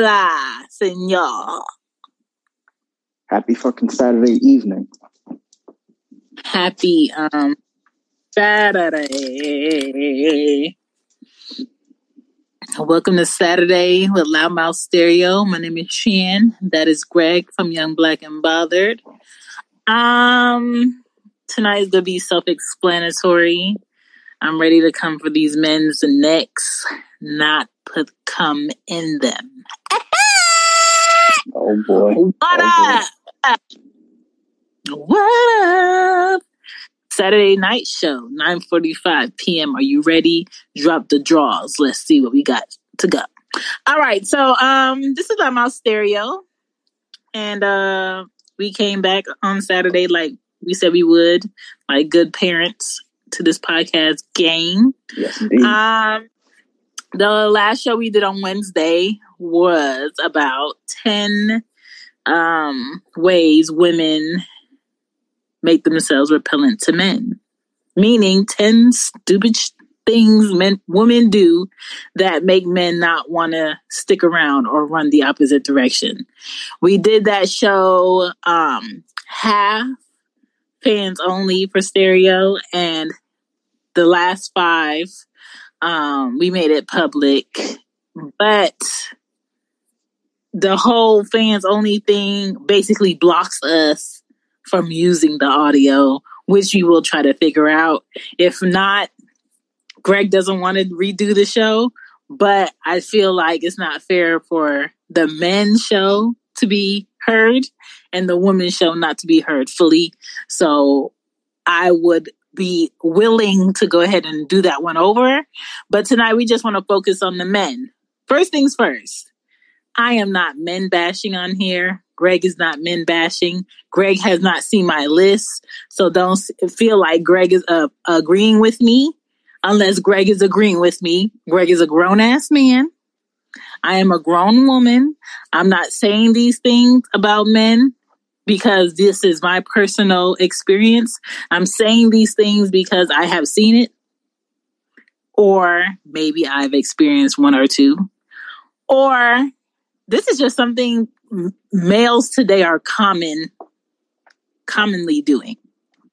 Hola, senor. Happy fucking Saturday evening. Happy um Saturday. Welcome to Saturday with Loudmouth Stereo. My name is Shan. That is Greg from Young Black and Bothered. Um, tonight is gonna be self-explanatory. I'm ready to come for these men's necks, not put cum in them. Oh boy. What Oh, up? What up? Saturday night show, 9:45 p.m. Are you ready? Drop the draws. Let's see what we got to go. All right, so um this is Loudmouth Stereo. And uh we came back on Saturday like we said we would, like good parents to this podcast game. Yes, indeed. Um, the last show we did on Wednesday was about 10 um, ways women make themselves repellent to men, meaning 10 stupid sh- things men, women do that make men not want to stick around or run the opposite direction. We did that show um, half fans only for stereo and the last five um we made it public but the whole fans only thing basically blocks us from using the audio which we will try to figure out. If not greg doesn't want to redo the show but i feel like it's not fair for the men's show to be heard and the women's show not to be heard fully. So i would be willing to go ahead and do that one over. But tonight we just want to focus on the men. First things first, I am not men bashing on here. Greg is not men bashing. Greg has not seen my list. So don't feel like Greg is uh, agreeing with me unless Greg is agreeing with me. Greg is a grown ass man. I am a grown woman. I'm not saying these things about men because this is my personal experience. I'm saying these things because I have seen it, or maybe I've experienced one or two, or this is just something males today are common, commonly doing.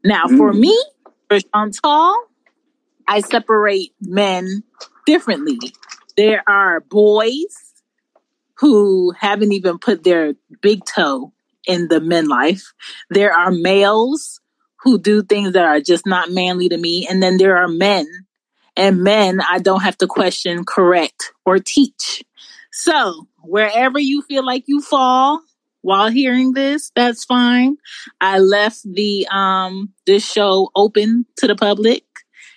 Now, for Mm. me, for Chantal, I separate men differently. There are boys who haven't even put their big toe in the men life. There are males who do things that are just not manly to me. And then there are men. And men, I don't have to question, correct, or teach. So, wherever you feel like you fall while hearing this, that's fine. I left the um this show open to the public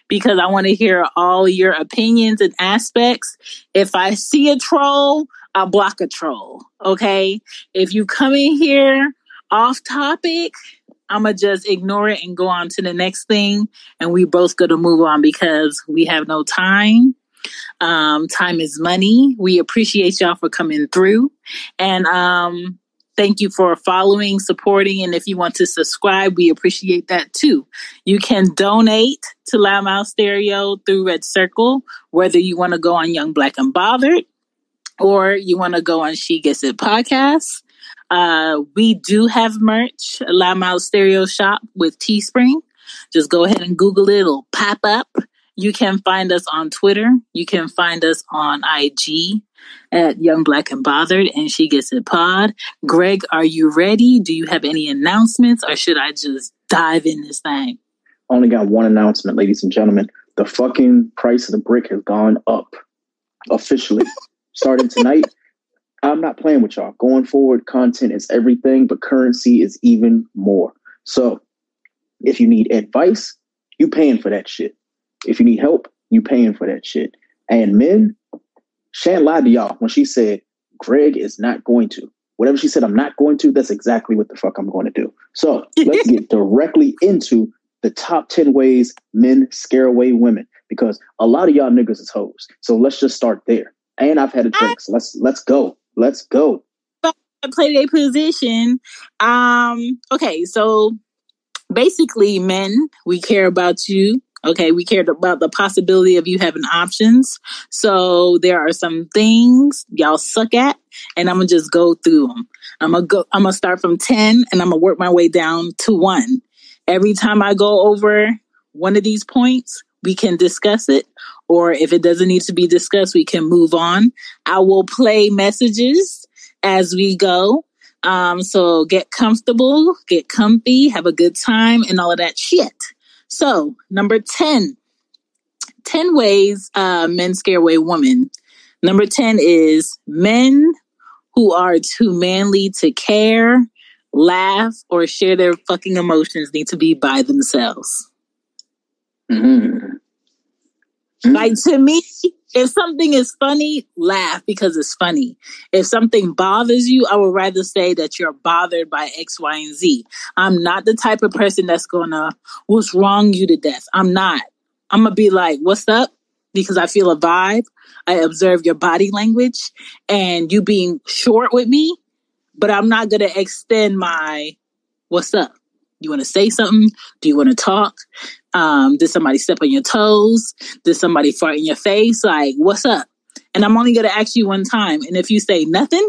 because I want to hear all your opinions and aspects. If I see a troll, I'll block a troll. Okay. If you come in here off topic, I'ma just ignore it and go on to the next thing. And we both gonna move on because we have no time. Um, time is money. We appreciate y'all for coming through. And um thank you for following, supporting, and if you want to subscribe, we appreciate that too. You can donate to Loudmouth Stereo through Red Circle, whether you want to go on Young Black and Bothered or you want to go on She Gets It podcast. Uh, we do have merch, Loudmouth Stereo shop with Teespring. Just go ahead and Google it, it'll pop up. You can find us on Twitter. You can find us on IG at Young Black and Bothered and She Gets It Pod. Greg, are you ready? Do you have any announcements or should I just dive in this thing? Only got one announcement, ladies and gentlemen. The fucking price of the brick has gone up officially. Starting tonight, I'm not playing with y'all. Going forward, content is everything, but currency is even more. So if you need advice, you paying for that shit. If you need help, you paying for that shit. And men, Shan lied to y'all when she said Greg is not going to. Whatever she said, I'm not going to. That's exactly what the fuck I'm going to do. So let's get directly into the top 10 ways men scare away women because a lot of y'all niggas is hoes. So let's just start there. And I've had a drink. So let's let's go. Let's go. play their position. Um, okay, so basically, men, we care about you Okay, we cared about the possibility of you having options. So there are some things y'all suck at, and I'm gonna just go through them. I'm gonna go. I'm gonna start from ten, and I'm gonna work my way down to one. Every time I go over one of these points, we can discuss it, or if it doesn't need to be discussed, we can move on. I will play messages as we go. Um, so get comfortable, get comfy, have a good time, and all of that shit. So, number 10, 10 ways uh, men scare away women. Number 10 is men who are too manly to care, laugh, or share their fucking emotions need to be by themselves. Mm-hmm. Like to me, if something is funny, laugh because it's funny. If something bothers you, I would rather say that you're bothered by X, Y, and Z. I'm not the type of person that's gonna, what's wrong you to death? I'm not. I'm gonna be like, what's up? Because I feel a vibe. I observe your body language and you being short with me, but I'm not gonna extend my, what's up? You want to say something? Do you want to talk? Um, did somebody step on your toes? Did somebody fart in your face? Like, what's up? And I'm only going to ask you one time. And if you say nothing,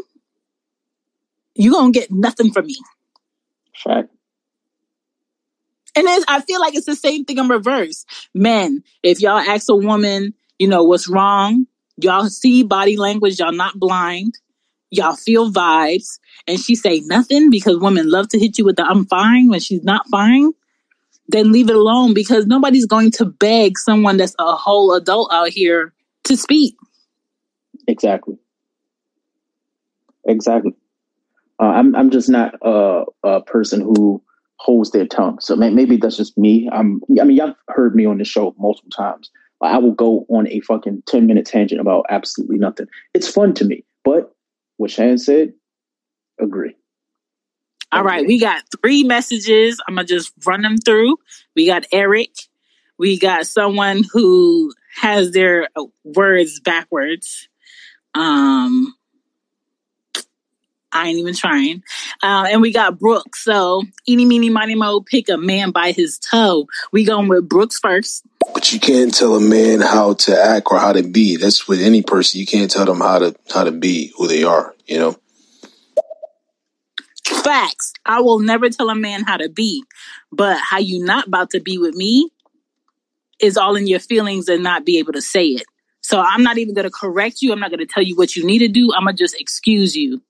you're going to get nothing from me. Fact. And I feel like it's the same thing in reverse. Men, if y'all ask a woman, you know, what's wrong, y'all see body language, y'all not blind, y'all feel vibes, and she say nothing because women love to hit you with the I'm fine when she's not fine, then leave it alone because nobody's going to beg someone that's a whole adult out here to speak. Exactly. Exactly. Uh, I'm I'm just not a, a person who holds their tongue. So maybe that's just me. I'm, I mean, y'all heard me on the show multiple times. I will go on a fucking 10 minute tangent about absolutely nothing. It's fun to me. But what Shan said, agree. All right, we got three messages. I'm gonna just run them through. We got Eric. We got someone who has their uh, words backwards. Um, I ain't even trying. Uh, and we got Brooks. So, eeny, meeny, miny, mo, pick a man by his toe. We going with Brooks first. But you can't tell a man how to act or how to be. That's with any person. You can't tell them how to how to be who they are. You know. Facts. I will never tell a man how to be, but how you not about to be with me is all in your feelings and not be able to say it. So I'm not even going to correct you. I'm not going to tell you what you need to do. I'm going to just excuse you.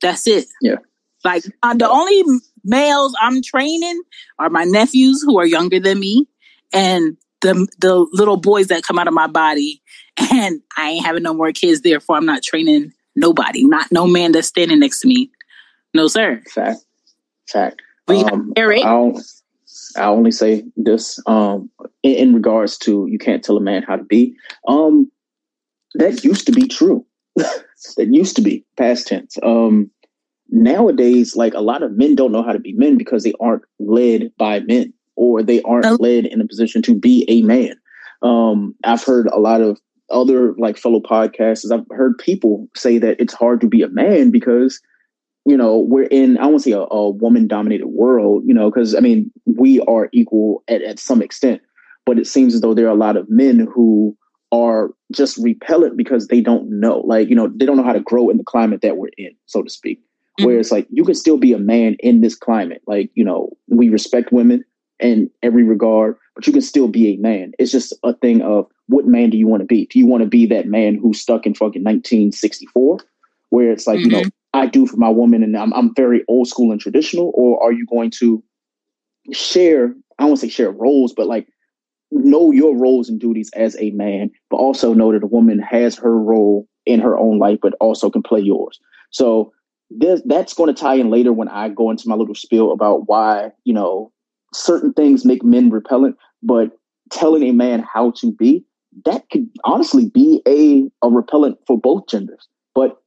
That's it. Yeah. Like uh, the only males I'm training are my nephews who are younger than me and the the little boys that come out of my body. And I ain't having no more kids, therefore I'm not training nobody, not no man that's standing next to me. No, sir. Fact. Fact. We um, Eric. I'll, i only say this um, in, in, regards to you can't tell a man how to be. Um, that used to be true. that used to be past tense. Um, nowadays, like a lot of men don't know how to be men because they aren't led by men or they aren't oh. led in a position to be a man. Um, I've heard a lot of other like fellow podcasters. I've heard people say that it's hard to be a man because you know, we're in, I won't say a, a woman dominated world, you know, because I mean, we are equal at, at some extent, but it seems as though there are a lot of men who are just repellent because they don't know, like, you know, they don't know how to grow in the climate that we're in, so to speak. Mm-hmm. Where it's like, you can still be a man in this climate. Like, you know, we respect women in every regard, but you can still be a man. It's just a thing of what man do you want to be? Do you want to be that man who's stuck in fucking 1964? Where it's like, mm-hmm. you know, mm-hmm. I do for my woman and I'm, I'm very old school and traditional? Or are you going to share, I won't want to say share roles, but like know your roles and duties as a man, but also know that a woman has her role in her own life, but also can play yours. So this, that's going to tie in later when I go into my little spiel about why, you know, certain things make men repellent, but telling a man how to be, that could honestly be a, a repellent for both genders. But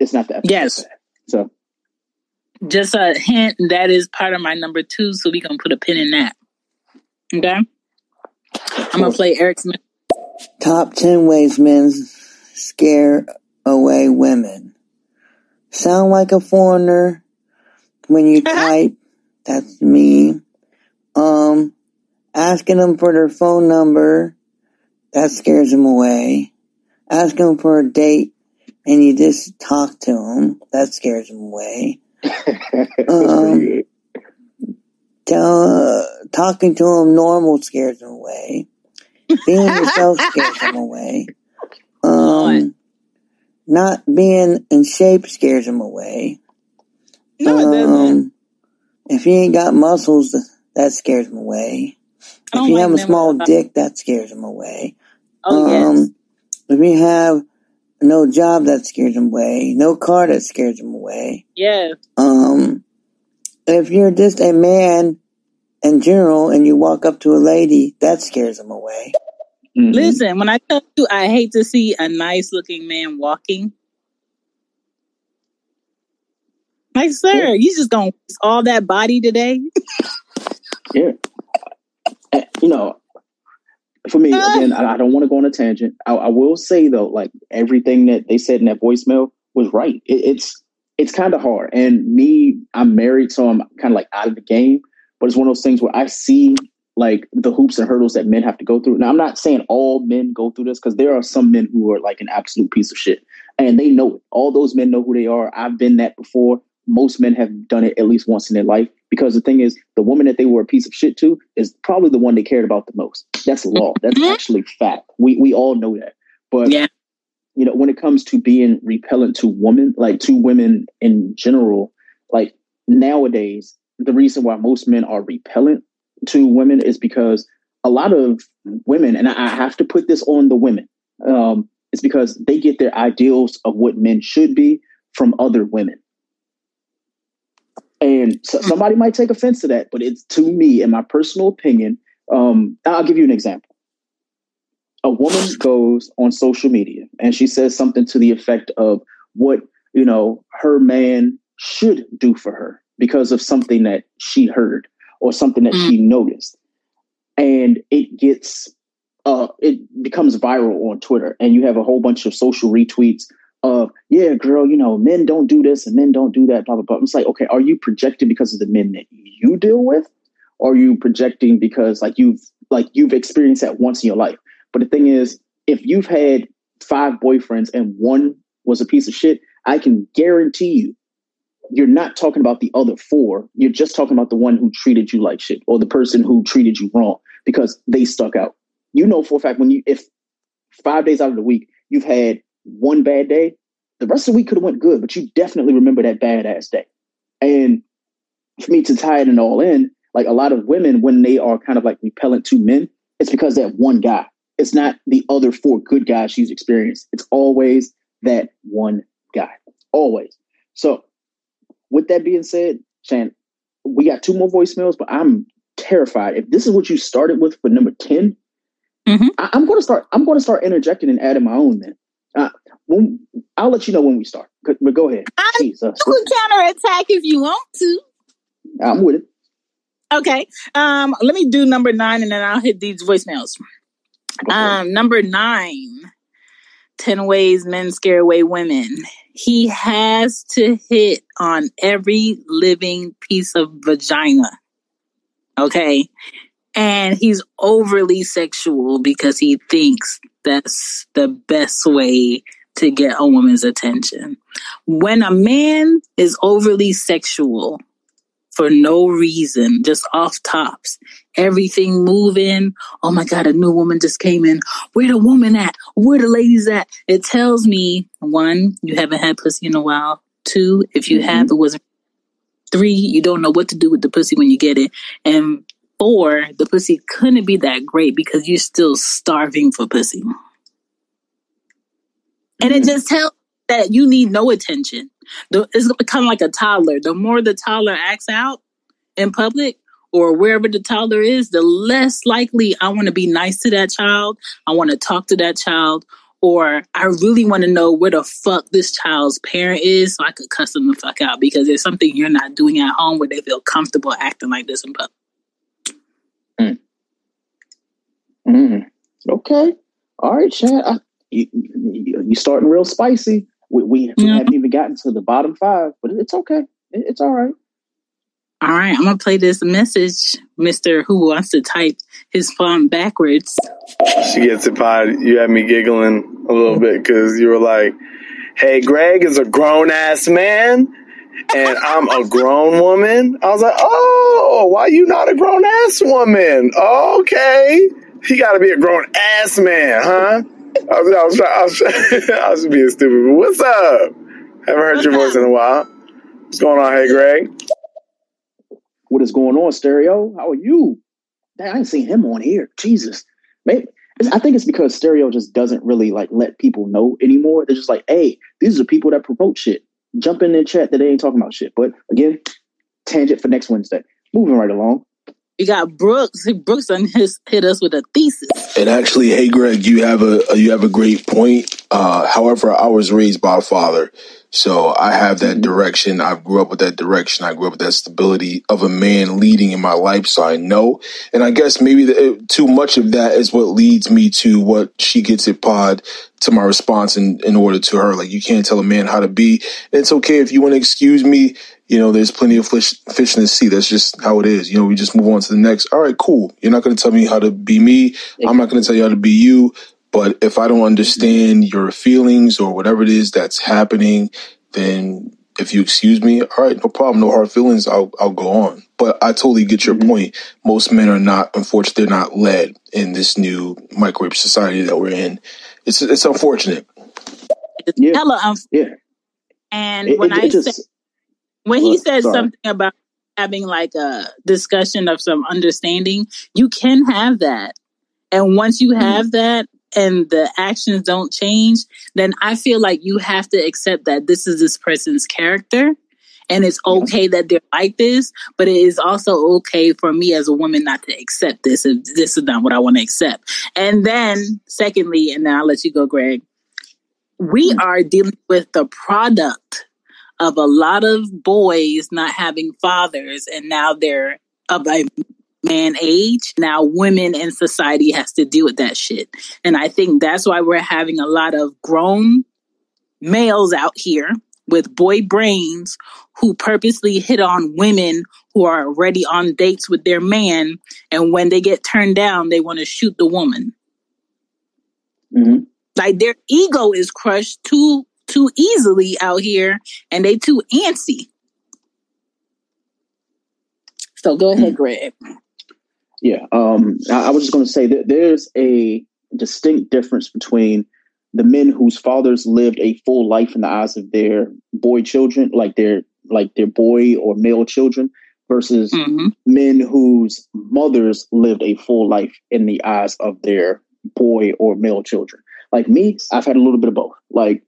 it's not that. Yes. So just a hint that is part of my number two, so we can put a pin in that. Okay. I'm gonna play Eric Smith. Top ten ways men scare away women. Sound like a foreigner when you type. That's me. Um, Asking them for their phone number, that scares them away. Asking them for a date and you just talk to them, that scares them away. um, tell, uh, talking to them normal scares them away. Being yourself scares them away. Um, not being in shape scares them away. No, it doesn't. Um, if you ain't got muscles, that scares them away. If you like have a small dick, that scares them away. Oh yes. Um, if you have no job, that scares them away. No car, that scares them away. Yeah. Um, if you're just a man in general and you walk up to a lady, that scares them away. Mhm. Listen, when I tell you I hate to see a nice looking man walking. Like, sir, you just gonna waste all that body today? Yeah. You know, for me, again, I, I don't want to go on a tangent. I, I will say though, like everything that they said in that voicemail was right. It, it's it's kind of hard. And me, I'm married, so I'm kind of like out of the game. But it's one of those things where I see like the hoops and hurdles that men have to go through. Now, I'm not saying all men go through this because there are some men who are like an absolute piece of shit, and they know it. All those men know who they are. I've been that before. Most men have done it at least once in their life because the thing is, the woman that they were a piece of shit to is probably the one they cared about the most. That's law. That's Mhm. actually fact. We we all know that. But Yeah. you know, when it comes to being repellent to women, like to women in general, like nowadays, the reason why most men are repellent to women is because a lot of women, and I I have to put this on the women, um, it's because they get their ideals of what men should be from other women. And so somebody might take offense to that, but it's to me, in my personal opinion. Um, I'll give you an example. A woman goes on social media and she says something to the effect of what you know her man should do for her because of something that she heard or something that she noticed, and it gets uh, it becomes viral on Twitter, and you have a whole bunch of social retweets of yeah, girl, you know, men don't do this and men don't do that, blah blah blah. It's like, okay, are you projecting because of the men that you deal with, or are you projecting because like you've like you've experienced that once in your life? But the thing is, if you've had five boyfriends and one was a piece of shit, I can guarantee you, you're not talking about the other four. You're just talking about the one who treated you like shit or the person who treated you wrong because they stuck out. You know for a fact when you if five days out of the week you've had one bad day, the rest of the week could have went good, but you definitely remember that badass day. And for me to tie it and all in, like a lot of women, when they are kind of like repellent to men, it's because that one guy. It's not the other four good guys she's experienced. It's always that one guy. Always. So with that being said, Shan, we got two more voicemails, but I'm terrified. If this is what you started with for number 10, Mhm. I, am gonna start I'm gonna start interjecting and adding my own then. Uh, when, I'll let you know when we start. But go ahead. I- Jesus. You can counterattack if you want to. I'm with it. Okay. Um, let me do number nine and then I'll hit these voicemails. It. Um, number nine, 10 ways men scare away women. He has to hit on every living piece of vagina. Okay. And he's overly sexual because he thinks that's the best way to get a woman's attention. When a man is overly sexual for no reason, just off tops, everything moving, oh my God, a new woman just came in. Where the woman at? Where the ladies at? It tells me one, you haven't had pussy in a while. Two, if you mm-hmm. have, it wasn't. Three, you don't know what to do with the pussy when you get it. And four, the pussy couldn't be that great because you're still starving for pussy. And it Mhm. just tells that you need no attention. The- It's kind of like a toddler. The more the toddler acts out in public or wherever the toddler is, the less likely I want to be nice to that child. I want to talk to that child. Or I really want to know where the fuck this child's parent is so I could cuss them the fuck out because there's something you're not doing at home where they feel comfortable acting like this in public. Mm. Okay. All right, Chad. I, you, you, you starting real spicy. We, we, we Mhm. haven't even gotten to the bottom five, but it's okay. It, it's all right. All right, I'm gonna play this message, Mister Who wants to type his font backwards. She gets it, pod. You had me giggling a little bit because you were like, "Hey, Greg is a grown ass man." and I'm a grown woman. I was like, oh, why you not a grown ass woman? okay. He got to be a grown ass man, huh? I was, I was, I was, I was being stupid, but what's up? Haven't heard your voice in a while. What's going on? Hey, Greg. What is going on, Stereo? How are you? I ain't seen him on here. Jesus. Maybe, I think it's because Stereo just doesn't really like let people know anymore. They're just like, hey, these are people that promote shit jump in the chat that they ain't talking about shit. But again, tangent for next Wednesday. Moving right along. We got Brooks. Brooks on his hit us with a thesis. And actually, hey Greg, you have a you have a great point. Uh, however, I was raised by a father, so I have that direction. I grew up with that direction. I grew up with that stability of a man leading in my life. So I know, and I guess maybe the, too much of that is what leads me to what she gets it pod to my response in, in order to her. Like you can't tell a man how to be. It's okay if you want to excuse me you know, there's plenty of fish, fish in the sea. That's just how it is. You know, we just move on to the next. All right, cool. You're not going to tell me how to be me. I'm not going to tell you how to be you. But if I don't understand your feelings or whatever it is that's happening, then if you excuse me, all right, no problem, no hard feelings. I'll I'll go on. But I totally get your mm-hmm. point. Most men are not, unfortunately, they're not led in this new microwave society that we're in. It's it's unfortunate. Yeah. Hella unfortunate. Yeah. And it, when it, I it just, say when he said sorry. something about having like a discussion of some understanding, you can have that. And once you mm-hmm. have that and the actions don't change, then I feel like you have to accept that this is this person's character. And it's okay that they're like this, but it is also okay for me as a woman not to accept this if this is not what I want to accept. And then, secondly, and then I'll let you go, Greg, we mm-hmm. are dealing with the product of a lot of boys not having fathers and now they're of a man age. Now women in society has to deal with that shit. And I think that's why we're having a lot of grown males out here with boy brains who purposely hit on women who are already on dates with their man. And when they get turned down, they want to shoot the woman. Mm-hmm. Like their ego is crushed too too easily out here and they too antsy. So go ahead, Greg. Yeah, um, I, I was just going to say that there's a distinct difference between the men whose fathers lived a full life in the eyes of their boy children, like their like their boy or male children, versus mm-hmm. men whose mothers lived a full life in the eyes of their boy or male children. Like me, I've had a little bit of both. Like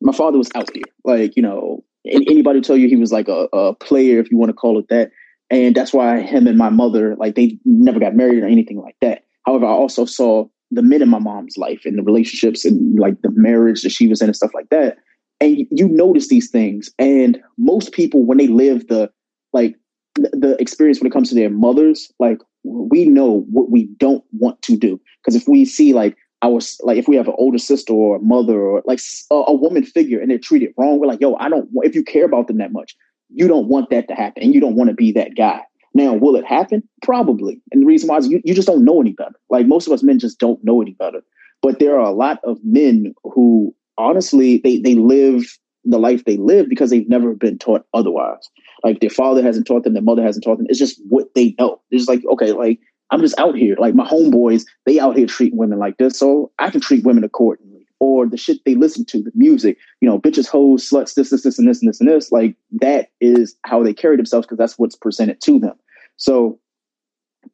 my father was out here. Like, you know, anybody tell you he was like a, a player, if you want to call it that. And that's why him and my mother, like, they never got married or anything like that. However, I also saw the men in my mom's life and the relationships and like the marriage that she was in and stuff like that. And you notice these things. And most people, when they live the like the experience when it comes to their mothers, like we know what we don't want to do. Because if we see like our like if we have an older sister or a mother or like a, a, woman figure and they're treated wrong, we're like, yo, I don't. If you care about them that much, you don't want that to happen, and you don't want to be that guy. Now, will it happen? Probably. And the reason why is you, you just don't know any better. Like most of us men just don't know any better. But there are a lot of men who honestly they they live the life they live because they've never been taught otherwise. Like their father hasn't taught them, their mother hasn't taught them. It's just what they know. It's just like, okay, like I'm just out here. Like my homeboys, they out here treating women like this. So I can treat women accordingly. Or the shit they listen to, the music, you know, bitches, hoes, sluts, this, this, this, and this, and this, and this. Like that is how they carry themselves because that's what's presented to them. So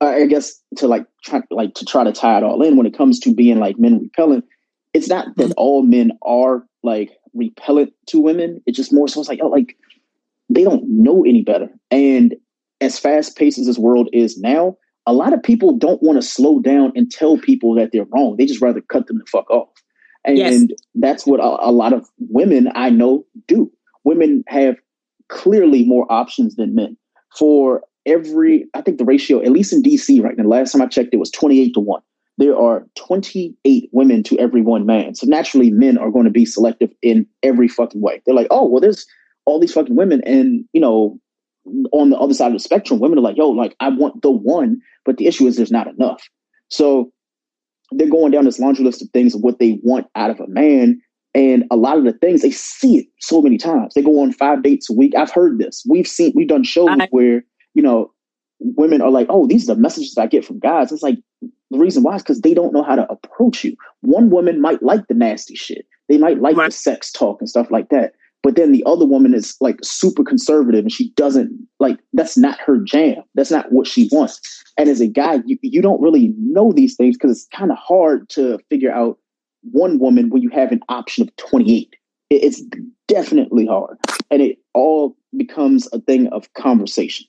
I guess to like try like to try to tie it all in when it comes to being like men repellent, it's not that all men are like repellent to women. It's just more so it's like, oh, like they don't know any better. And as fast paced as this world is now, a lot of people don't want to slow down and tell people that they're wrong. They just rather cut them the fuck off. And yes. that's what a, a, lot of women I know do. Women have clearly more options than men. For every, I think the ratio, at least in DC right now, last time I checked, it was 28 to 1. There are 28 women to every one man. So naturally, men are going to be selective in every fucking way. They're like, oh, well, there's all these fucking women. And, you know, on the other side of the spectrum, women are like, yo, like I want the one, but the issue is there's not enough. So they're going down this laundry list of things of what they want out of a man. And a lot of the things they see it so many times. They go on five dates a week. I've heard this. We've seen we've done shows I, where, you know, women are like, oh, these are the messages I get from guys. It's like the reason why is because they don't know how to approach you. One woman might like the nasty shit. They might like right. the sex talk and stuff like that. But then the other woman is like super conservative and she doesn't like that's not her jam. That's not what she wants. And as a guy, you, you don't really know these things because it's kind of hard to figure out one woman when you have an option of 28. It, it's definitely hard. And it all becomes a thing of conversation.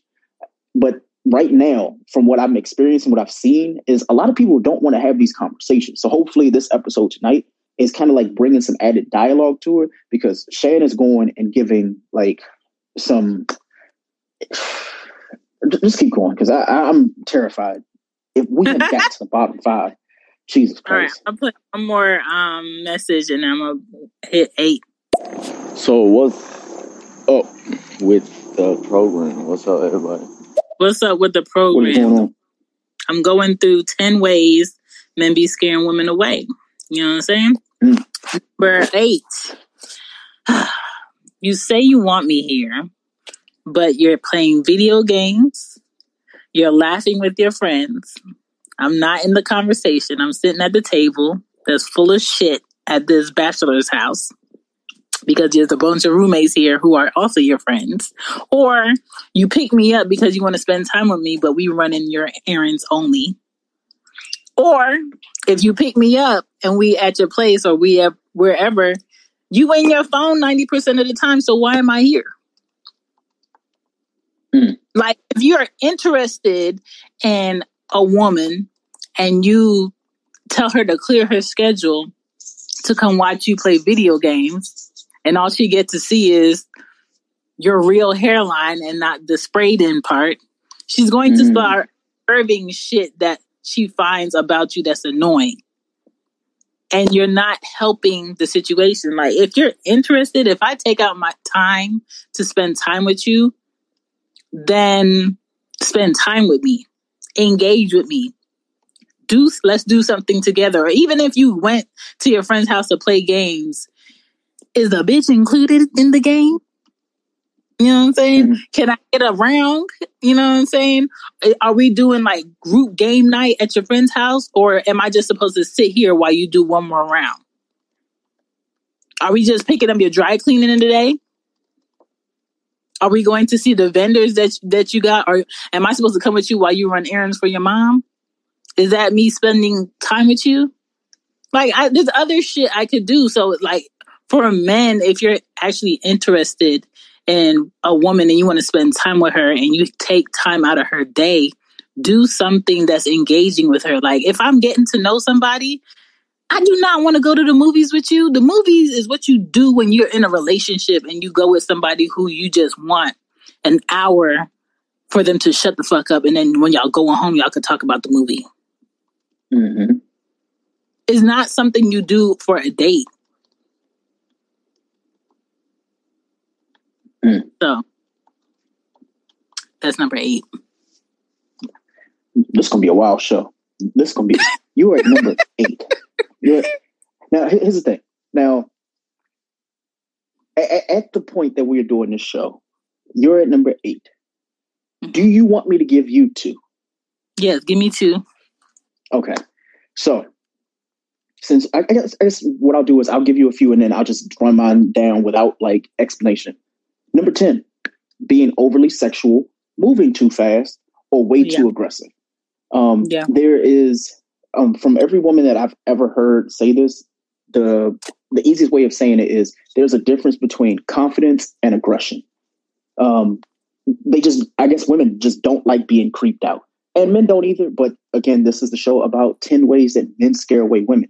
But right now, from what I'm experiencing, what I've seen, is a lot of people don't want to have these conversations. So hopefully, this episode tonight is kind of like bringing some added dialogue to it because Shan is going and giving like some. Just keep going because I'm terrified. If we had got to the bottom five, Jesus Christ! All right, I'll put one more um, message and I'm gonna hit eight. So what's up with the program? What's up, everybody? What's up with the program? I'm going through 10 ways men be scaring women away. You know what I'm saying? Number eight. You say you want me here, but you're playing video games. You're laughing with your friends. I'm not in the conversation. I'm sitting at the table that's full of shit at this bachelor's house because there's a bunch of roommates here who are also your friends. Or you pick me up because you want to spend time with me, but we run in your errands only. Or if you pick me up and we at your place or we at wherever, you in your phone 90% of the time. So why am I here? Mm. Like if you're interested in a woman and you tell her to clear her schedule to come watch you play video games and all she gets to see is your real hairline and not the sprayed in part, she's going mm. to start observing shit that she finds about you that's annoying. And you're not helping the situation. Like, if you're interested, if I take out my time to spend time with you, then spend time with me, engage with me. Do let's do something together. Or even if you went to your friend's house to play games is the bitch included in the game? You know what I'm saying? Mm-hmm. Can I get around? You know what I'm saying? Are we doing like group game night at your friend's house or am I just supposed to sit here while you do one more round? Are we just picking up your dry cleaning in the day? Are we going to see the vendors that that you got or am I supposed to come with you while you run errands for your mom? Is that me spending time with you? Like I, there's other shit I could do. So like for men, if you're actually interested in a woman and you want to spend time with her and you take time out of her day, do something that's engaging with her. Like if I'm getting to know somebody, I do not want to go to the movies with you. The movies is what you do when you're in a relationship and you go with somebody who you just want an hour for them to shut the fuck up. And then when y'all going home, y'all can talk about the movie. Mm-hmm. It's not something you do for a date. Mm. So that's number eight. This is gonna be a wild show. This is gonna be you are at number eight. You're, now here's the thing. Now at, at the point that we're doing this show, you're at number eight. Do you want me to give you two? Yes, give me two. Okay. So since I, I, guess, I guess what I'll do is I'll give you a few and then I'll just run mine down without like explanation. Number 10, being overly sexual, moving too fast, or way yeah. too aggressive. Um, yeah. There is, um, from every woman that I've ever heard say this, the the easiest way of saying it is there's a difference between confidence and aggression. Um, they just, I guess, women just don't like being creeped out, and men don't either. But again, this is the show about ten ways that men scare away women.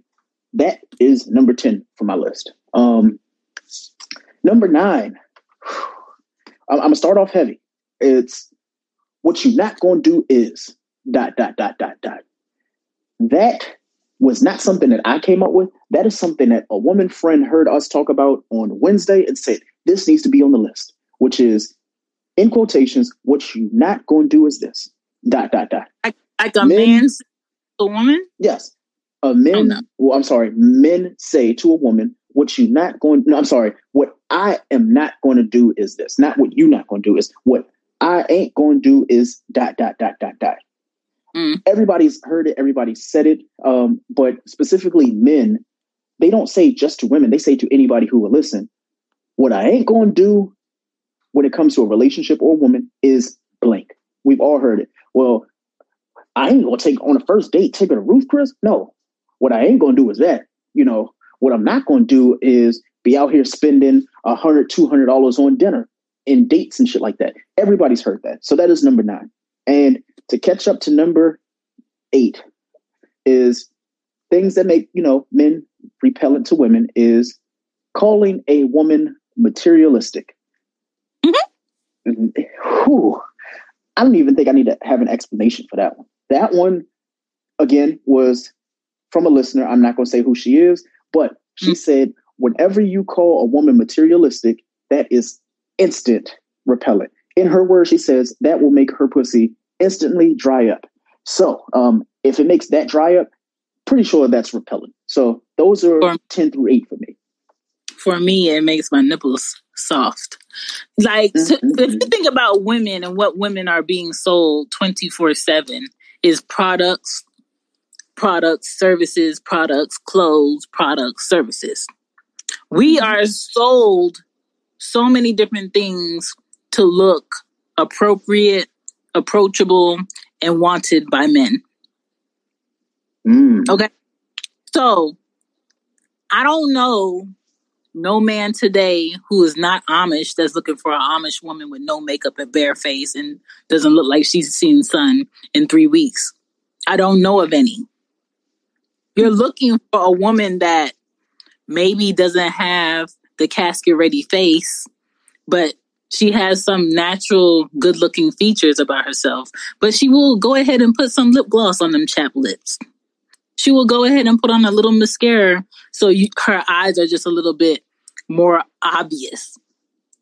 That is number ten for my list. Um, number nine, I'm, gonna start off heavy. It's what you're not gonna do is dot dot dot dot dot. That was not something that I came up with. That is something that a woman friend heard us talk about on Wednesday and said this needs to be on the list, which is in quotations, what you're not going to do is this. Dot dot dot. Like, like a Men- man to a woman? Yes. A men, Oh, no. well, I'm sorry, men say to a woman, what you not going, no, I'm sorry, what I am not going to do is this. Not what you not going to do is what I ain't going to do is dot, dot, dot, dot, dot. Mm. Everybody's heard it. Everybody said it. Um, but specifically men, they don't say just to women. They say to anybody who will listen, what I ain't going to do when it comes to a relationship or a woman is blank. We've all heard it. Well, I ain't gonna take on a first date, take her to Ruth Chris. No, what I ain't gonna do is that. You know, what I'm not gonna do is be out here spending a hundred, two hundred dollars on dinner and dates and shit like that. Everybody's heard that. So that is number nine. And to catch up to number eight is things that make, you know, men repellent to women is calling a woman materialistic. Mm-hmm. Whew. I don't even think I need to have an explanation for that one. That one, again, was from a listener. I'm not going to say who she is, but she said, whenever you call a woman materialistic, that is instant repellent. In her words, she says that will make her pussy instantly dry up. So, um, if it makes that dry up, pretty sure that's repellent. So, those are Or- 10 through 8 for me. For me, it makes my nipples soft. Like, to- Mhm. if you think about women and what women are being sold 24 7 is products, products, services, products, clothes, products, services. We are sold so many different things to look appropriate, approachable, and wanted by men. Mm. Okay. So I don't know no man today who is not Amish that's looking for an Amish woman with no makeup and bare face and doesn't look like she's seen sun in three weeks. I don't know of any. You're looking for a woman that maybe doesn't have the casket ready face, but she has some natural good looking features about herself. But she will go ahead and put some lip gloss on them chap lips she will go ahead and put on a little mascara so you, her eyes are just a little bit more obvious.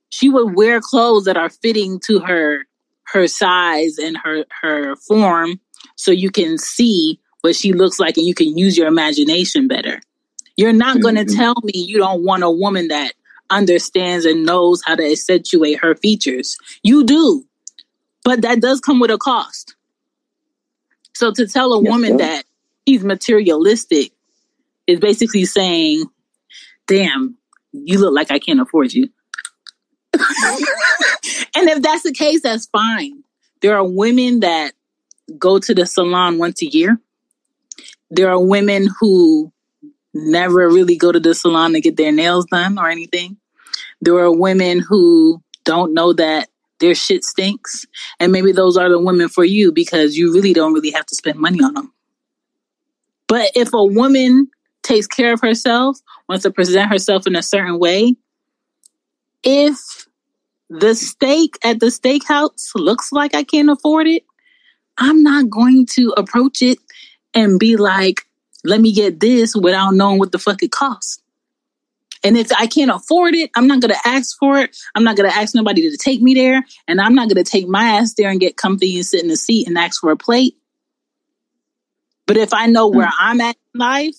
She would wear clothes that are fitting to her her size and her her form so you can see what she looks like and you can use your imagination better. You're not going to Mhm. tell me you don't want a woman that understands and knows how to accentuate her features. You do. But that does come with a cost. So to tell a Yes, woman sir. that he's materialistic is basically saying, damn, you look like I can't afford you. and if that's the case, that's fine. There are women that go to the salon once a year. There are women who never really go to the salon to get their nails done or anything. There are women who don't know that their shit stinks. And maybe those are the women for you because you really don't really have to spend money on them. But if a woman takes care of herself, wants to present herself in a certain way, if the steak at the steakhouse looks like I can't afford it, I'm not going to approach it and be like, let me get this without knowing what the fuck it costs. And if I can't afford it, I'm not going to ask for it. I'm not going to ask nobody to take me there. And I'm not going to take my ass there and get comfy and sit in the seat and ask for a plate. But if I know where hmm. I'm at in life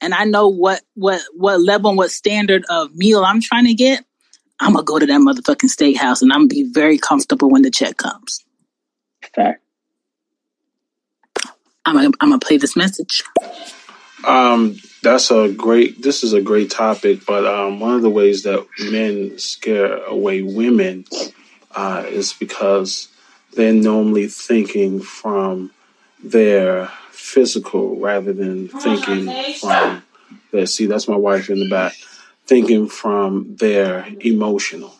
and I know what, what, what level and what standard of meal I'm trying to get, I'm going to go to that motherfucking steakhouse and I'm going to be very comfortable when the check comes. Fact. I'm to I'm to play this message. Um, that's a great. This is a great topic, but um, one of the ways that men scare away women uh, is because they're normally thinking from their physical rather than thinking from their. See, that's my wife in the back. Thinking from their emotional.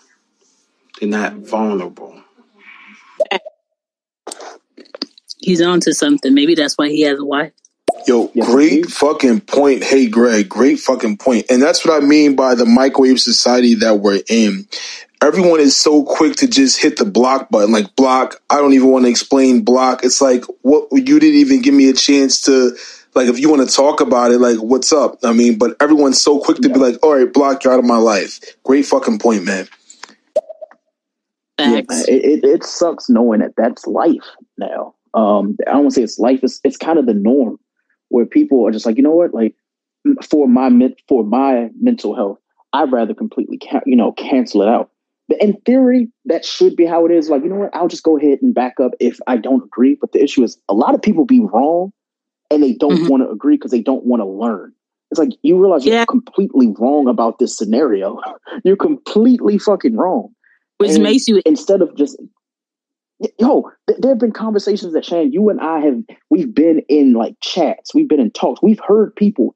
They're not vulnerable. He's on to something. Maybe that's why he has a wife. Yo, Yes, great indeed. fucking point. Hey, Greg, great fucking point. And that's what I mean by the microwave society that we're in. Everyone is so quick to just hit the block button. Like, block, I don't even want to explain block. It's like, what, you didn't even give me a chance to, like, if you want to talk about it, like, what's up? I mean, but everyone's so quick to be like, all right, block, you're out of my life. Great fucking point, man. Facts. Yeah, it, it, it sucks knowing that that's life now. Um, I don't want to say it's life. It's it's kind of the norm where people are just like, you know what, like for my for my mental health, I'd rather completely ca- you know cancel it out. But in theory, that should be how it is. Like, you know what, I'll just go ahead and back up if I don't agree. But the issue is, a lot of people be wrong, and they don't Mhm. want to agree because they don't want to learn. It's like you realize Yeah. you're completely wrong about this scenario. you're completely fucking wrong Which and makes you instead of just yo th- there have been conversations that Shan, you and I have we've been in like chats. We've been in talks. We've heard people.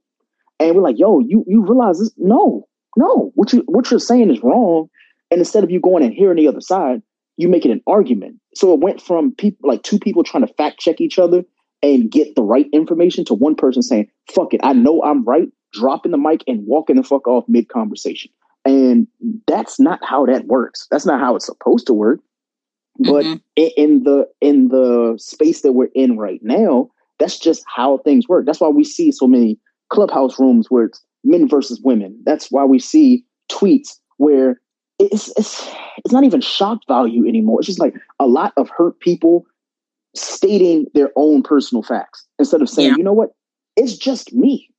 And we're like yo you you realize this? No no. What you what you're saying is wrong. And instead of you going and hearing the other side you make it an argument. So it went from people like two people trying to fact check each other and get the right information to one person saying fuck it i know i'm right dropping the mic and walking the fuck off mid conversation and that's not how that works. That's not how it's supposed to work but Mhm. in the in the space that we're in right now that's just how things work. That's why we see so many Clubhouse rooms where it's men versus women. That's why we see tweets where it's it's it's not even shock value anymore. It's just like a lot of hurt people stating their own personal facts instead of saying Yeah. you know what? It's just me.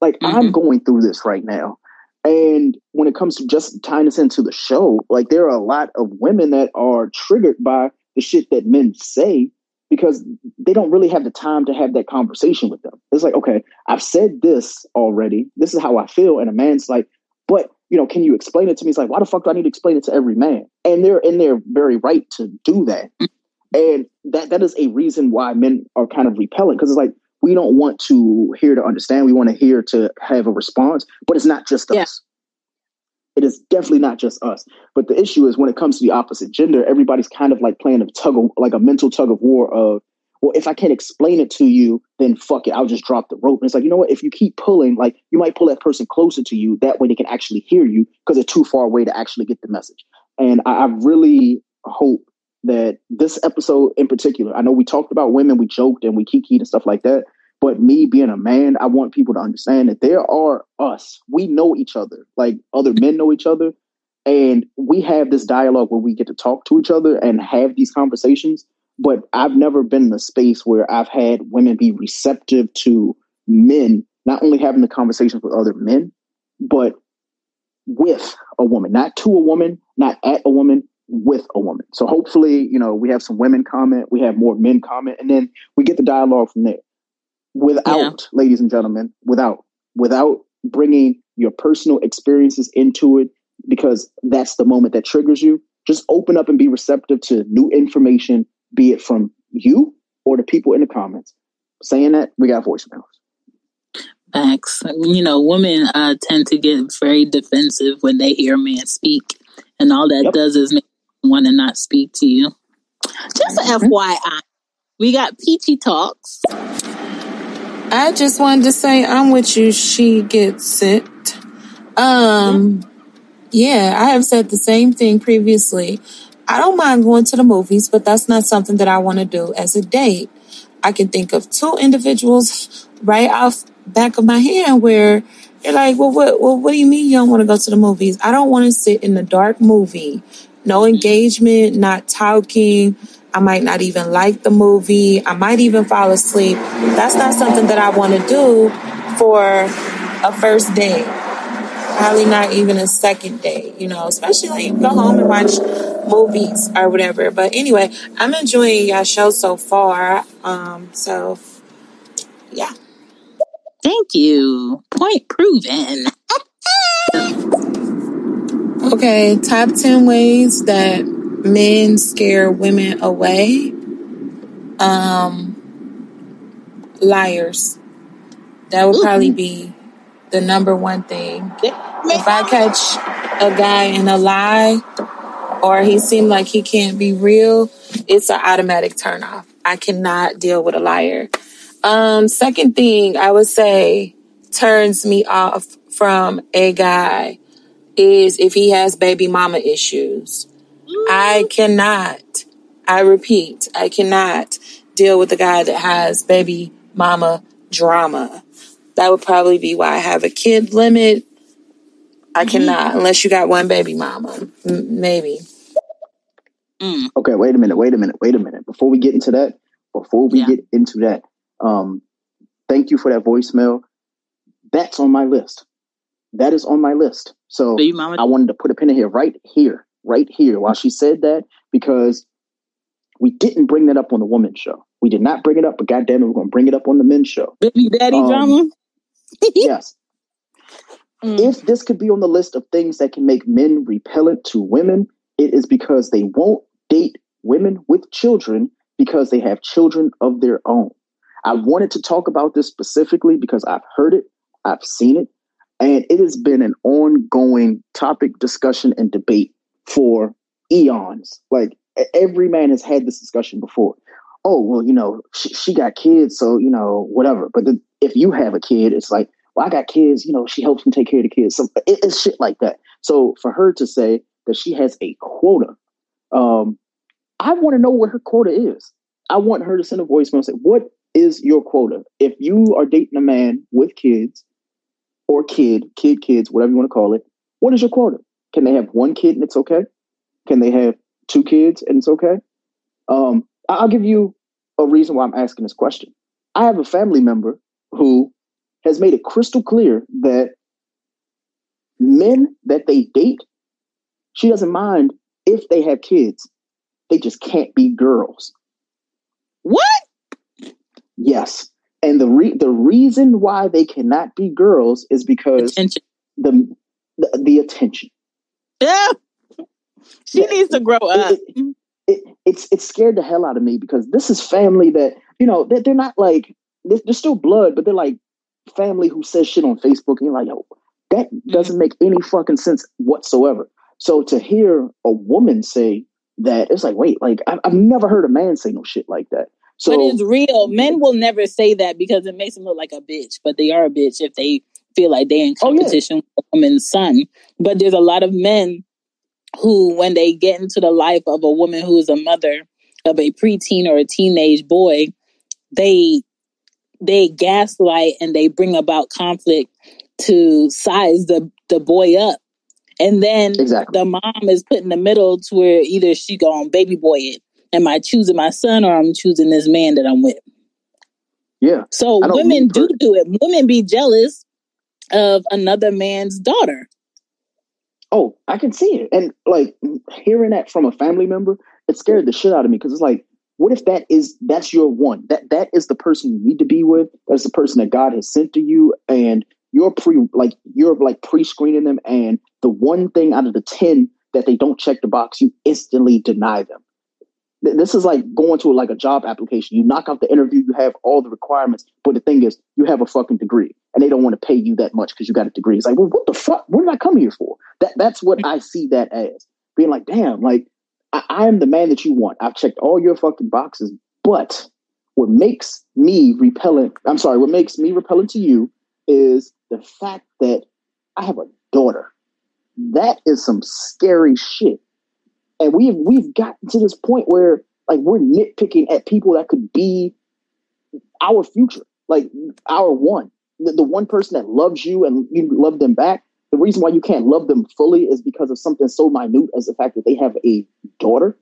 Like i'm going through this right now and when it comes to just tying this into the show, like there are a lot of women that are triggered by the shit that men say because they don't really have the time to have that conversation with them. It's like, okay, I've said this already. This is how I feel. And a man's like, but you know, can you explain it to me? It's like, why the fuck do I need to explain it to every man? And they're in their very right to do that. Mm-hmm. And that that is a reason why men are kind of repellent because it's like we don't want to hear to understand. We want to hear to have a response, but it's not just Yeah. us. It is definitely not just us. But the issue is when it comes to the opposite gender, everybody's kind of like playing a tug of like a mental tug of war of, well, if I can't explain it to you, then fuck it, I'll just drop the rope. And it's like, you know what? If you keep pulling, like you might pull that person closer to you. That way they can actually hear you because they're too far away to actually get the message. And I, I really hope that this episode in particular, I know we talked about women, we joked and we kikied and stuff like that. But me being a man, I want people to understand that there are us. We know each other, like other men know each other. And we have this dialogue where we get to talk to each other and have these conversations. But I've never been in a space where I've had women be receptive to men, not only having the conversations with other men, but with a woman, not to a woman, not at a woman, with a woman. So hopefully, you know, we have some women comment, we have more men comment, and then we get the dialogue from there. Without, Yeah. ladies and gentlemen, without, without bringing your personal experiences into it, because that's the moment that triggers you. Just open up and be receptive to new information, be it from you or the people in the comments. Saying that, we got voicemails. Facts. You know, women uh, tend to get very defensive when they hear a man speak, and all that Yep. does is make want to not speak to you. Just a Mhm. FYI, we got peachy talks. I just wanted to say I'm with you. She gets it. Um, yeah, I have said the same thing previously. I don't mind going to the movies, but that's not something that I want to do as a date. I can think of two individuals right off back of my hand where you're like, well, what, well, what do you mean you don't want to go to the movies? I don't want to sit in the dark movie, no engagement, not talking. I might not even like the movie. I might even fall asleep. That's not something that I want to do for a first date. Probably not even a second date, you know, especially like go home and watch movies or whatever. But anyway, I'm enjoying y'all show so far. Um, so yeah. Thank you. Point proven. Okay, top 10 ways that men scare women away. Um, liars. That would probably be the number one thing. If I catch a guy in a lie or he seemed like he can't be real, it's an automatic turn off. I cannot deal with a liar. Um, second thing I would say turns me off from a guy is if he has baby mama issues. I cannot, I repeat, I cannot deal with a guy that has baby mama drama. That would probably be why I have a kid limit. I cannot, unless you got one baby mama, M- maybe. Mm. Okay, wait a minute, wait a minute, wait a minute. Before we get into that, before we Yeah. get into that, um, thank you for that voicemail. That's on my list. That is on my list. So So mama I wanted to put a pin in here, right here, right here, while she said that, because we didn't bring that up on the women's show. We did not bring it up, but goddamn it, we're going to bring it up on the men's show. baby daddy Um, drama? yes. Mm. If this could be on the list of things that can make men repellent to women, it is because they won't date women with children because they have children of their own. I wanted to talk about this specifically because I've heard it, I've seen it, and it has been an ongoing topic, discussion, and debate for eons. Like every man has had this discussion before. Oh, well, you know, she, she got kids, so, you know, whatever. But if you have a kid, it's like, well, I got kids, you know, she helps me take care of the kids. So it, it's shit like that. So for her to say that she has a quota, um, I want to know what her quota is. I want her to send a voicemail and say, what is your quota? If you are dating a man with kids or kid, kid, kids, whatever you want to call it, what is your quota? Can they have one kid and it's okay? Can they have two kids and it's okay? Um, I'll give you a reason why I'm asking this question. I have a family member who has made it crystal clear that men that they date, she doesn't mind if they have kids. They just can't be girls. What? Yes. And the re- the reason why they cannot be girls is because Attention. the the, the attention. Yeah. She Yeah. needs to grow up. It, it, it's it scared the hell out of me because this is family that you know they're, they're not like they're, they're still blood, but they're like family who says shit on Facebook, and you're like, yo, that mm-hmm. doesn't make any fucking sense whatsoever. So to hear a woman say that, it's like, wait, like I've, I've never heard a man say no shit like that. So but it's real. Men will never say that because it makes them look like a bitch, but they are a bitch if they feel like they're in Oh, yeah. competition with a woman's son. But there's a lot of men who, when they get into the life of a woman who is a mother of a preteen or a teenage boy, they they gaslight and they bring about conflict to size the the boy up. And then exactly. the mom is put in the middle to where either she going baby boy it. Am I choosing my son or I'm choosing this man that I'm with? Yeah. So women do do it. Women be jealous of another man's daughter. Oh, I can see it. And like hearing that from a family member, it scared the shit out of me because it's like, what if that is that's your one? That that is the person you need to be with. That's the person that God has sent to you, and you're pre like you're like pre-screening them, and the one thing out of the ten that they don't check the box, you instantly deny them. Th- This is like going to like a job application. You knock out the interview, you have all the requirements, but the thing is, you have a fucking degree, and they don't want to pay you that much because you got a degree. It's like, well, what the fuck? What did I come here for? That that's what I see that as being like, damn, like I, I am the man that you want. I've checked all your fucking boxes, but what makes me repellent? I'm sorry, what makes me repellent to you is the fact that I have a daughter. That is some scary shit, and we've we've gotten to this point where like we're nitpicking at people that could be our future, like our one, the, the one person that loves you and you love them back. The reason why you can't love them fully is because of something so minute as the fact that they have a daughter.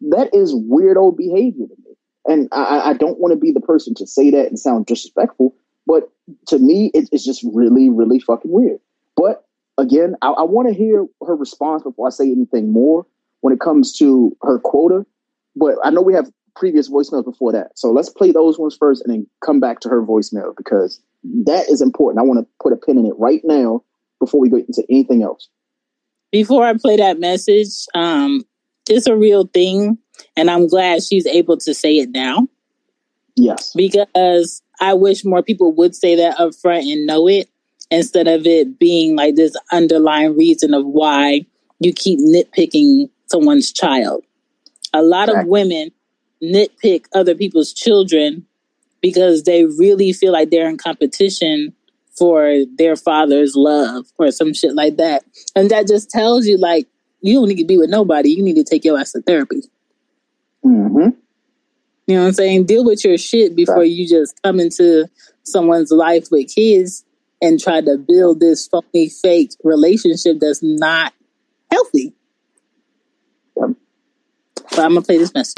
That is weirdo behavior to me. And I, I- I don't want to be the person to say that and sound disrespectful, but to me, it, it's just really, really fucking weird. But again, I, I want to hear her response before I say anything more when it comes to her quota. But I know we have previous voicemails before that. So let's play those ones first and then come back to her voicemail because that is important. I want to put a pin in it right now before we go into anything else. Before I play that message, um, it's a real thing, and I'm glad she's able to say it now Yes. because I wish more people would say that up front and know it instead of it being like this underlying reason of why you keep nitpicking someone's child. A lot of women nitpick other people's children because they really feel like they're in competition for their father's love or some shit like that. And that just tells you like you don't need to be with nobody. You need to take your ass to therapy. hmm You know what I'm saying? Deal with your shit before Right. you just come into someone's life with kids and try to build this phony fake relationship that's not healthy. But I'm gonna play this message.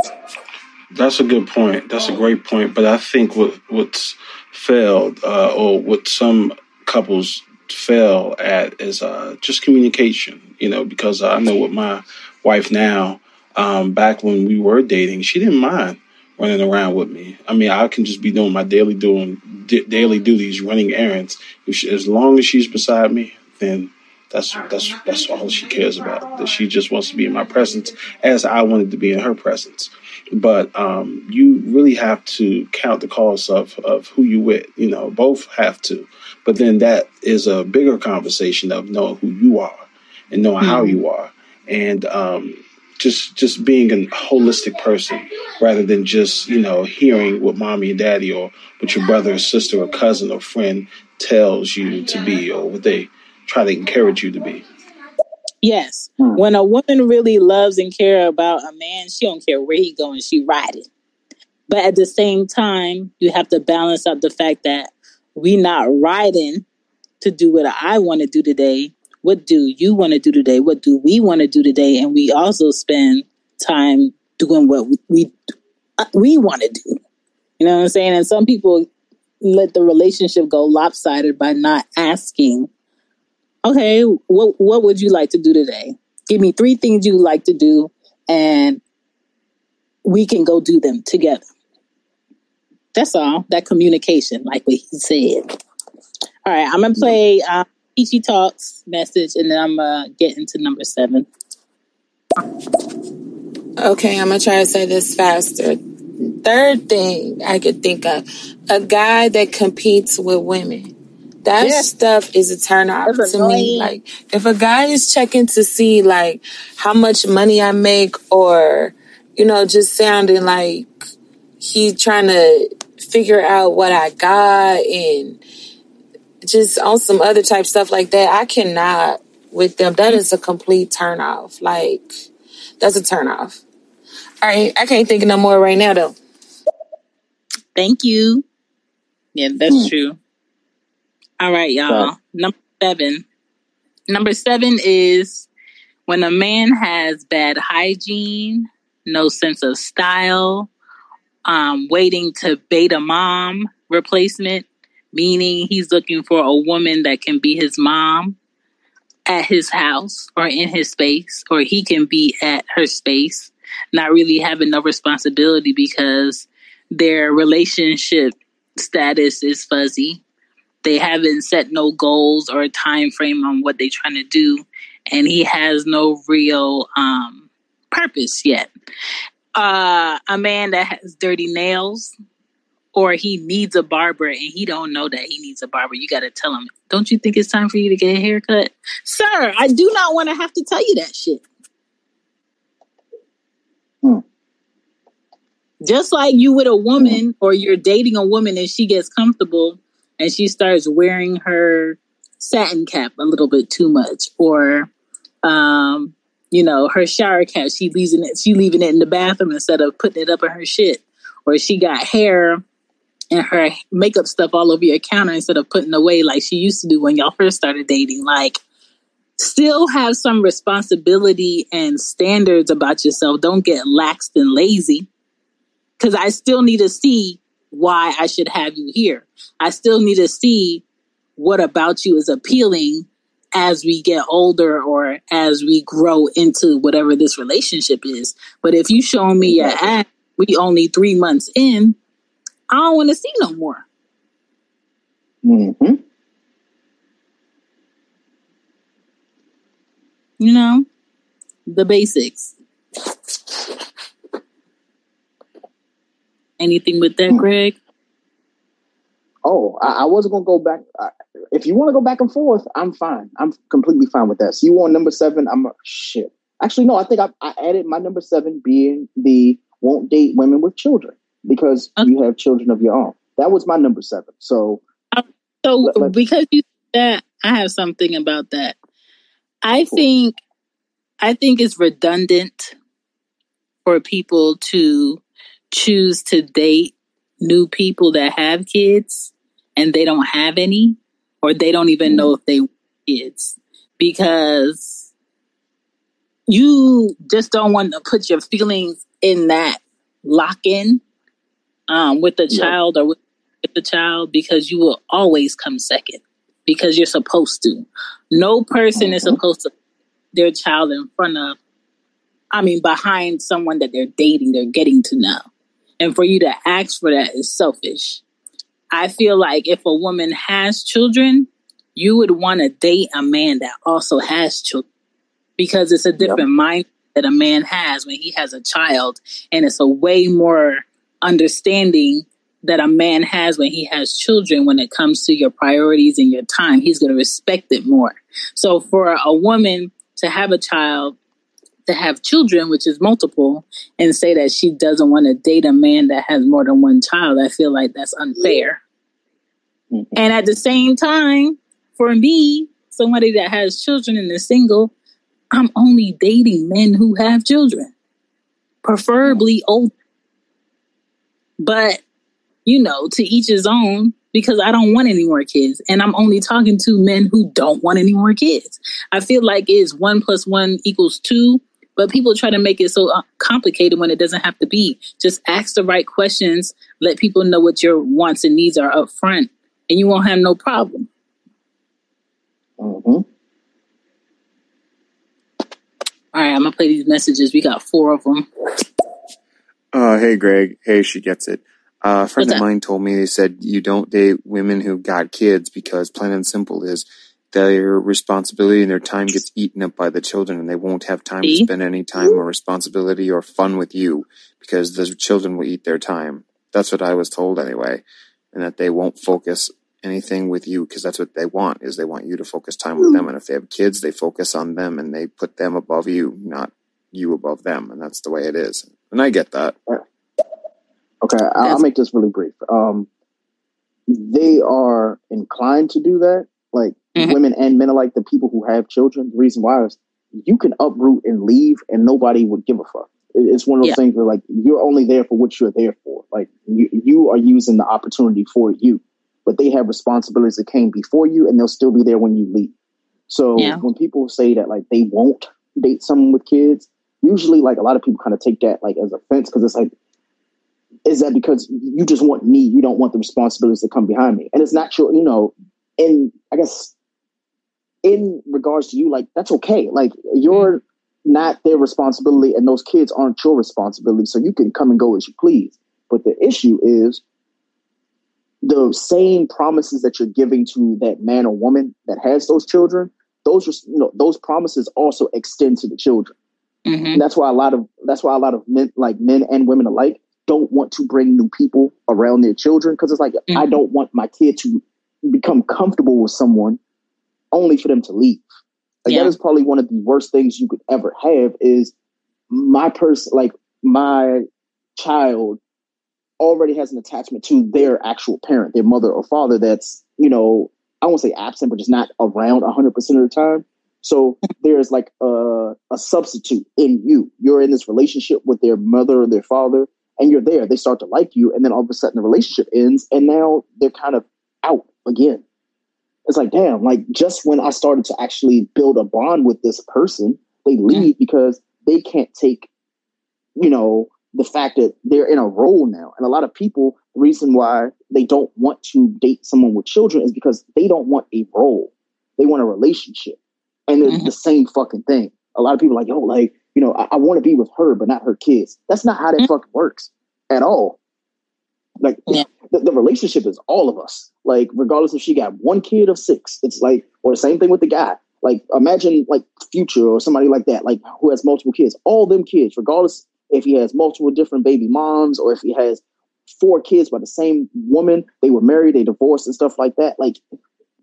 That's a good point. That's a great point. But I think what what's failed, uh, or what some couples fail at, is uh, just communication. You know, because I know with my wife now, um, back when we were dating, she didn't mind running around with me. I mean, I can just be doing my daily doing d- daily duties, running errands. She, as long as she's beside me, then that's that's that's all she cares about. That she just wants to be in my presence, as I wanted to be in her presence. But um, you really have to count the cost of of who you with. You know, both have to. But then that is a bigger conversation of knowing who you are and knowing mm-hmm. how you are, and um, just just being a holistic person rather than just you know hearing what mommy and daddy or what your brother or sister or cousin or friend tells you to be or what they try to encourage you to be. Yes. Hmm. When a woman really loves and care about a man, she don't care where he going, she riding. But at the same time, you have to balance out the fact that we not riding to do what I want to do today. What do you want to do today? What do we want to do today? And we also spend time doing what we we want to do. You know what I'm saying? And some people let the relationship go lopsided by not asking okay, what what would you like to do today? Give me three things you like to do, and we can go do them together. That's all. That communication, like what he said. All right, I'm gonna play uh, Peachy Talks message, and then I'm uh, gonna get into number seven. Okay, I'm gonna try to say this faster. Third thing I could think of a guy that competes with women. That yeah. stuff is a turn off That's to annoying. me. Like if a guy is checking to see like how much money I make or, you know, just sounding like he's trying to figure out what I got and just on some other type stuff like that, I cannot with them. That is a complete turn off. Like that's a turn off. All right, I can't think of no more right now though. Thank you. Yeah, that's hmm. true. All right, y'all. Number seven. Number seven is when a man has bad hygiene, no sense of style, um, waiting to bait a mom replacement, meaning he's looking for a woman that can be his mom at his house or in his space, or he can be at her space, not really having no responsibility because their relationship status is fuzzy. They haven't set no goals or a time frame on what they're trying to do and he has no real um, purpose yet. Uh, a man that has dirty nails or he needs a barber and he don't know that he needs a barber. You got to tell him don't you think it's time for you to get a haircut? Sir i do not want to have to tell you that shit. Hmm. just like you with a woman or you're dating a woman and she gets comfortable and she starts wearing her satin cap a little bit too much or um you know her shower cap she leaving it she leaving it in the bathroom instead of putting it up in her shit or she got hair and her makeup stuff all over your counter instead of putting away like she used to do when y'all first started dating like still have some responsibility and standards about yourself don't get laxed and lazy because i still need to see why I should have you here. I still need to see what about you is appealing as we get older or as we grow into whatever this relationship is. But if you show me your ass, we only three months in, I don't want to see no more. Mm-hmm. You know, the basics. Anything with that, hmm. Greg? Oh, I, I wasn't gonna go back. I, if you want to go back and forth, I'm fine. I'm completely fine with that. So you want number seven? I'm a, shit. Actually, no. I think I, I added my number seven being the won't date women with children because okay. you have children of your own. That was my number seven. So, um, so let, because you said that, I have something about that. I cool. think, I think it's redundant for people to choose to date new people that have kids and they don't have any, or they don't even know if they kids because you just don't want to put your feelings in that lock in um, with the Yeah. child or with the child because you will always come second because you're supposed to. No person is Mhm. supposed to put their child in front of, I mean, behind someone that they're dating, they're getting to know. And for you to ask for that is selfish. I feel like if a woman has children, you would want to date a man that also has children because it's a different mind that a man has when he has a child and it's a way more understanding that a man has when he has children when it comes to your priorities and your time. He's going to respect it more. So for a woman to have a child to have children which is multiple and say that she doesn't want to date a man that has more than one child i feel like that's unfair. Mhm. and at the same time for me somebody that has children and is single i'm only dating men who have children preferably old but you know to each his own because i don't want any more kids. And i'm only talking to men who don't want any more kids. I feel like it's one plus one equals two but people try to make it so uh, complicated when it doesn't have to be. Just ask the right questions. Let people know what your wants and needs are up front and you won't have no problem. Mhm. all right i'm gonna play these messages. We got four of them Uh, hey, Greg. Hey, she gets it. Uh, a friend What's of up? mine told me they said you don't date women who've got kids because plain and simple is their responsibility and their time gets eaten up by the children and they won't have time to spend any time or responsibility or fun with you because the children will eat their time. That's what I was told anyway. And that they won't focus anything with you because that's what they want is they want you to focus time with them. And if they have kids, they focus on them and they put them above you, not you above them. And that's the way it is. And I get that. Okay, I'll, I'll make this really brief. Um, they are inclined to do that. Like Mhm. women and men alike, the people who have children. The reason why is you can uproot and leave, and nobody would give a fuck. It's one of those Yeah. things where like you're only there for what you're there for. Like you, you are using the opportunity for you, but they have responsibilities that came before you, and they'll still be there when you leave. So Yeah. when people say that like they won't date someone with kids, usually like a lot of people kind of take that like as offense because it's like is that because you just want me you don't want the responsibilities that come behind me. And it's not your you know and i guess in regards to you like that's okay. Like you're not their responsibility and those kids aren't your responsibility so you can come and go as you please. But the issue is the same promises that you're giving to that man or woman that has those children those you know, those promises also extend to the children Mhm. and that's why a lot of that's why a lot of men like men and women alike don't want to bring new people around their children because it's like I Mhm. don't want my kid to become comfortable with someone only for them to leave. Like Yeah. that is probably one of the worst things you could ever have is my person like my child already has an attachment to their actual parent, their mother or father that's, you know, I won't say absent, but just not around 100% of the time. So there's like a, a substitute in you. You're in this relationship with their mother or their father, and you're there. They start to like you, and then all of a sudden the relationship ends, and now they're kind of out again. It's like, damn, like just when I started to actually build a bond with this person, they leave because they can't take, you know, the fact that they're in a role now. And a lot of people, the reason why they don't want to date someone with children is because they don't want a role. They want a relationship. And it's Mhm. the same fucking thing. A lot of people are like, yo, like, you know, I, I want to be with her, but not her kids. That's not how that Mhm. fucking works at all. Like Yeah. the, the relationship is all of us. Like, regardless if she got one kid or six, it's like, or the same thing with the guy. Like, imagine like Future or somebody like that, like who has multiple kids. All them kids, regardless if he has multiple different baby moms or if he has four kids by the same woman, they were married, they divorced and stuff like that. Like,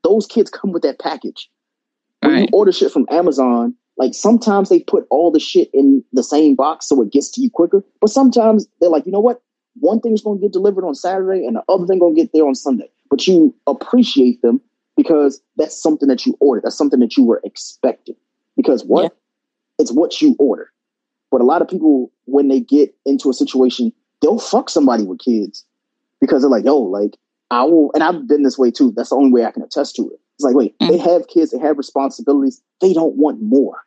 those kids come with that package. When you order shit from Amazon, like sometimes they put all the shit in the same box so it gets to you quicker. But sometimes they're like, you know what? One thing's gonna get delivered on Saturday and the other thing gonna get there on Sunday. But you appreciate them because that's something that you ordered. That's something that you were expecting. Because what? Yeah. It's what you order. But a lot of people, when they get into a situation, they'll fuck somebody with kids because they're like, yo, like I will, and I've been this way too. That's the only way I can attest to it. It's like, wait, they have kids, they have responsibilities, they don't want more.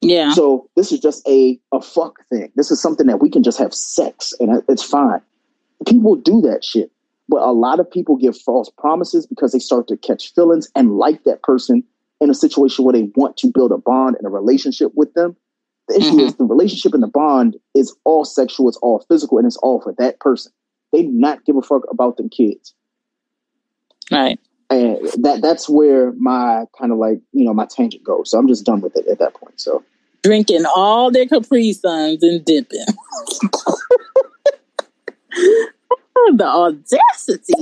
Yeah. So this is just a a fuck thing. This is something that we can just have sex and it's fine. People do that shit. But a lot of people give false promises because they start to catch feelings and like that person in a situation where they want to build a bond and a relationship with them. The issue Mhm. is the relationship and the bond is all sexual, it's all physical, and it's all for that person. They do not give a fuck about them kids. Right. And that that's where my kind of like, you know, my tangent goes. So I'm just done with it at that point. So Drinking all their Capri Suns and dipping. the audacity.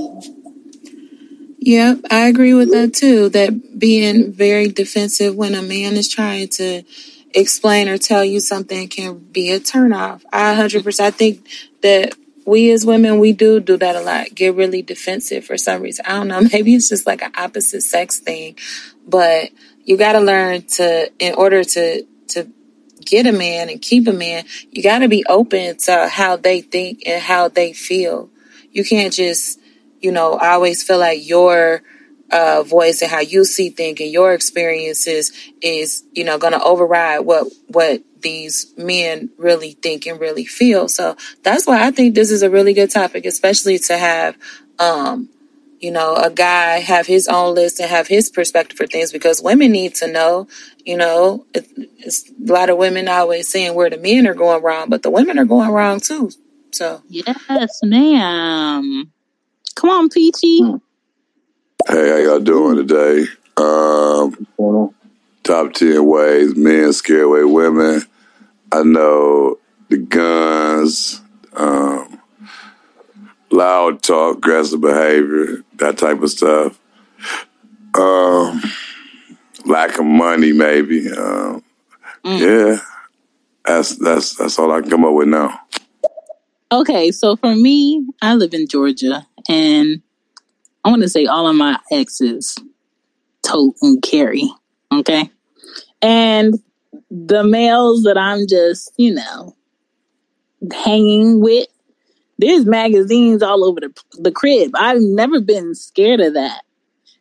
Yep, I agree with that too. That being very defensive when a man is trying to explain or tell you something can be a turnoff. I 100%. I think that we as women, we do do that a lot. Get really defensive for some reason. I don't know. Maybe it's just like an opposite sex thing, but you got to learn to, in order to, to get a man and keep a man, you got to be open to how they think and how they feel. You can't just, you know, i always feel like your uh, voice and how you see things and your experiences is, you know, going to override what what these men really think and really feel. So that's why I think this is a really good topic, especially to have, um, you know, a guy have his own list and have his perspective for things because women need to know, you know, it, it's a lot of women always saying where the men are going wrong, but the women are going wrong too. So Yes, ma'am. Come on, Peachy. Hey, how y'all doing today? Um, top 10 ways men scare away women. I know the guns, um, loud talk, aggressive behavior, that type of stuff. Um, lack of money, maybe. Um, Yeah, that's that's that's all I can come up with now. Okay, so for me, I live in Georgia, and I want to say all of my exes tote and carry. Okay, and the males that I'm just, you know, hanging with, there's magazines all over the the crib. I've never been scared of that.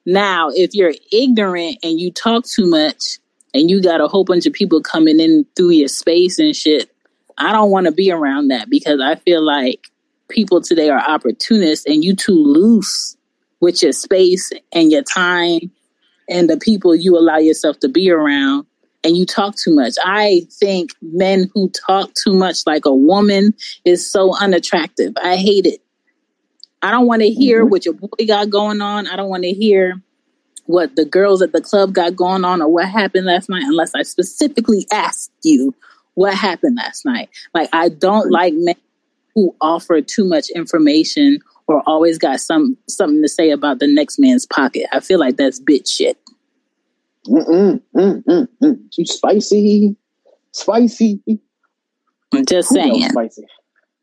Now, if you're ignorant and you talk too much, and you got a whole bunch of people coming in through your space and shit, I don't want to be around that because I feel like people today are opportunists and you too loose with your space and your time and the people you allow yourself to be around and you talk too much. I think men who talk too much like a woman is so unattractive. I hate it. I don't want to hear mm-hmm. what your boy got going on. I don't want to hear what the girls at the club got going on or what happened last night unless I specifically asked you what happened last night. Like I don't mm-hmm. like men who offer too much information or always got some something to say about the next man's pocket. I feel like that's bitch shit. Mm-mm, mm, mm, mm. Too spicy. Spicy. I'm just Who else saying. Spicy.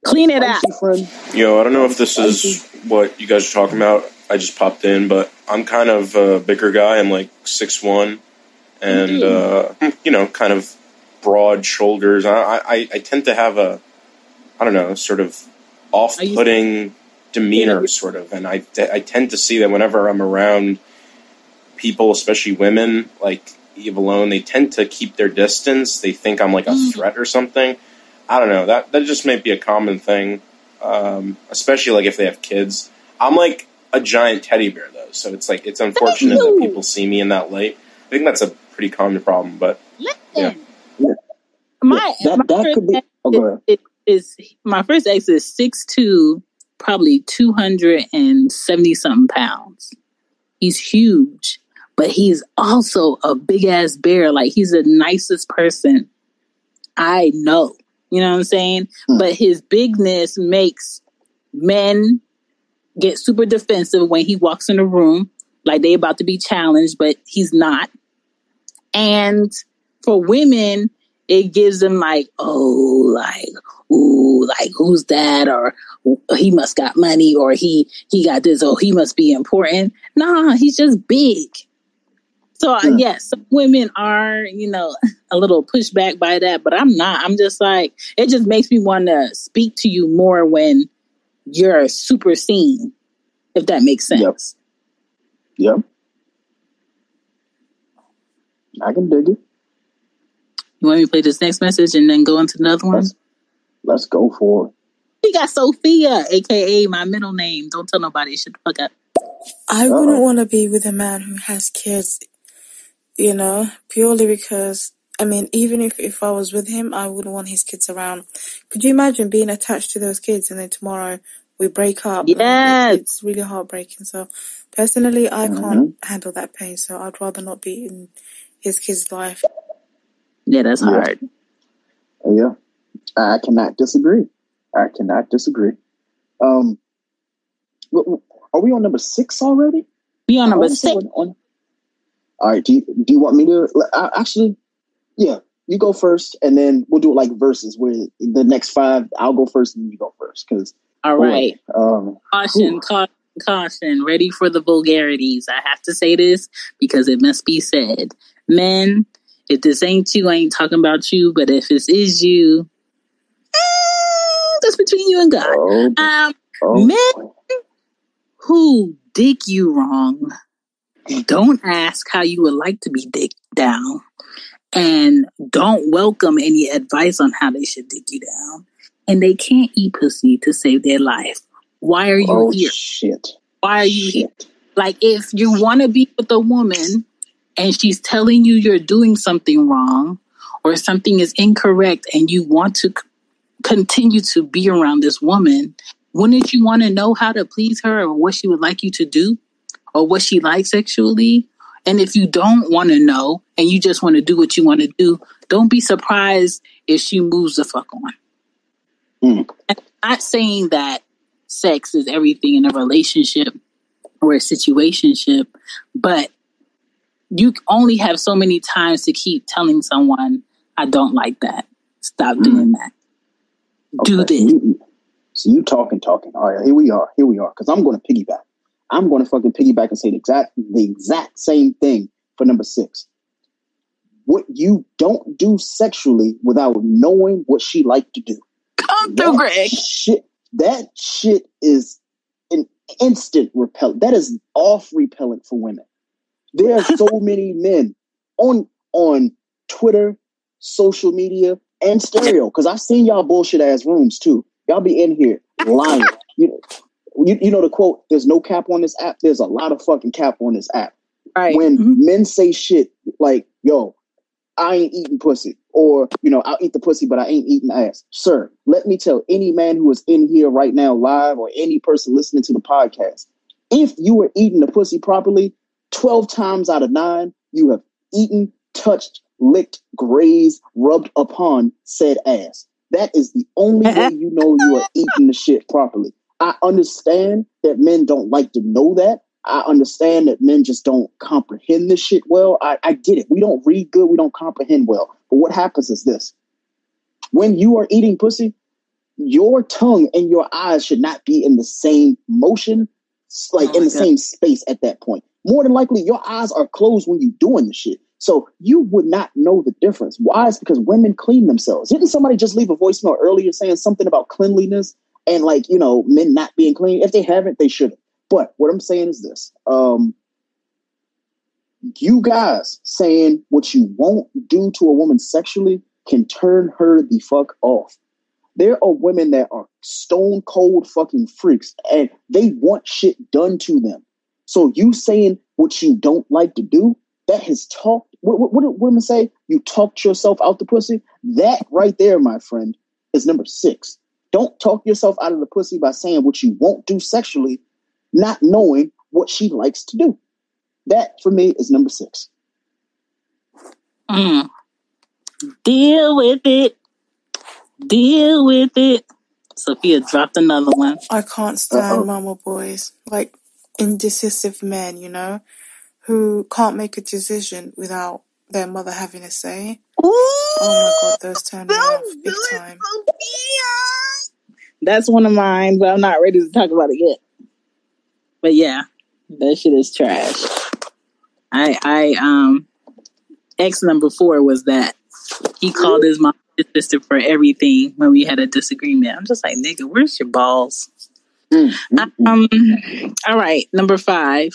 Clean it out. Spicy friend. Yo, I don't know if this is what you guys are talking about. I just popped in, but I'm kind of a bigger guy. I'm like six one, and uh, you know, kind of broad shoulders. I, I I tend to have a, I don't know, sort of off-putting demeanor, sort of, and I I tend to see that whenever I'm around people, especially women, like Eve alone, they tend to keep their distance. They think I'm like a threat or something. I don't know. That that just may be a common thing, um, especially like if they have kids. I'm like a giant teddy bear though, so it's like it's unfortunate that people see me in that light. I think that's a pretty common problem, but yeah. My, that, my that first could be. ex Oh, go is, is my first ex is six two, probably two hundred and seventy something pounds. He's huge, but he's also a big ass bear. Like he's the nicest person I know. You know what I'm saying? Hmm. But his bigness makes men get super defensive when he walks in the room, like they about to be challenged, but he's not. And for women, it gives them like, oh, like, ooh, like who's that? Or he must got money, or he he got this, or he must be important. Nah, he's just big. So uh, yes, women are, you know, a little pushed back by that, but I'm not. I'm just like, it just makes me want to speak to you more when you're super seen, if that makes sense. Yep. I can dig it. You want me to play this next message and then go into another one? Let's, let's go for it. We got Sophia, aka my middle name. Don't tell nobody. Shut the fuck up. I wouldn't want to be with a man who has kids, you know, purely because, I mean, even if, if I was with him, I wouldn't want his kids around. Could you imagine being attached to those kids and then tomorrow we break up? Yes. It's really heartbreaking. So personally, I Mm-hmm. can't handle that pain. So I'd rather not be in his kid's life. Yeah, that's Yeah. hard. Yeah, I cannot disagree. I cannot disagree. Um, w- w- are we on number six already? We on number six. we're on- all right. Do you, do you want me to uh, actually? Yeah, you go first, and then we'll do it like verses. Where the next five, I'll go first, and you go first. Because All right. um, Caution, caution, caution. Ready for the vulgarities. I have to say this because it must be said. Men, if this ain't you, I ain't talking about you. But if this is you, eh, that's between you and God. oh, Um, oh, men who dick you wrong, don't ask how you would like to be dicked down, and don't welcome any advice on how they should dick you down. And they can't eat pussy to save their life. Why are you oh here? shit, Why are you here? Like, if you want to be with a woman and she's telling you you're doing something wrong or something is incorrect and you want to c- continue to be around this woman, wouldn't you want to know how to please her or what she would like you to do or what she likes sexually? And if you don't want to know and you just want to do what you want to do, don't be surprised if she moves the fuck on. Mm. I'm not saying that sex is everything in a relationship or a situationship, but you only have so many times to keep telling someone, I don't like that. Stop doing that. Do this. so you talking, talking. All right, here we are. Here we are. Because I'm going to piggyback. I'm going to fucking piggyback and say the exact the exact same thing for number six. What you don't do sexually without knowing what she like to do. Come through, That Greg. shit. That shit is an instant repellent. That is off repellent for women. There are so many men on on Twitter, social media, and Stereo. Because I've seen y'all bullshit ass rooms too. Y'all be in here lying. You know, you, you know the quote, there's no cap on this app. There's a lot of fucking cap on this app. Right. When Mhm. men say shit like, yo, I ain't eating pussy, or you know, I'll eat the pussy, but I ain't eating ass. Sir, let me tell any man who is in here right now, live, or any person listening to the podcast, if you were eating the pussy properly, twelve times out of nine, you have eaten, touched, licked, grazed, rubbed upon said ass. That is the only way you know you are eating the shit properly. I understand that men don't like to know that. I understand that men just don't comprehend this shit well. I, I get it. We don't read good, we don't comprehend well. But what happens is this when you are eating pussy, your tongue and your eyes should not be in the same motion, like Oh in the God. same space at that point. More than likely, your eyes are closed when you're doing the shit. So you would not know the difference. Why? It's because women clean themselves. Didn't somebody just leave a voicemail earlier saying something about cleanliness and like, you know, men not being clean? If they haven't, they shouldn't. But what I'm saying is this. Um, you guys saying what you won't do to a woman sexually can turn her the fuck off. There are women that are stone cold fucking freaks and they want shit done to them. So you saying what you don't like to do, that has talked, what, what, what do women say? You talked yourself out the pussy? That right there, my friend, is number six. Don't talk yourself out of the pussy by saying what you won't do sexually, not knowing what she likes to do. That for me is number six. Mm. Deal with it. Deal with it. Sophia dropped another one. I can't stand Uh-oh. mama boys, like indecisive men, you know, who can't make a decision without their mother having a say. Oh my god, those turn me off big time. That's one of mine, but I'm not ready to talk about it yet. But yeah, that shit is trash. I I um X number four was that he called his mom his sister for everything when we had a disagreement. I'm just like, nigga, where's your balls? Mm, mm, mm. Um, all right, number five.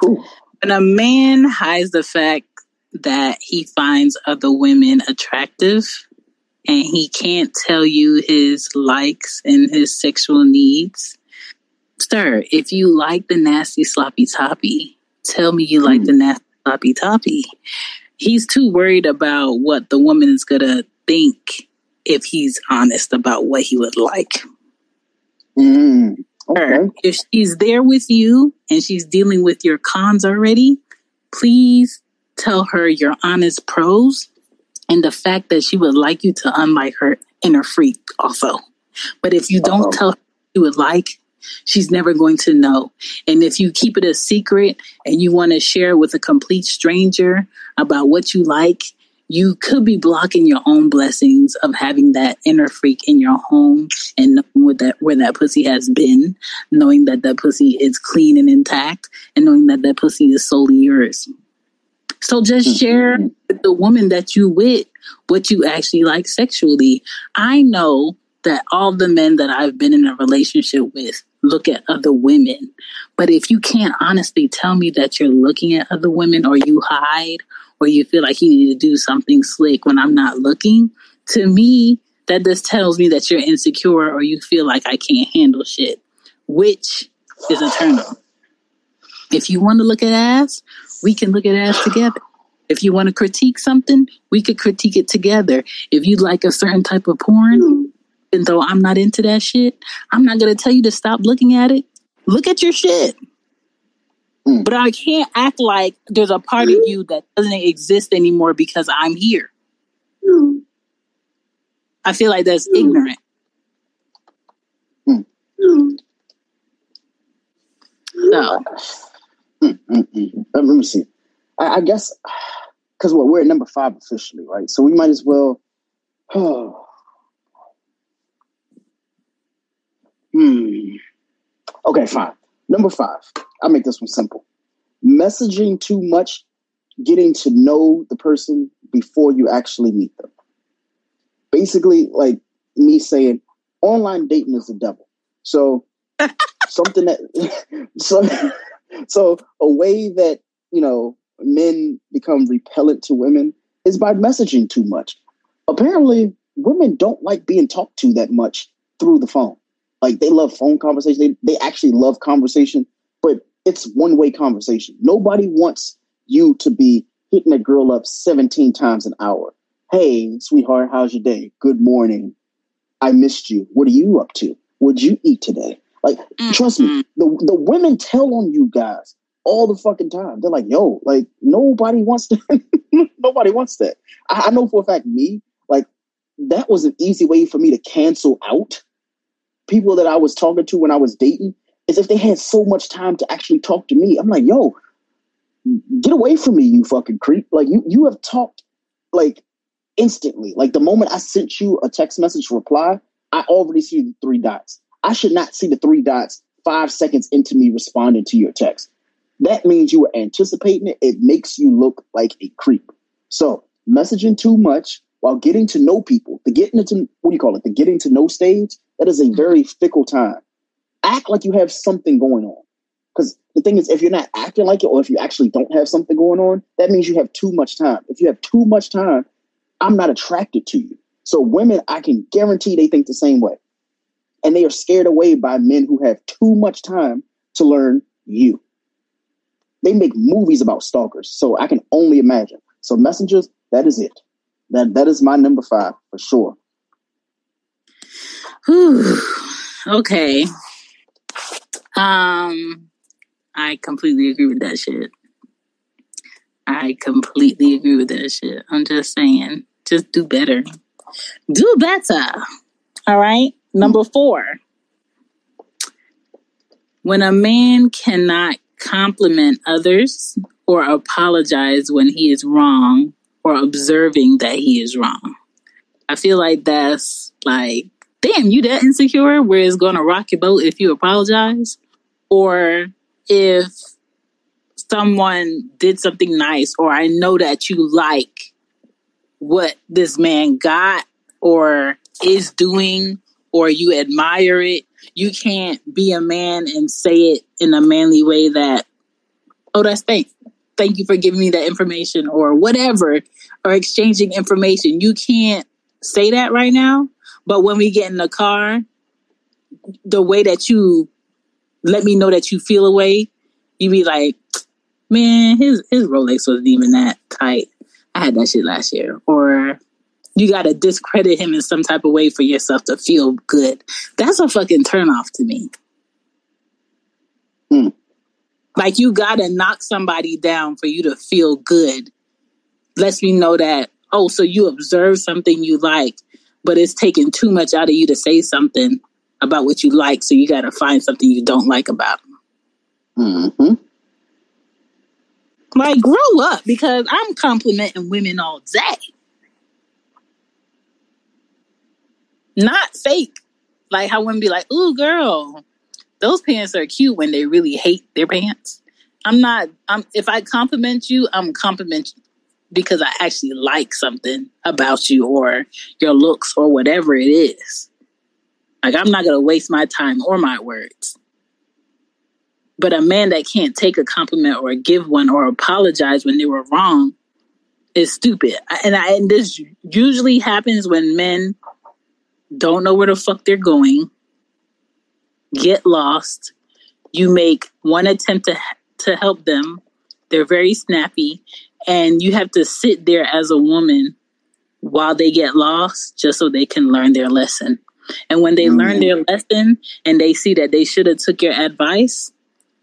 Whew. When a man hides the fact that he finds other women attractive and he can't tell you his likes and his sexual needs, sir, if you like the nasty sloppy toppy, tell me you like the nasty sloppy toppy. He's too worried about what the woman is going to think if he's honest about what he would like. Mm, okay. If she's there with you and she's dealing with your cons already, please tell her your honest pros and the fact that she would like you to unlike her inner freak also. But if you don't Uh-oh. tell her you would like, she's never going to know. And if you keep it a secret and you want to share with a complete stranger about what you like, you could be blocking your own blessings of having that inner freak in your home and knowing where that where that pussy has been, knowing that that pussy is clean and intact, and knowing that that pussy is solely yours. So just mm-hmm. share with the woman that you with what you actually like sexually. I know that all the men that I've been in a relationship with look at other women. But if you can't honestly tell me that you're looking at other women or you hide or you feel like you need to do something slick when I'm not looking, to me, that just tells me that you're insecure or you feel like I can't handle shit, which is a turn on. If you want to look at ass, we can look at ass together. If you want to critique something, we could critique it together. If you like a certain type of porn, even though I'm not into that shit, I'm not going to tell you to stop looking at it. Look at your shit. Hmm. But I can't act like there's a part of you that doesn't exist anymore because I'm here. I feel like that's ignorant. Hmm. So, hmm. Mm, mm, mm. Let me see. I, I guess because we're, we're at number five officially, right? So we might as well. hmm. Okay, fine. Number five. I'll make this one simple. Messaging too much, getting to know the person before you actually meet them. Basically, like me saying, online dating is the devil. So something that so so a way that you know men become repellent to women is by messaging too much. Apparently, women don't like being talked to that much through the phone. Like they love phone conversation. They they actually love conversation, but it's one way conversation. Nobody wants you to be hitting a girl up 17 times an hour. Hey, sweetheart, how's your day? Good morning. I missed you. What are you up to? What'd you eat today? Like, mm, trust me, mm. the the women tell on you guys all the fucking time. They're like, yo, like nobody wants to nobody wants that. I, I know for a fact me, like, that was an easy way for me to cancel out people that I was talking to when I was dating, is if they had so much time to actually talk to me. I'm like, yo, get away from me, you fucking creep. Like you you have talked like instantly. Like the moment I sent you a text message reply, I already see the three dots. I should not see the three dots five seconds into me responding to your text. That means you were anticipating it. It makes you look like a creep. So messaging too much while getting to know people, the getting into what do you call it? The getting to know stage, that is a mm-hmm. very fickle time. Act like you have something going on. Because the thing is, if you're not acting like it, or if you actually don't have something going on, that means you have too much time. If you have too much time, I'm not attracted to you. So women, I can guarantee they think the same way. And they are scared away by men who have too much time to learn you. They make movies about stalkers, so I can only imagine. So messengers, that is it. That that is my number five for sure. whew, okay. Um, I completely agree with that shit. I completely agree with that shit. I'm just saying, just do better. Do better. All right. Number four. When a man cannot compliment others or apologize when he is wrong or observing that he is wrong. I feel like that's like, damn, you that insecure where it's gonna rock your boat if you apologize? Or if someone did something nice or I know that you like what this man got or is doing or you admire it, you can't be a man and say it in a manly way that, oh, that's fake. thank you for giving me that information or whatever, or exchanging information. You can't say that right now. But when we get in the car, the way that you let me know that you feel a way, you be like, man, his his Rolex wasn't even that tight. I had that shit last year. Or you got to discredit him in some type of way for yourself to feel good. That's a fucking turnoff to me. Hmm. Like you got to knock somebody down for you to feel good. Lets me know that, oh, so you observe something you like, but it's taking too much out of you to say something about what you like. So you got to find something you don't like about them. hmm Like, grow up because I'm complimenting women all day. Not fake. Like how women be like, ooh, girl, those pants are cute when they really hate their pants. I'm not, I'm, if I compliment you, I'm compliment you because I actually like something about you or your looks or whatever it is. Like, I'm not to waste my time or my words. But a man that can't take a compliment or give one or apologize when they were wrong is stupid. And, I, and this usually happens when men don't know where the fuck they're going, get lost. You make one attempt to to help them. They're very snappy, and you have to sit there as a woman while they get lost, just so they can learn their lesson. And when they mm-hmm. learn their lesson and they see that they should have took your advice,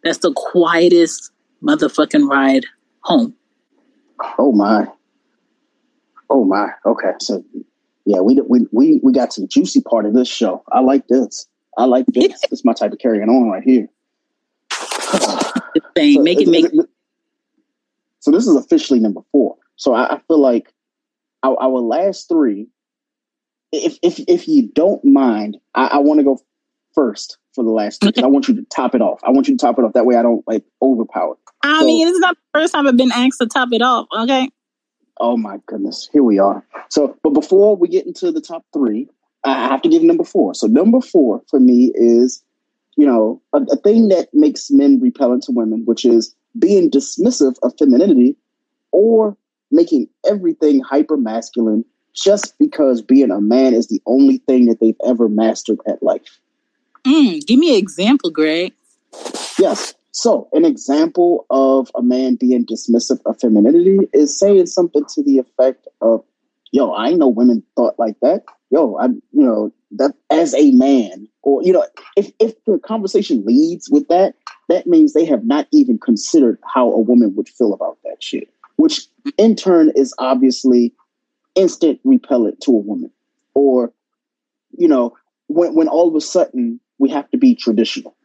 that's the quietest motherfucking ride home. Oh my. Oh my. Okay. So yeah, we we we we got to the juicy part of this show. I like this. I like this. this is my type of carrying on right here. so, make it make. So this is officially number four. So I, I feel like our, our, last three. If if if you don't mind, I, I want to go first for the last three. Okay. I want you to top it off. I want you to top it off. That way, I don't like overpower. I so, mean, is not the first time I've been asked to top it off. Okay. Oh my goodness, here we are. So, but before we get into the top three, I have to give number four. So, number four for me is you know, a, a thing that makes men repellent to women, which is being dismissive of femininity or making everything hyper masculine just because being a man is the only thing that they've ever mastered at life. Mm, give me an example, Greg. Yes. So, an example of a man being dismissive of femininity is saying something to the effect of, yo, I know women thought like that. Yo, I, you know, that as a man, or you know, if if the conversation leads with that, that means they have not even considered how a woman would feel about that shit, which in turn is obviously instant repellent to a woman. Or, you know, when when all of a sudden we have to be traditional,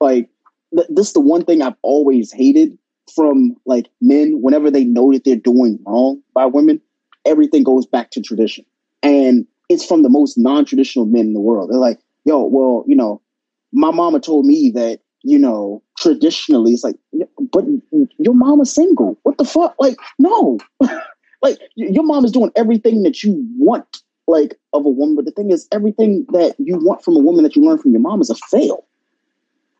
like th- this is the one thing I've always hated from like men whenever they know that they're doing wrong by women everything goes back to tradition and it's from the most non-traditional men in the world. They're like, yo, well, you know, my mama told me that, you know, traditionally it's like, but your mama's single. What the fuck? Like, no. like your mom is doing everything that you want like of a woman, but the thing is everything that you want from a woman that you learn from your mom is a fail.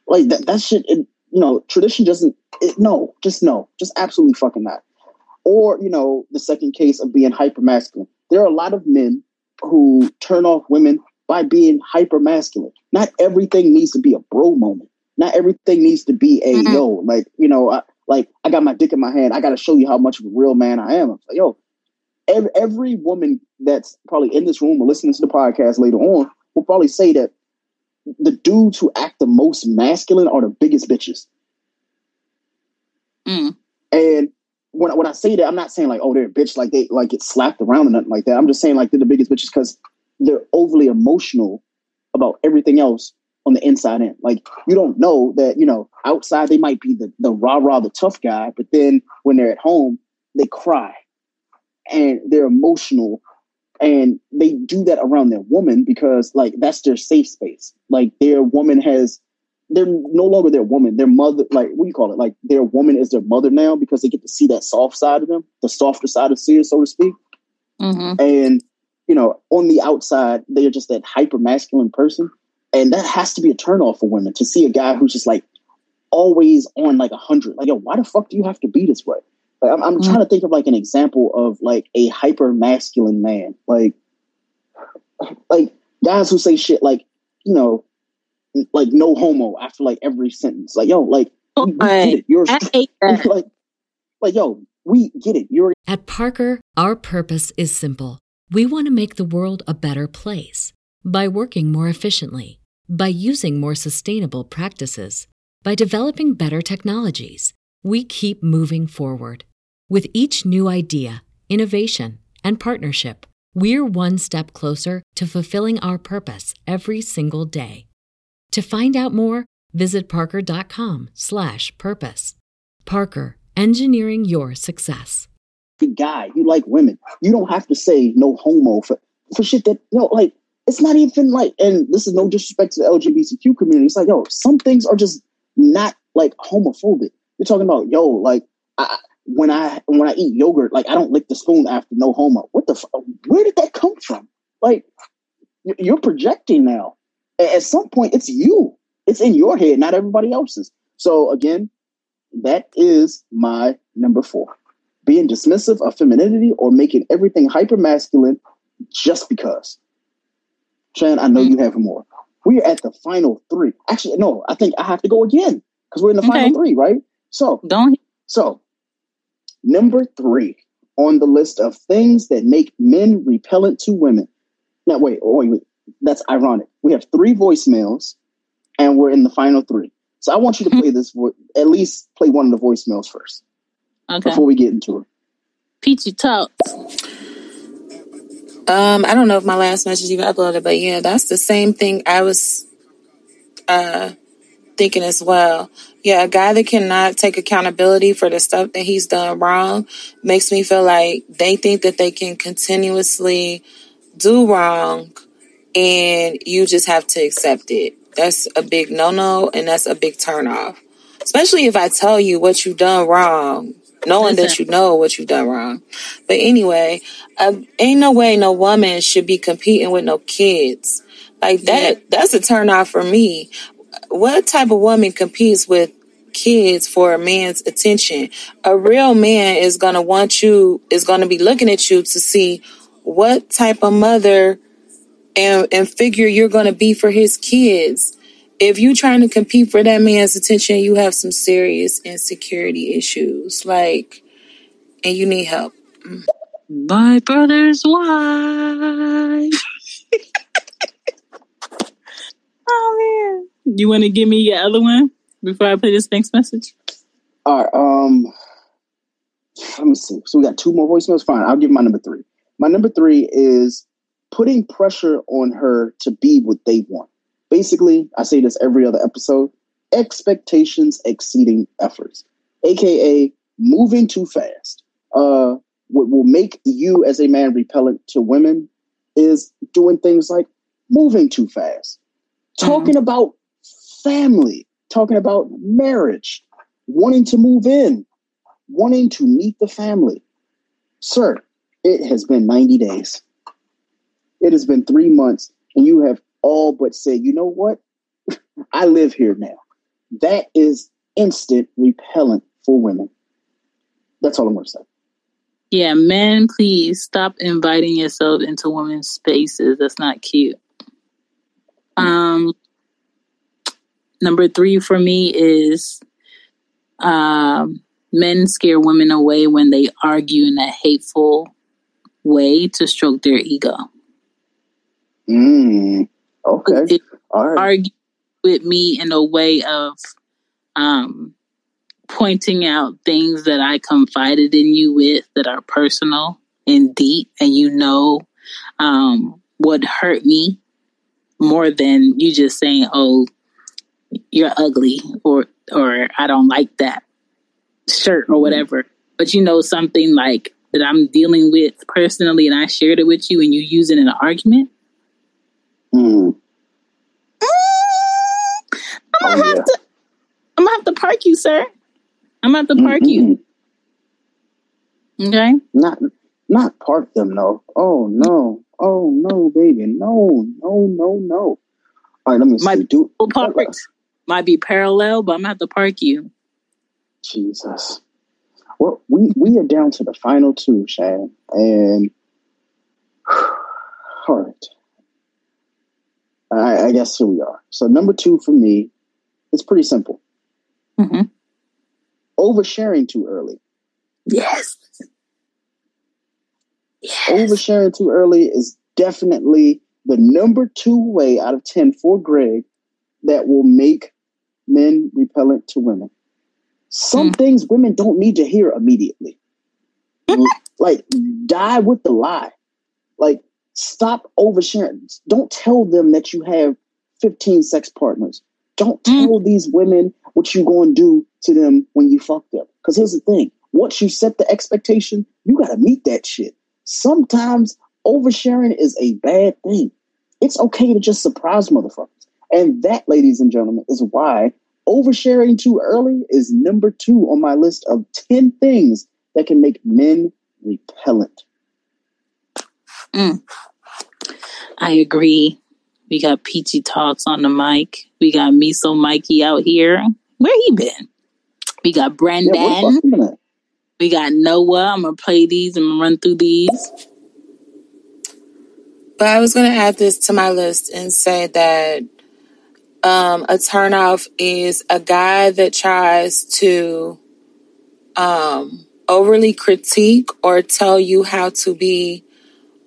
Like that that shit it, you know, tradition doesn't it, no, just no. Just absolutely fucking not. Or, you know, the second case of being hyper masculine. There are a lot of men who turn off women by being hyper masculine. Not everything needs to be a bro moment. Not everything needs to be a mm-hmm. yo, like you know, I, like I got my dick in my hand. I got to show you how much of a real man I am. Like, yo, every, every woman that's probably in this room or listening to the podcast later on will probably say that the dudes who act the most masculine are the biggest bitches. Mm. And when when I say that, I'm not saying like, oh, they're a bitch, like they like get slapped around or nothing like that. I'm just saying like they're the biggest bitches because they're overly emotional about everything else on the inside end. Like you don't know that, you know, outside they might be the the rah-rah, the tough guy, but then when they're at home, they cry and they're emotional and they do that around their woman because like that's their safe space. Like their woman has they're no longer their woman. Their mother, like what do you call it? Like their woman is their mother now because they get to see that soft side of them, the softer side of Sears, so to speak. Mm-hmm. And you know, on the outside, they are just that hyper masculine person, and that has to be a turnoff for women to see a guy who's just like always on like a hundred. Like, yo, why the fuck do you have to be this way? Like, I'm, I'm mm. trying to think of like an example of like a hyper masculine man, like, like guys who say shit like, you know, like no homo after like every sentence. Like, yo, like we, we get it. You're I hate that. like, like, yo, we get it. You're At Parker, our purpose is simple. We want to make the world a better place by working more efficiently, by using more sustainable practices, by developing better technologies. We keep moving forward. With each new idea, innovation, and partnership, we're one step closer to fulfilling our purpose every single day. To find out more, visit parker.com/purpose. Parker, engineering your success. good guy. You like women. You don't have to say no homo for for shit that you know, like it's not even like. And this is no disrespect to the LGBTQ community. It's like, yo, some things are just not like homophobic. You're talking about, yo, like I, when I when I eat yogurt, like I don't lick the spoon after no homo. What the? fu- Where did that come from? Like you're projecting now. At some point, it's you. It's in your head, not everybody else's. So again, that is my number four. Being dismissive of femininity or making everything hyper masculine just because. Shan, I know hmm. you have more. We're at the final three. Actually, no, I think I have to go again because we're in the final three, right? So Don't so, number three on the list of things that make men repellent to women. Now, wait, oh, wait, wait. That's ironic. We have three voicemails, and we're in the final three. So I want you to play this. vo- At least play one of the voicemails first okay. before we get into it. Peachy talk. Um, I don't know if my last message you uploaded, but yeah, that's the same thing I was uh thinking as well. Yeah, a guy that cannot take accountability for the stuff that he's done wrong makes me feel like they think that they can continuously do wrong and you just have to accept it. That's a big no no and that's a big turn off. Especially if I tell you what you've done wrong, knowing that you know what you've done wrong. But anyway, uh, ain't no way no woman should be competing with no kids. Like that, that's a turn off for me. What type of woman competes with kids for a man's attention? A real man is gonna want you, is gonna be looking at you to see what type of mother and, and figure you're gonna be for his kids. If you're trying to compete for that man's attention, you have some serious insecurity issues. Like, and you need help. My brother's wife. oh man. You want to give me your other one before I play this next message? All right. Um, let me see. So we got two more voicemails. Fine. I'll give my number three. My number three is putting pressure on her to be what they want. Basically, I say this every other episode expectations exceeding efforts, aka moving too fast. Uh, what will make you as a man repellent to women is doing things like moving too fast, talking about family, talking about marriage, wanting to move in, wanting to meet the family. Sir, it has been 90 days. It has been three months, and you have all but said, you know what? I live here now. That is instant repellent for women. That's all I'm going to say. Yeah, men, please stop inviting yourself into women's spaces. That's not cute. Um, number three for me is um, men scare women away when they argue in a hateful way to stroke their ego. Mm, okay. They All right. argue with me in a way of um, pointing out things that I confided in you with that are personal and deep, and you know um, would hurt me more than you just saying, "Oh, you're ugly," or or I don't like that shirt or mm-hmm. whatever. But you know something like that I'm dealing with personally, and I shared it with you, and you use it in an argument. Mm-hmm. Mm. I'm gonna oh, have to. I'm gonna have to park you, sir. I'm gonna have to park you. Mm-hmm. Okay. Not not park them, no. Oh no. Oh no, baby. No, no, no, no. All right, let me My see. Do parked. Might be parallel, but I'm gonna have to park you. Jesus. Well, we we are down to the final two, Shan, and all right. I, I guess here we are. So number two for me, it's pretty simple. Mm-hmm. Oversharing too early. Yes. Yes. Oversharing too early is definitely the number two way out of ten for Greg that will make men repellent to women. Some mm. things women don't need to hear immediately. Mm-hmm. like, die with the lie. Like, stop oversharing. Don't tell them that you have 15 sex partners. Don't mm. tell these women what you're going to do to them when you fuck them. Because here's the thing once you set the expectation, you got to meet that shit. Sometimes oversharing is a bad thing. It's okay to just surprise motherfuckers. And that, ladies and gentlemen, is why oversharing too early is number two on my list of 10 things that can make men repellent. Mm. I agree. We got Peachy Talks on the mic. We got Miso Mikey out here. Where he been? We got Brendan. Yeah, what the fuck you been at? we got Noah. I'm gonna play these and run through these. But I was going to add this to my list and say that um, a turnoff is a guy that tries to um, overly critique or tell you how to be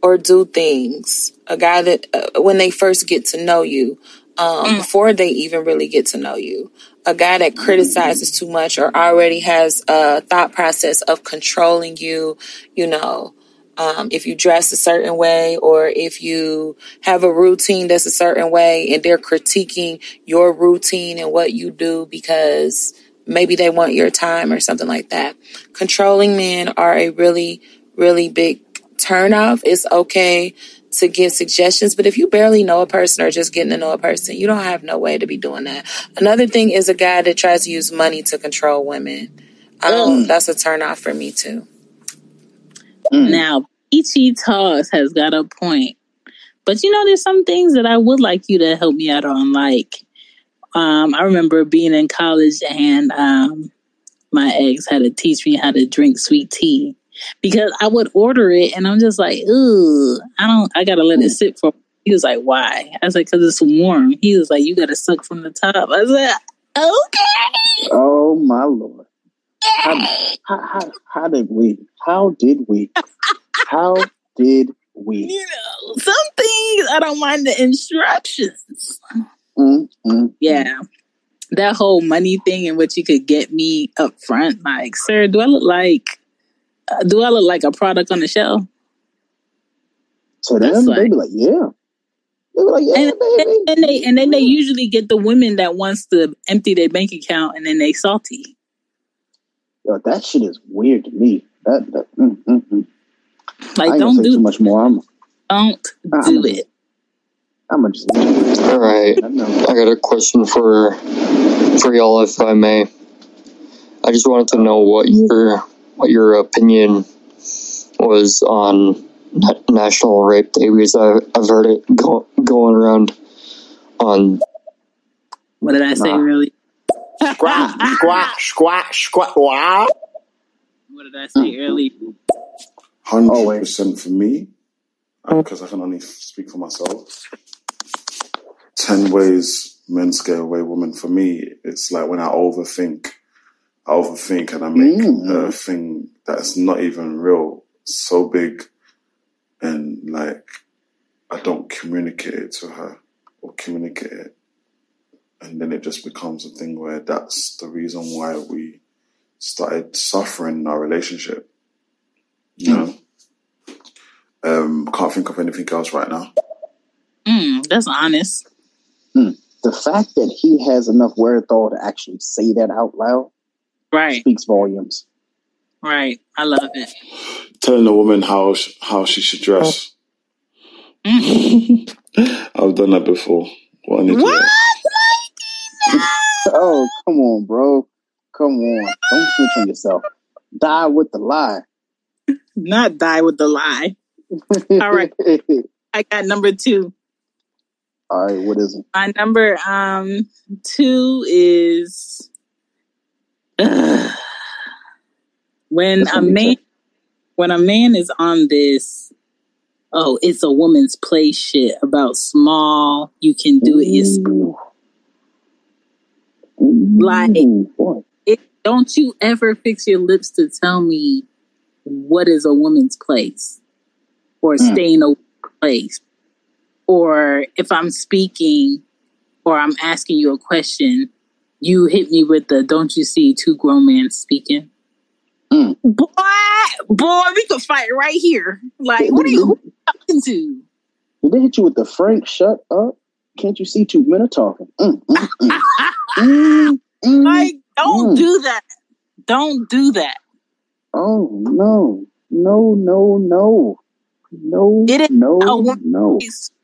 or do things. A guy that, uh, when they first get to know you, um, before they even really get to know you, a guy that criticizes too much or already has a thought process of controlling you, you know, um, if you dress a certain way or if you have a routine that's a certain way and they're critiquing your routine and what you do because maybe they want your time or something like that. Controlling men are a really, really big turnoff. It's okay to give suggestions, but if you barely know a person or just getting to know a person, you don't have no way to be doing that. Another thing is a guy that tries to use money to control women. Um, That's a turnoff for me too. Now, Peachy Talks has got a point. But you know, there's some things that I would like you to help me out on. Like, um, I remember being in college and um, my ex had to teach me how to drink sweet tea because I would order it and I'm just like, ooh, I don't, I gotta let it sit for. He was like, why? I was like, because it's warm. He was like, you gotta suck from the top. I was like, okay. Oh my lord. How, how, how, did we? How did we? How did we? You know, some things I don't mind the instructions. Mm, mm, Yeah. That whole money thing and what you could get me up front, like, sir, do I look like uh, do I look like a product on the shelf? So them, like- they be like, yeah. They be like, yeah, and, baby. and they and then they usually get the women that wants to empty their bank account and then they salty. Yo, that shit is weird to me. That, that mm, mm, mm. I Like ain't don't say too do much more. I'm, don't I'm do just- it. I'm gonna just. All right, I. I got a question for for y'all, if I may. I just wanted to know what your what your opinion was on National Rape Day because I, I've heard it go, going around on What did I say Nah. really? Squat, squat, squat, squat. Wow. What did I say earlier? Hundred percent for me, because I can only speak for myself. Ten ways men scare away women. For me, it's like when I overthink. I overthink and I make Mm. a thing that's not even real so big, and like I don't communicate it to her or communicate it, and then it just becomes a thing where that's the reason why we started suffering in our relationship. You know. Um, can't think of anything else right now. Mm, that's honest. The fact that he has enough wherewithal to actually say that out loud Right, speaks volumes. right. I love it. Telling a woman how sh- how she should dress. I've done that before. What? an idiot. What? Come on, bro. Come on. Don't switch on yourself. Die with the lie. Not die with the lie. All right. I got number two. All right, what is it? My number um two is ugh, when a man when a man is on this oh it's a woman's play shit about small you can do it like it, don't you ever fix your lips to tell me what is a woman's place or Hmm. stay in a place or if i'm speaking or i'm asking you a question you hit me with the don't you see two grown men speaking Hmm. boy boy we could fight right here like what are you you talking to Did they hit you with the Frank? Shut up! Can't you see two men are talking? Mm, mm, mm. Mm, mm, like don't mm. do that don't do that Oh no, no, no, no, no, It is no, no.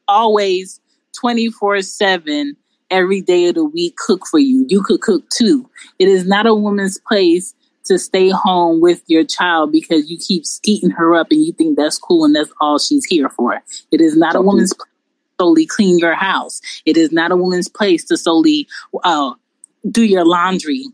always 24 7 every day of the week cook for you. You could cook too. It is not a woman's place to stay home with your child because you keep skeeting her up and you think that's cool and that's all she's here for. It is not a woman's place solely clean your house. It is not a woman's place to solely uh, do your laundry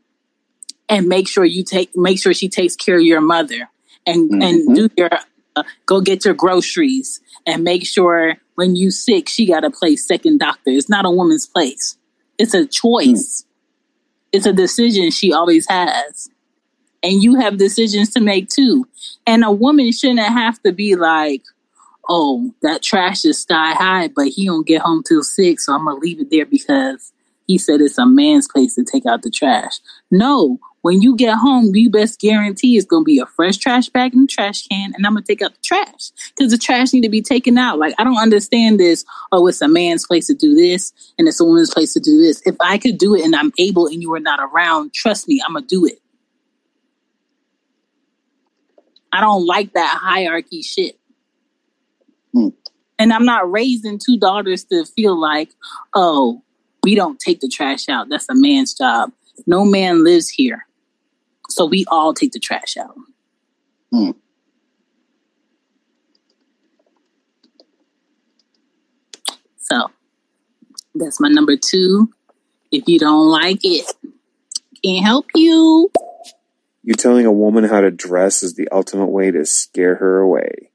and make sure you take make sure she takes care of your mother and and Mhm. do your uh, go get your groceries and make sure when you sick she got a place second doctor. It's not a woman's place. It's a choice. It's a decision she always has. And you have decisions to make too. And a woman shouldn't have to be like oh that trash is sky high but he don't get home till six so i'm gonna leave it there because he said it's a man's place to take out the trash. No when you get home you best guarantee it's gonna be a fresh trash bag in the trash can and i'm gonna take out the trash because the trash need to be taken out. Like i don't understand this oh it's a man's place to do this and it's a woman's place to do this. If i could do it and i'm able and you are not around trust me i'm gonna do it. I don't like that hierarchy shit Hmm. and I'm not raising two daughters to feel like, oh, we don't take the trash out. That's a man's job. No man lives here. So we all take the trash out. Hmm. So that's my number two. If you don't like it, can't help you. You telling a woman how to dress is the ultimate way to scare her away.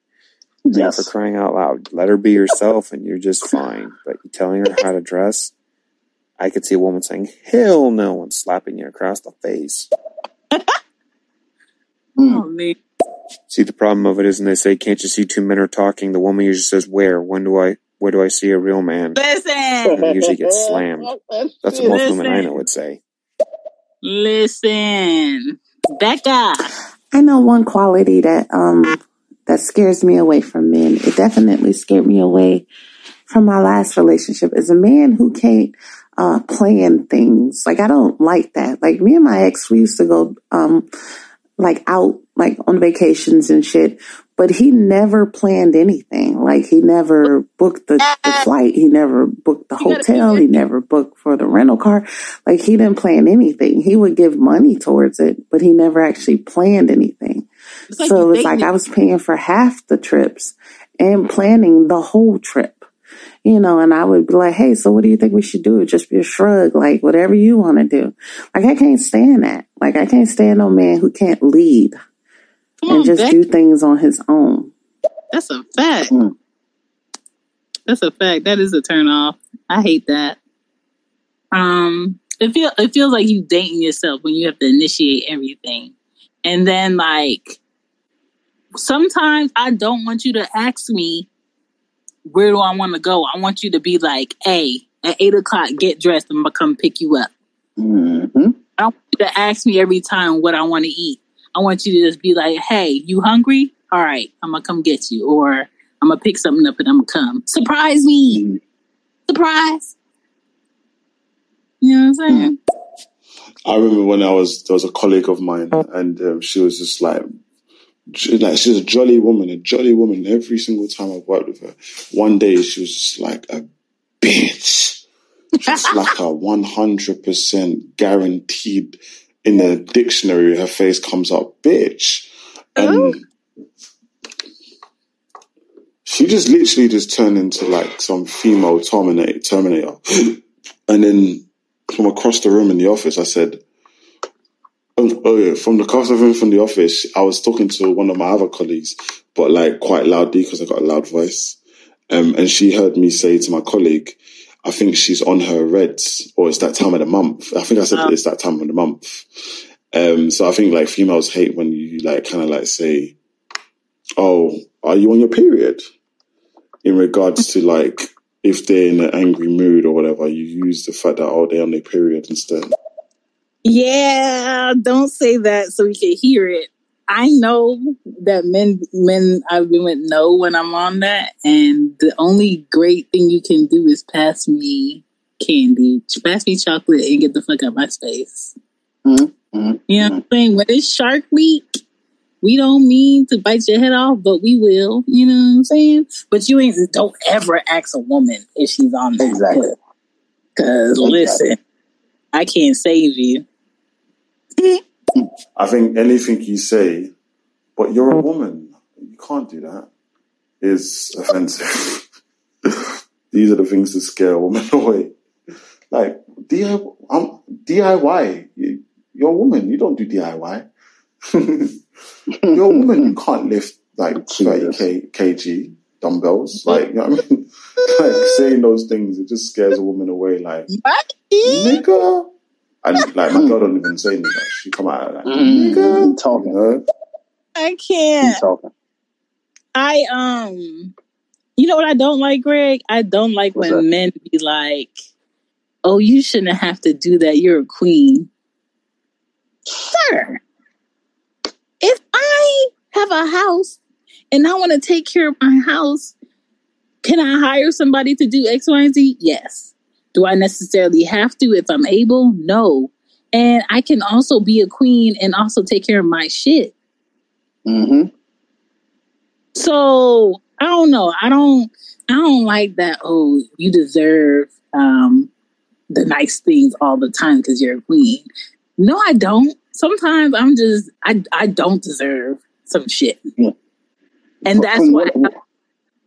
I mean, Yes. for crying out loud, let her be herself and you're just fine. But you telling her how to dress, I could see a woman saying, hell no, and slapping you across the face. Mm. Oh man. See, the problem of it is, and they say, can't you see two men are talking? The woman usually says, where? When do I, where do I see a real man? Listen, And they usually get slammed. That's what most women I know would say. listen. Becca. I know one quality that um that scares me away from men. It definitely scared me away from my last relationship is a man who can't uh plan things. Like I don't like that. Like me and my ex we used to go um like out like on vacations and shit, but he never planned anything. Like he never booked the, the flight, he never booked the You gotta be hotel, he never booked for the rental car. Like he didn't plan anything. He would give money towards it, but he never actually planned anything. Like so it's like I was paying for half the trips and planning the whole trip. You know, and I would be like, hey, so what do you think we should do? Just be a shrug, like whatever you want to do. Like I can't stand that. Like I can't stand no man who can't lead Come and on, just do things on his own. That's a fact. Mm. That's a fact. That is a turn off. I hate that. Um, it feel it feels like you dating yourself when you have to initiate everything, and then like sometimes I don't want you to ask me where do I want to go. I want you to be like, "Hey, at eight o'clock, get dressed. I'm gonna come pick you up." Mm-hmm. I don't want you to ask me every time what I want to eat. I want you to just be like, "Hey, you hungry? All right, I'm gonna come get you," or "I'm gonna pick something up and I'm gonna come." Surprise me, surprise. You know what I'm saying? I remember when I was there was a colleague of mine, and um, she was just like, like she's a jolly woman, a jolly woman. Every single time I've worked with her, one day she was just like a bitch, just like a one hundred percent guaranteed in the dictionary. Her face comes up, bitch, and she just literally just turned into like some female Terminator. Terminator. and then from across the room in the office, I said, oh, oh yeah, from the the room from the office, I was talking to one of my other colleagues, but like quite loudly because I got a loud voice. Um, and she heard me say to my colleague, I think she's on her reds, or it's that time of the month. I think I said Oh. it's that time of the month. Um, so I think like females hate when you like kind of like say, "Oh, are you on your period?" In regards to like if they're in an angry mood or whatever, you use the fact that oh they're on their period instead. Yeah, don't say that so we can hear it. I know that men men I've been with know when I'm on that, and the only great thing you can do is pass me candy, pass me chocolate, and get the fuck out of my space. Mm-hmm. You know what I'm saying? When it's Shark Week, we don't mean to bite your head off, but we will. You know what I'm saying? But you ain't don't ever ask a woman if she's on that. Exactly. Because Exactly. listen, I can't save you. I think anything you say, but you're a woman, you can't do that, is offensive. These are the things that scare a woman away. Like DIY, um, DIY. You, you're a woman. You don't do DIY. you're a woman. You can't lift like 30 k, kg dumbbells. Like you know what I mean. like saying those things, it just scares a woman away. Like nigga. And like my girl don't even say nigga. She come out like nigga. Talking. You know? I can't. talking. I um you know what I don't like, Greg? I don't like What's when that? men be like, Oh, you shouldn't have to do that. You're a queen. Sir, if I have a house and I want to take care of my house, can I hire somebody to do X, Y, and Z? Yes. Do I necessarily have to if I'm able? No. And I can also be a queen and also take care of my shit. Mm-hmm. So I don't know. I don't. I don't like that. Oh, you deserve um, the nice things all the time because you're a queen. No, I don't. Sometimes I'm just. I I don't deserve some shit, and that's From why what-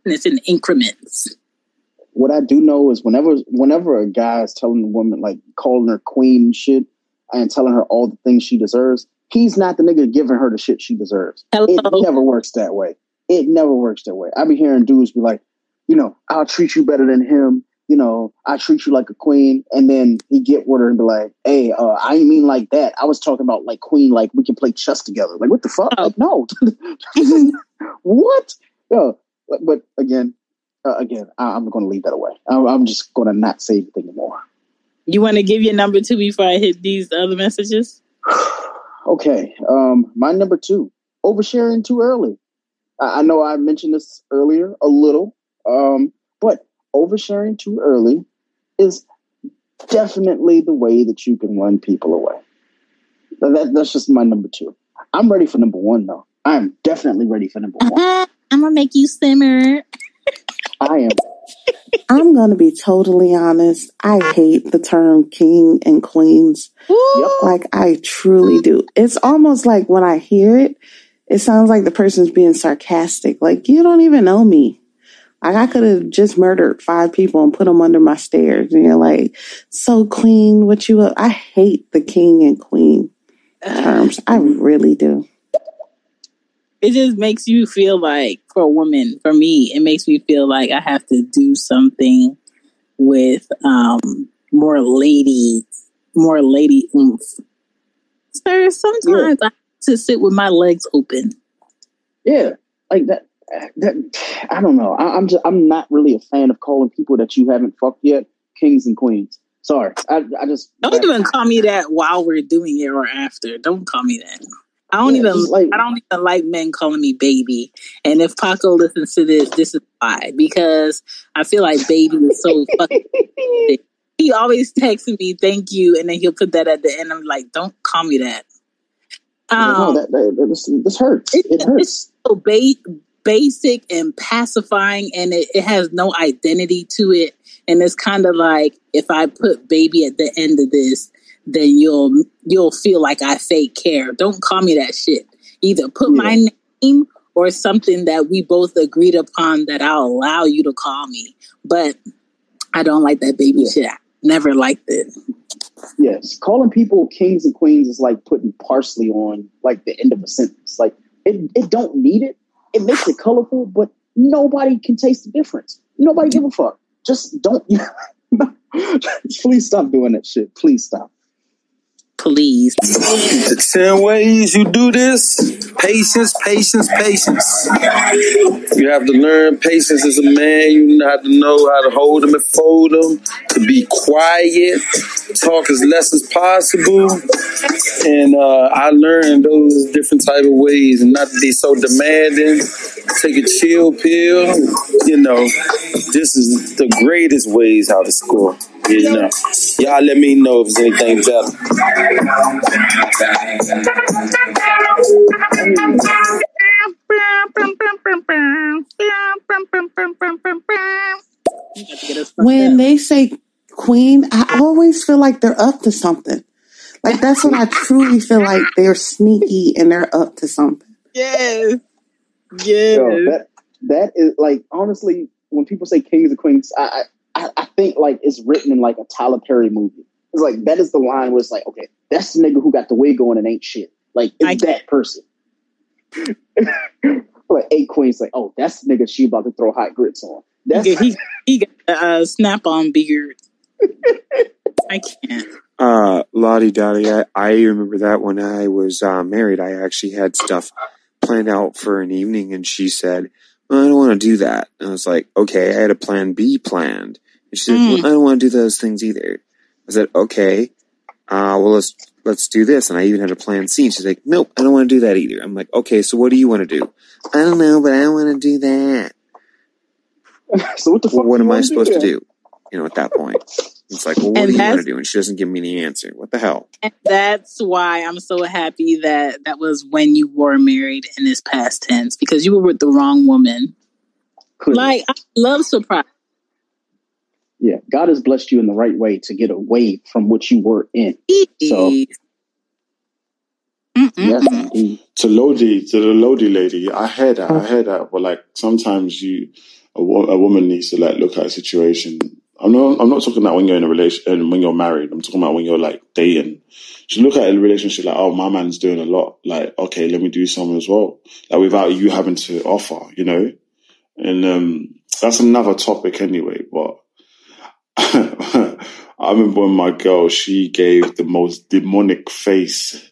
it's in increments. What I do know is whenever whenever a guy is telling a woman like calling her queen and shit and telling her all the things she deserves, he's not the nigga giving her the shit she deserves. It never works that way. It never works that way. I be hearing dudes be like, you know, I'll treat you better than him. You know, I treat you like a queen, and then he get with her and be like, "Hey, uh, I mean like that. I was talking about like queen, like we can play chess together. Like what the fuck? Like no, what? No, but, but again, uh, again, I, I'm going to leave that away. I'm, I'm just going to not say anything anymore. You want to give your number two before I hit these other messages? Okay, um, my number two, oversharing too early. I, I know I mentioned this earlier a little, um, but oversharing too early is definitely the way that you can run people away. That- that- that's just my number two. I'm ready for number one, though. I'm definitely ready for number one. I'm gonna make you simmer. I am. I'm going to be totally honest. I hate the term king and queens. Like, I truly do. It's almost like when I hear it, it sounds like the person's being sarcastic. Like, you don't even know me. Like, I could have just murdered five people and put them under my stairs. And you're like, so queen, what you, I hate the king and queen terms. I really do. It just makes you feel like for a woman for me it makes me feel like i have to do something with um more lady more lady oomph sir sometimes i have to sit with my legs open Yeah, like that. That I don't know. I, I'm just I'm not really a fan of calling people that you haven't fucked yet kings and queens. Sorry, I I just don't even call me that while we're doing it or after don't call me that I don't Yeah, even like- I don't even like men calling me baby. And if Paco listens to this, this is why. Because I feel like baby is so fucking he always texts me thank you and then he'll put that at the end. I'm like, don't call me that. no, Um, that, that, that- this, this hurts. It hurts. it's so ba- basic and pacifying and it, it has no identity to it. And it's kind of like if I put baby at the end of this, then you'll you'll feel like I fake care. Don't call me that shit. Either put my name or something that we both agreed upon that I'll allow you to call me. But I don't like that baby shit. I never liked it. Yes, calling people kings and queens is like putting parsley on like the end of a sentence. Like it, it don't need it. It makes it colorful, but nobody can taste the difference. Nobody give a fuck. Just don't. Please stop doing that shit. Please stop. Please. The 10 ways you do this patience, patience, patience. You have to learn patience as a man. You have to know how to hold them and fold them, to be quiet, talk as less as possible. And uh, I learned those different type of ways and not to be so demanding. Take a chill pill. You know, this is the greatest ways how to score. You know, y'all let me know if there's anything better. when they say queen, I always feel like they're up to something. Like that's when I truly feel like they're sneaky and they're up to something. Yes. Yes. Yo, that that is like honestly, when people say kings and queens, I I, I think like it's written in like a Tyler Perry movie. It's like that is the line where it's like, okay, that's the nigga who got the wig on and ain't shit. Like it's that person. like a queen's like, oh, that's the nigga she about to throw hot grits on. That's He, he, he got a snap on beard. I can't. Uh, Lottie Dottie, I, I remember that when I was uh, married, I actually had stuff planned out for an evening, and she said, well, I don't want to do that. And I was like, okay, I had a plan B planned. And she said, Mm. well, I don't want to do those things either. I said, okay, uh, well, let's, let's do this. And I even had a plan C. And she's like, nope, I don't want to do that either. I'm like, okay, so what do you want to do? I don't know, but I don't want to do that. so what the well, fuck what am I supposed to do? You know, at that point, it's like, well, what And do you want to do? And she doesn't give me the answer. What the hell? And that's why I'm so happy that that was when you were married in this past tense because you were with the wrong woman. Like, I love surprise. Yeah, God has blessed you in the right way to get away from what you were in. So yes, to Lodi, to the Lodi lady, I heard that. I heard that. But like sometimes you, a, wo- a woman needs to like look at a situation. I'm not. I'm not talking about when you're in a relation and when you're married. I'm talking about when you're like dating. You look at a relationship like, oh, my man's doing a lot. Like, okay, let me do some as well. Like without you having to offer, you know. And um, that's another topic anyway. But I remember when my girl, she gave the most demonic face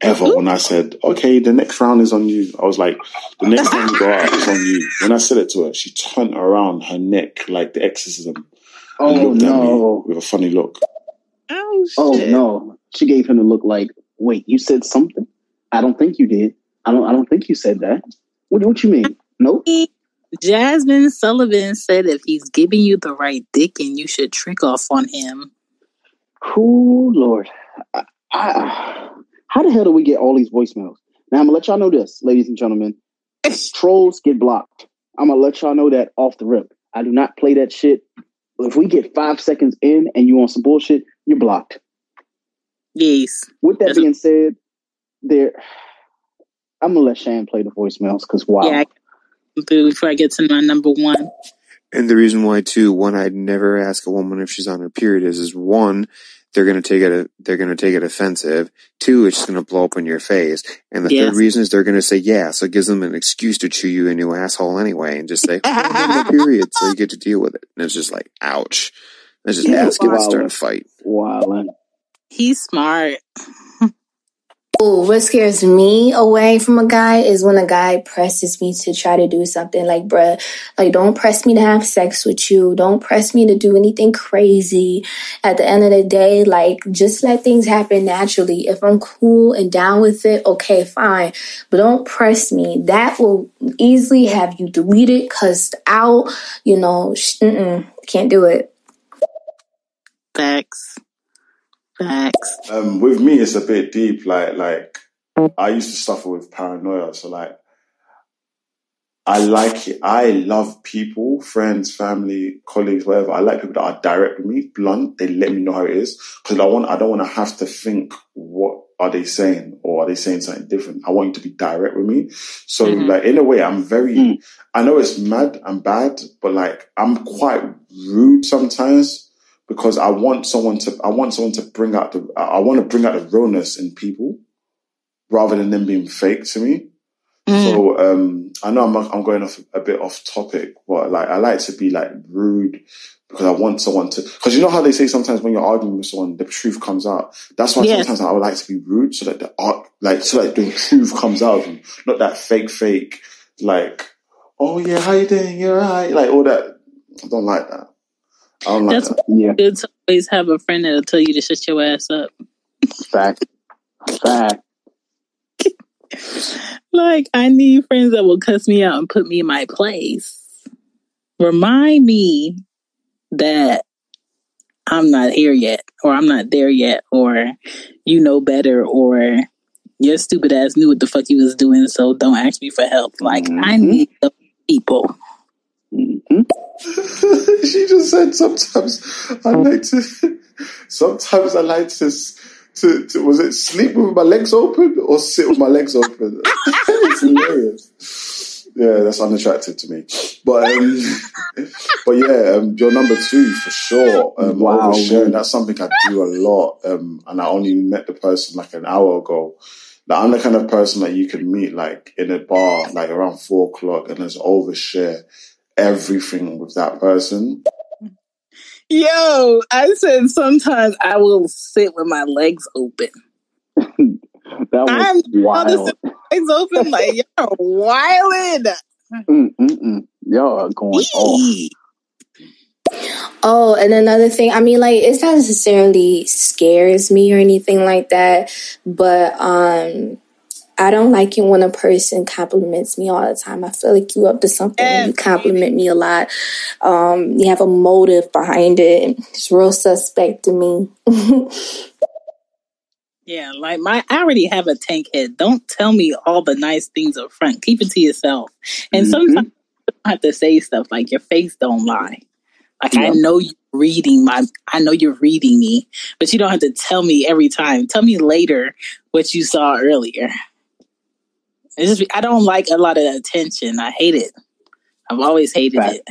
ever when I said, okay, the next round is on you. I was like, the next time you go out is on you. When I said it to her, she turned around her neck like the exorcism and Oh looked at me with a funny look. Oh, Oh no! She gave him a look like, wait, you said something? I don't think you did. I don't. I don't think you said that. What? What you mean? Nope. Jazmine Sullivan said if he's giving you the right dick and you should trick off on him. Oh Lord, I, I, how the hell do we get all these voicemails? Now I'm gonna let y'all know this, ladies and gentlemen. Trolls get blocked. I'm gonna let y'all know that off the rip. I do not play that shit. If we get five seconds in and you on some bullshit, you're blocked. Yes. With that being said, there, I'm gonna let Shan play the voicemails because wow. Yeah. Before I get to my number one. And the reason why too, one, I'd never ask a woman if she's on her period is, is one, they're gonna take it, they're gonna take it offensive. Two, it's just gonna blow up in your face. And the Yes. third reason is they're gonna say yeah, so it gives them an excuse to chew you a new asshole anyway and just say, oh, I'm having a period, so you get to deal with it. And it's just like, ouch. Let's just Yeah, ask it wow. start a fight. Wow. He's smart. Ooh, what scares me away from a guy is when a guy presses me to try to do something like, bruh, like, don't press me to have sex with you. Don't press me to do anything crazy. At the end of the day, like, just let things happen naturally. If I'm cool and down with it, okay, fine. But don't press me. That will easily have you deleted, cussed out, you know, sh- can't do it. Facts. Facts. Um, with me, it's a bit deep. Like, like I used to suffer with paranoia. So, like, I like it. I love people, friends, family, colleagues, whatever. I like people that are direct with me, blunt. They let me know how it is because I want. I don't want to have to think what are they saying, or are they saying something different? I want you to be direct with me. So, Mhm. like, in a way, I'm very, I know it's mad and bad, but like, I'm quite rude sometimes because I want someone to, I want someone to bring out the, I want to bring out the realness in people rather than them being fake to me. So um, I know I'm I'm going off a bit off topic, but like I like to be like rude because I want someone to. Because you know how they say sometimes when you're arguing with someone, the truth comes out. That's why Yes. sometimes I would like to be rude so that the art, like so that the truth comes out of them, not that fake fake like, oh yeah, how you doing? You're right, like all that. I don't like that. Oh I don't That's that. why it's good to always have a friend that'll tell you to shut your ass up. Fact. Fact. Like I need friends that will cuss me out and put me in my place. Remind me that I'm not here yet, or I'm not there yet, or you know better, or your stupid ass knew what the fuck you was doing, so don't ask me for help. Like I mm-hmm. need the people. she just said sometimes I like to. Sometimes I like to. To, to was it sleep with my legs open or sit with my legs open? it's hilarious. Yeah, that's unattractive to me. But um, but yeah, um, you're number two for sure. Um, Wow. oversharing that's something I do a lot. Um, and I only met the person like an hour ago. Like I'm the kind of person that you can meet like in a bar like around four o'clock and just overshare everything with that person. Yo, I said sometimes I will sit with my legs open. That was I'm not wild. sit with my legs open. Like you're wildin'. Mm, mm, mm. Y'all are going off. Oh, and another thing, I mean, like, it's not necessarily scares me or anything like that, but um, I don't like it when a person compliments me all the time. I feel like you up to something when you compliment me a lot. Um, you have a motive behind it. It's real suspect to me. Yeah, like my I already have a tank head. Don't tell me all the nice things up front. Keep it to yourself. And sometimes you don't have to say stuff like your face don't lie. Like I know you're reading my I know you're reading me, but you don't have to tell me every time. Tell me later what you saw earlier. It's just I don't like a lot of attention. I hate it. I've always hated it.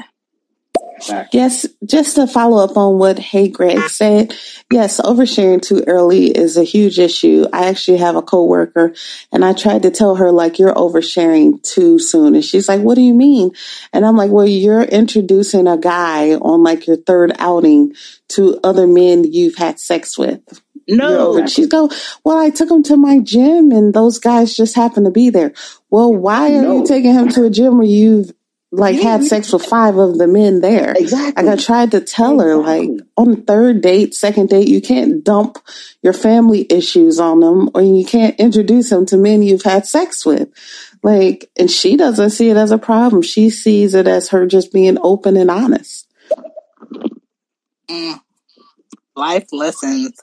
Yes, just to follow up on what Hey Greg said, yes, oversharing too early is a huge issue. I actually have a coworker and I tried to tell her like you're oversharing too soon and she's like, "What do you mean?" And I'm like, "Well, you're introducing a guy on like your third outing to other men you've had sex with." No. You're She's go, "Well, I took him to my gym and those guys just happened to be there." Well, why are you taking him to a gym where you've like had sex with five of the men there. Exactly. Like I tried to tell her, like on the third date, second date, you can't dump your family issues on them, or you can't introduce them to men you've had sex with. Like, and she doesn't see it as a problem. She sees it as her just being open and honest. Mm. Life lessons.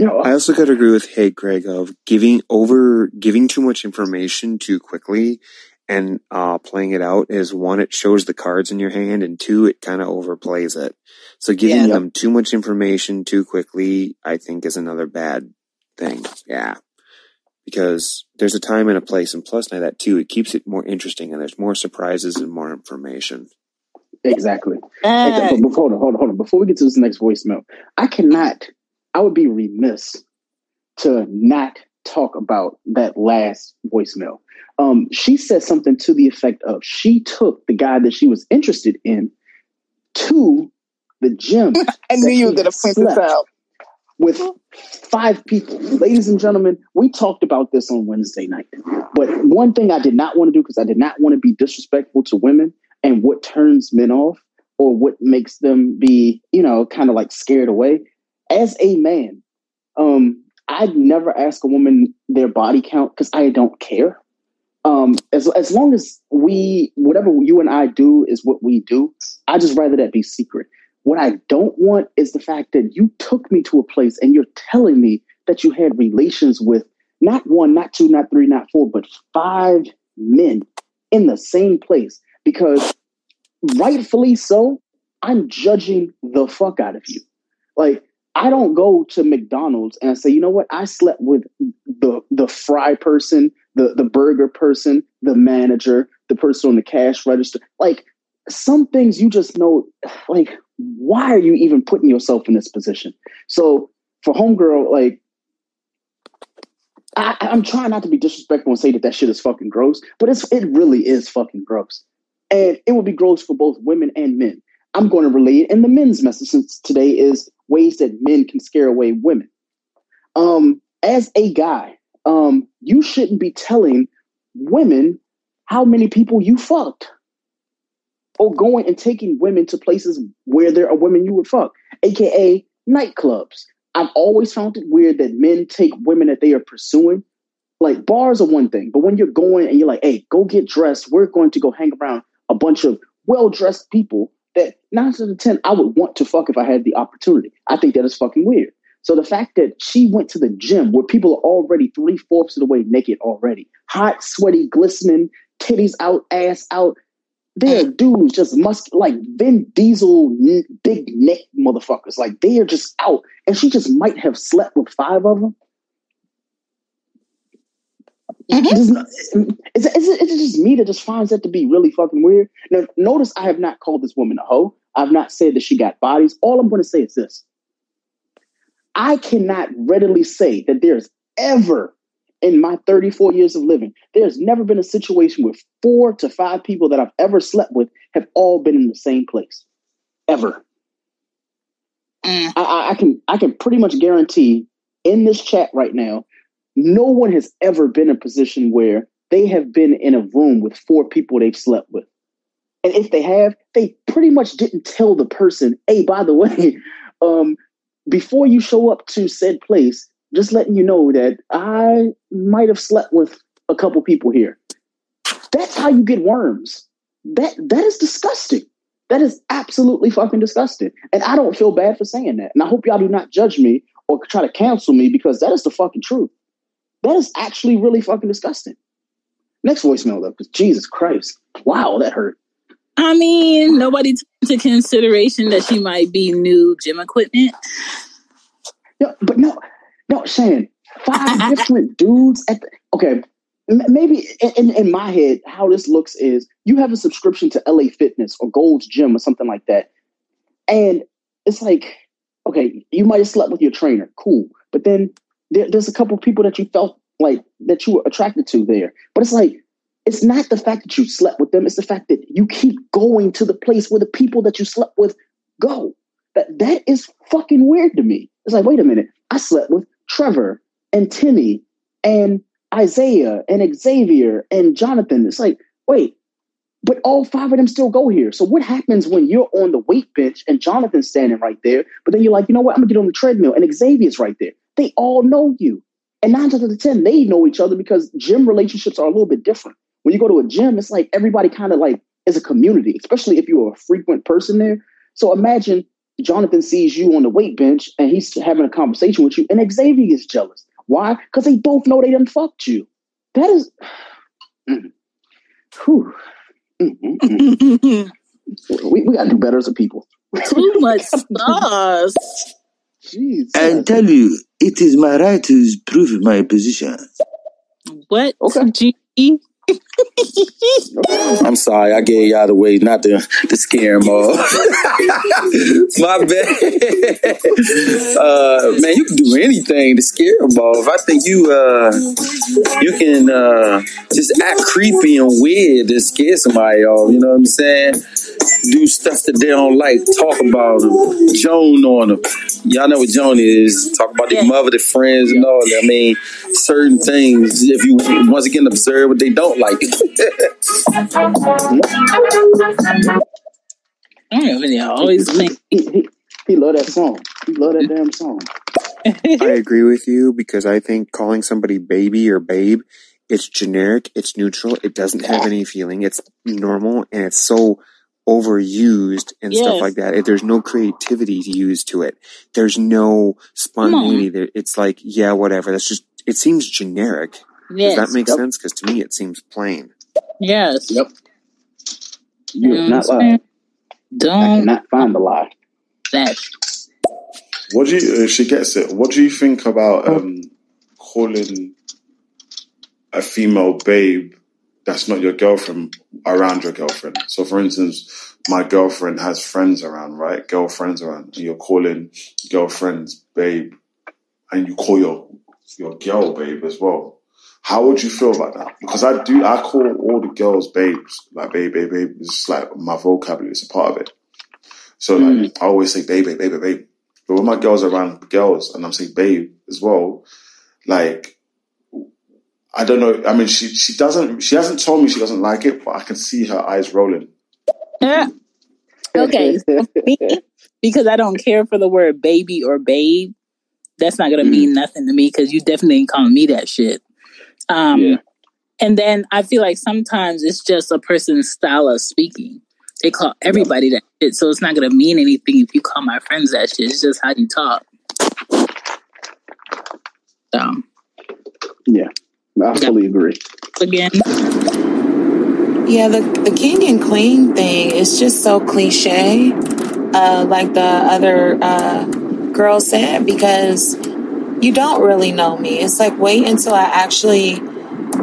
I also got to agree with Hey Greg of giving over giving too much information too quickly and uh, playing it out is one, it shows the cards in your hand, and two, it kind of overplays it. So giving Yeah. them too much information too quickly, I think, is another bad thing. Yeah. Because there's a time and a place, and plus now that too, it keeps it more interesting, and there's more surprises and more information. Exactly. Exactly. But hold on, hold on, hold on. Before we get to this next voicemail, I cannot, I would be remiss to not talk about that last voicemail. Um, she said something to the effect of she took the guy that she was interested in to the gym. I knew you were gonna point this out. With five people. Ladies and gentlemen, we talked about this on Wednesday night. But one thing I did not want to do because I did not want to be disrespectful to women and what turns men off or what makes them be, you know, kind of like scared away. As a man, um, I'd never ask a woman their body count because I don't care. Um, as as long as we whatever you and I do is what we do, I just rather that be secret. What I don't want is the fact that you took me to a place and you're telling me that you had relations with not one, not two, not three, not four, but five men in the same place. Because rightfully so, I'm judging the fuck out of you. Like, I don't go to McDonald's and I say, you know what? I slept with the the fry person, the the burger person, the manager, the person on the cash register. Like some things you just know, like, why are you even putting yourself in this position? So for homegirl, like I, I'm trying not to be disrespectful and say that that shit is fucking gross, but it's it really is fucking gross, and it would be gross for both women and men. I'm going to relay it in the men's message since today is ways that men can scare away women. Um, as a guy, um, you shouldn't be telling women how many people you fucked or going and taking women to places where there are women you would fuck, aka nightclubs. I've always found it weird that men take women that they are pursuing. Like bars are one thing, but when you're going and you're like, hey, go get dressed, we're going to go hang around a bunch of well dressed people that nine out of ten I would want to fuck if I had the opportunity. I think that is fucking weird. So the fact that she went to the gym where people are already three fourths of the way naked already, hot, sweaty, glistening, titties out, ass out. They're dudes just must like Vin Diesel, n- big neck motherfuckers. Like they are just out, and she just might have slept with five of them. Mm-hmm. Is, uh, is, it, is it just me that just finds that to be really fucking weird? Now, notice I have not called this woman a hoe. I've not said that she got bodies. All I'm going to say is this I cannot readily say that there's ever in my 34 years of living, there's never been a situation where four to five people that I've ever slept with have all been in the same place. Ever. Mm. I, I, I can I can pretty much guarantee in this chat right now, no one has ever been in a position where they have been in a room with four people they've slept with. And if they have, they pretty much didn't tell the person, hey, by the way, um, before you show up to said place, just letting you know that I might have slept with a couple people here. That's how you get worms. That that is disgusting. That is absolutely fucking disgusting. And I don't feel bad for saying that. And I hope y'all do not judge me or try to cancel me because that is the fucking truth. That is actually really fucking disgusting. Next voicemail though, because Jesus Christ. Wow, that hurt. I mean, nobody took into consideration that she might be new gym equipment. No, but no, no, Shan, five different dudes at the, okay. m- Maybe in, in my head, how this looks is you have a subscription to LA Fitness or Gold's Gym or something like that. And it's like, okay, you might have slept with your trainer, cool. But then there, there's a couple people that you felt like that you were attracted to there. But it's like, it's not the fact that you slept with them, it's the fact that you keep going to the place where the people that you slept with go. That that is fucking weird to me. It's like, wait a minute, I slept with Trevor and Timmy and Isaiah and Xavier and Jonathan. It's like, wait, but all five of them still go here. So what happens when you're on the weight bench and Jonathan's standing right there, but then you're like, you know what, I'm gonna get on the treadmill and Xavier's right there. They all know you. And nine times out of ten, they know each other because gym relationships are a little bit different. When you go to a gym, it's like everybody kind of like is a community, especially if you're a frequent person there. So imagine Jonathan sees you on the weight bench and he's having a conversation with you, and Xavier is jealous. Why? Because they both know they done fucked you. That is. Whew. Mm, mm. we, we gotta do better as a people. Too much sauce. Jeez. I tell you, it is my right to prove my position. What? Okay. G? I'm sorry, I gave y'all the way not to, to scare them all. My bad. uh, man, you can do anything to scare them off. I think you uh, you can uh, just act creepy and weird to scare somebody off. You know what I'm saying? Do stuff that they don't like. Talk about them. Joan on them. Y'all know what Joan is. Talk about their mother, their friends, and all that. I mean, certain things. If you once again observe what they don't like. I don't really always think. He, he, he love that song. He love that damn song. I agree with you because I think calling somebody baby or babe, it's generic, it's neutral, it doesn't have any feeling, it's normal, and it's so overused and stuff like that. If There's no creativity to use to it. There's no spontaneity. It's like, yeah, whatever. That's just. It seems generic. Does that make Yep. sense? Because to me, it seems plain. Yes. Yep. You have not lied. Don't I cannot find the lie. that. What do you? If she gets it, what do you think about um, calling a female babe that's not your girlfriend around your girlfriend? So, for instance, my girlfriend has friends around, right? Girlfriends around, and you're calling girlfriends babe, and you call your your girl babe as well. How would you feel about that? Because I do, I call all the girls babes, like babe, babe, babe. It's like my vocabulary is a part of it. So like, mm. I always say babe, babe, babe, babe. But when my girls are around girls and I'm saying babe as well, like, I don't know. I mean, she, she doesn't, she hasn't told me she doesn't like it, but I can see her eyes rolling. Yeah. Okay. me, because I don't care for the word baby or babe, that's not gonna mean mm. nothing to me because you definitely ain't calling me that shit. Um, and then I feel like sometimes it's just a person's style of speaking. They call everybody that shit, so it's not gonna mean anything if you call my friends that shit. It's just how you talk. So Yeah, I fully agree. again, Yeah, the, the king and queen thing is just so cliche, uh, like the other uh, girl said, because you don't really know me. It's like wait until I actually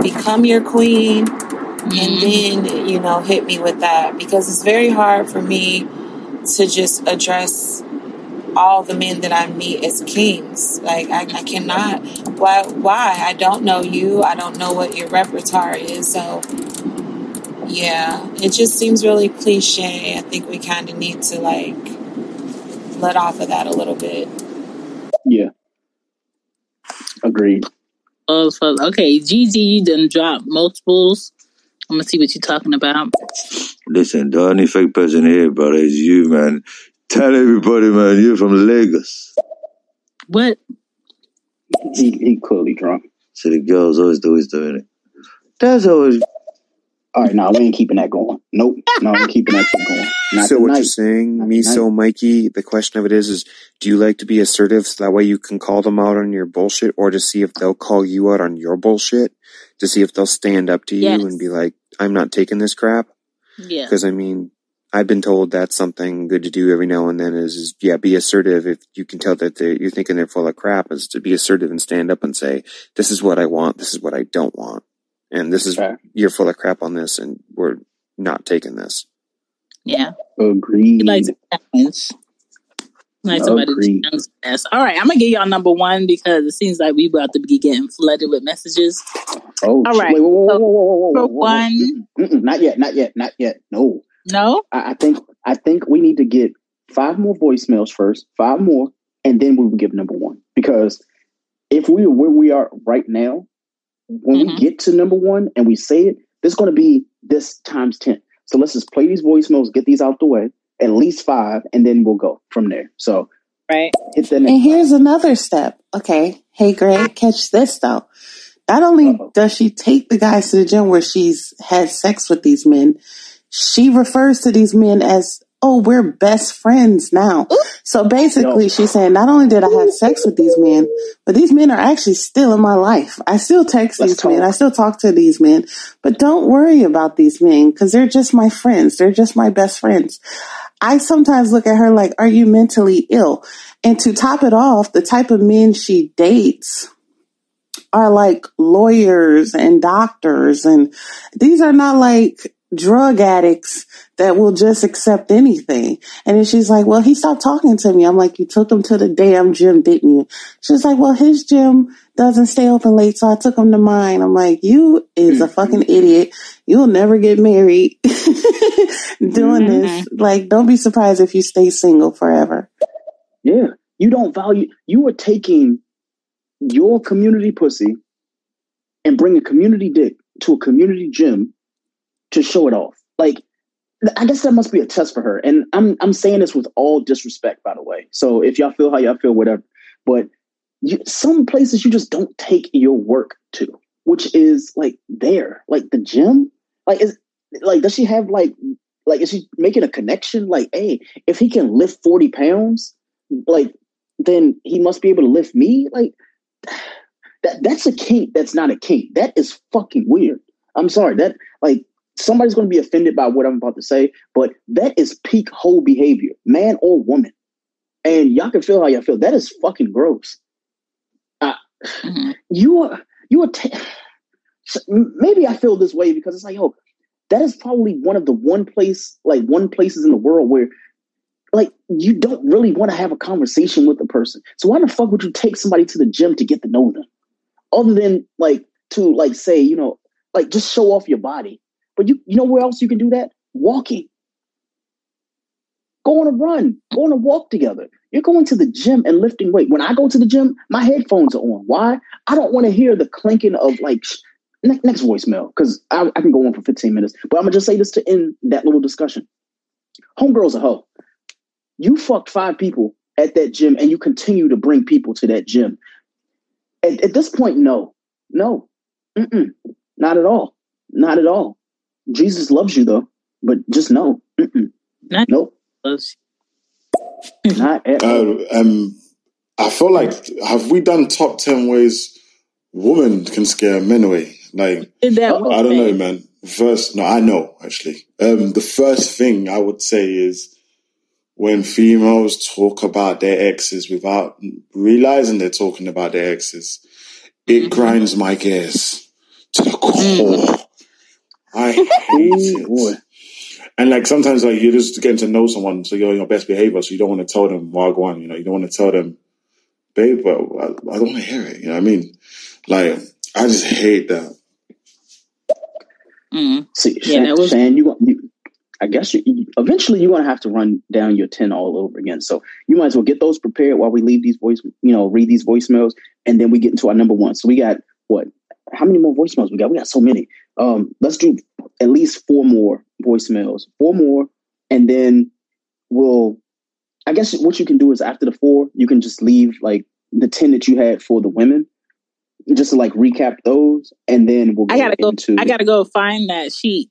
become your queen and mm-hmm. then, you know, hit me with that. Because it's very hard for me to just address all the men that I meet as kings. Like I, I cannot. Why? Why? I don't know you. I don't know what your repertoire is. So, yeah, it just seems really cliche. I think we kind of need to like let off of that a little bit. Yeah. Agreed. oh, fuck. okay, Gigi, you done dropped multiples. I'm gonna see what you're talking about. Listen, the only fake person here, brother, is you, man. Tell everybody, man, you're from Lagos. What? He, he clearly drunk. So the girls always always doing it. That's always. All right, now we ain't keeping that going. Nope, no, I'm keeping that shit going. Not so what you're saying, me so Mikey, the question of it is, is do you like to be assertive so that way you can call them out on your bullshit, or to see if they'll call you out on your bullshit, to see if they'll stand up to you Yes. and be like, "I'm not taking this crap." Yeah. Because I mean, I've been told that's something good to do every now and then. Is, is yeah, be assertive if you can tell that you're thinking they're full of crap. Is to be assertive and stand up and say, "This is what I want. This is what I don't want." And this is you're full of crap on this, and we're not taking this. Yeah. Agreed. He challenge. Like somebody Agreed. All right, I'm gonna give y'all number one because it seems like we about to be getting flooded with messages. Oh, All shit. right. Wait, whoa, whoa, whoa, whoa, whoa, whoa, number whoa, whoa. one. Mm-mm, not yet, not yet, not yet. No. No? I, I think I think we need to get five more voicemails first, five more, and then we will give number one. Because if we are where we are right now, when Mm-hmm. we get to number one and we say it, there's going to be this times 10. So let's just play these voicemails, get these out the way, at least five, and then we'll go from there. So right. hit the And next. here's another step. Okay. Hey, Greg, catch this though. Not only does she take the guys to the gym where she's had sex with these men, she refers to these men as, oh, we're best friends now. So basically, she's saying, not only did I have sex with these men, but these men are actually still in my life. I still text these men. I still talk to these men, but don't worry about these men because they're just my friends. They're just my best friends. I sometimes look at her like, are you mentally ill? And to top it off, the type of men she dates are like lawyers and doctors. And these are not like drug addicts that will just accept anything. And then she's like, well, he stopped talking to me. I'm like, you took him to the damn gym, didn't you? She's like, well, his gym doesn't stay open late. So I took him to mine. I'm like, you is a fucking mm-hmm. idiot. You'll never get married doing this. Mm-hmm. Like, don't be surprised if you stay single forever. Yeah. You don't value, you are taking your community pussy and bring a community dick to a community gym to show it off. Like, I guess that must be a test for her. And I'm I'm saying this with all disrespect, by the way. So if y'all feel how y'all feel, whatever. But you, some places you just don't take your work to, which is like there, like the gym. Like is like does she have like like is she making a connection? Like, hey, if he can lift forty pounds, like then he must be able to lift me. Like that that's a kink. That's not a kink. That is fucking weird. I'm sorry. That like somebody's going to be offended by what I'm about to say, but that is peak whole behavior, man or woman. and y'all can feel how y'all feel. That is fucking gross. Uh, Mm-hmm. You are you are. T- maybe I feel this way because it's like, yo, that is probably one of the one place, like one places in the world where, like, you don't really want to have a conversation with a person. So why the fuck would you take somebody to the gym to get to know them, other than like to like say, you know, like just show off your body. But you, you know where else you can do that? Walking. Go on a run. Go on a walk together. You're going to the gym and lifting weight. When I go to the gym, my headphones are on. Why? I don't want to hear the clinking of like ne- next voicemail because I, I can go on for 15 minutes. But I'm gonna just say this to end that little discussion. Homegirl's a hoe. You fucked five people at that gym and you continue to bring people to that gym. At, at this point, no, no, Mm-mm. not at all, not at all. Jesus loves you though, but just no, Mm-mm. Not nope, not at all. Uh, um, I feel like have we done top ten ways women can scare men away? Like that I don't know, man. First, no, I know actually. Um, the first thing I would say is when females talk about their exes without realizing they're talking about their exes, it grinds my gears to the core. I hate it. And like sometimes like you're just getting to know someone, so you're on your best behavior, so you don't want to tell them Wagwan, you know, you don't want to tell them, babe, but I, I don't want to hear it. You know what I mean? Like I just hate that. Mm. See, Yeah, Shan, that was- Shan, you, you, I guess you, you- eventually you're gonna have to run down your ten all over again. So you might as well get those prepared while we leave these voice, you know, read these voicemails, and then we get into our number one. So we got what? How many more voicemails we got? We got so many. Um, let's do at least four more voicemails, four more, and then we'll. I guess what you can do is after the four, you can just leave like the ten that you had for the women, just to like recap those, and then we'll. I gotta go. into I gotta go find that sheet.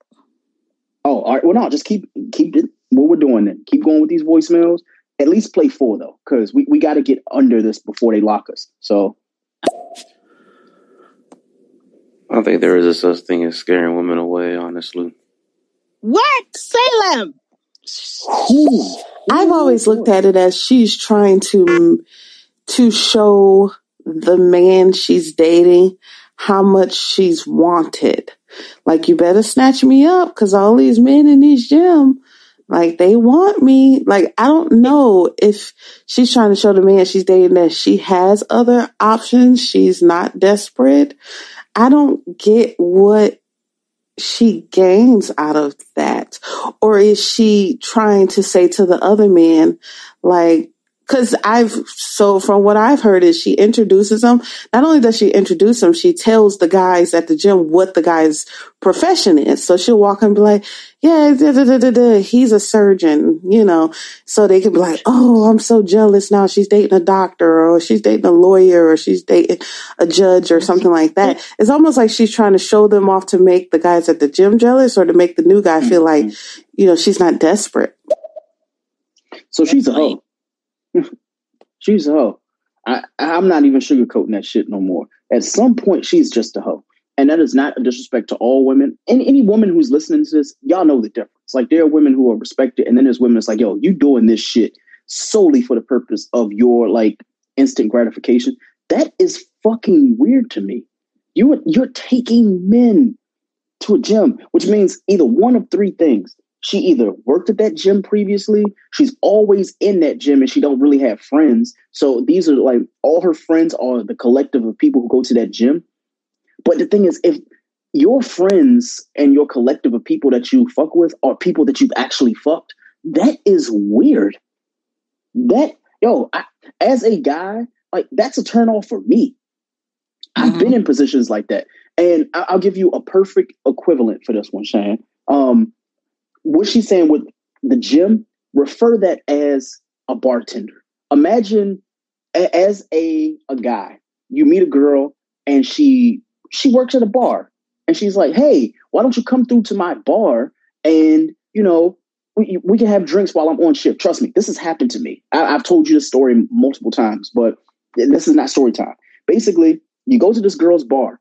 Oh, all right. Well, no, just keep keep it, what we're doing then. Keep going with these voicemails. At least play four though, because we, we got to get under this before they lock us. So I don't think there is a such thing as scaring women away, honestly. What Salem? I've always looked at it as she's trying to to show the man she's dating how much she's wanted. Like you better snatch me up because all these men in these gym, like they want me. Like I don't know if she's trying to show the man she's dating that she has other options. She's not desperate. I don't get what she gains out of that? Or is she trying to say to the other man, like, because I've, so from what I've heard is she introduces them. Not only does she introduce them, she tells the guys at the gym what the guy's profession is. So she'll walk and be like, yeah, da, da, da, da, da, he's a surgeon, you know, so they can be like, oh, I'm so jealous now. She's dating a doctor or she's dating a lawyer or she's dating a judge or something like that. It's almost like she's trying to show them off to make the guys at the gym jealous or to make the new guy feel mm-hmm. like, you know, she's not desperate. So she's a hoe. she's a hoe. I, I'm not even sugarcoating that shit no more. At some point, she's just a hoe. And that is not a disrespect to all women. And any woman who's listening to this, y'all know the difference. Like there are women who are respected, and then there's women that's like, yo, you doing this shit solely for the purpose of your like instant gratification. That is fucking weird to me. You you're taking men to a gym, which means either one of three things. She either worked at that gym previously, she's always in that gym and she don't really have friends. So these are like all her friends are the collective of people who go to that gym. But the thing is, if your friends and your collective of people that you fuck with are people that you've actually fucked, that is weird. That yo, I, as a guy, like that's a turn off for me. I've been in positions like that, and I, I'll give you a perfect equivalent for this one, Shane. Um, what she's saying with the gym, refer that as a bartender. Imagine a- as a a guy, you meet a girl and she she works at a bar and she's like, "Hey, why don't you come through to my bar and you know we, we can have drinks while I'm on shift." Trust me, this has happened to me. I, I've told you this story multiple times, but this is not story time. Basically, you go to this girl's bar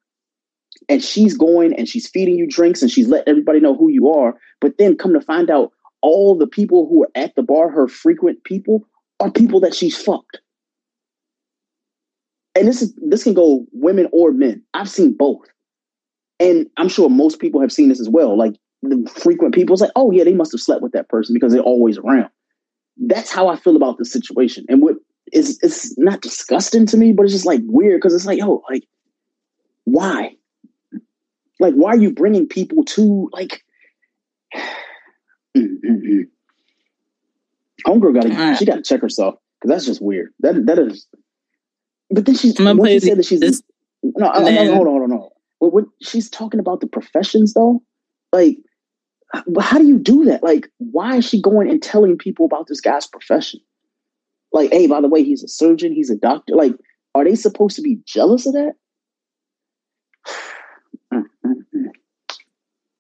and she's going and she's feeding you drinks and she's letting everybody know who you are. But then come to find out, all the people who are at the bar, her frequent people, are people that she's fucked. And this is this can go women or men. I've seen both. And I'm sure most people have seen this as well. Like the frequent people, it's like, oh yeah, they must have slept with that person because they're always around. That's how I feel about the situation. And what is it's not disgusting to me, but it's just like weird because it's like, yo, like, why? Like, why are you bringing people to like? Homegirl got to she got to check herself because that's just weird. That that is. But then she's I'm gonna when play she said that she's this, no, I, I, then- hold on, hold on, hold on. What, what she's talking about the professions though, like, how do you do that? Like, why is she going and telling people about this guy's profession? Like, hey, by the way, he's a surgeon, he's a doctor. Like, are they supposed to be jealous of that?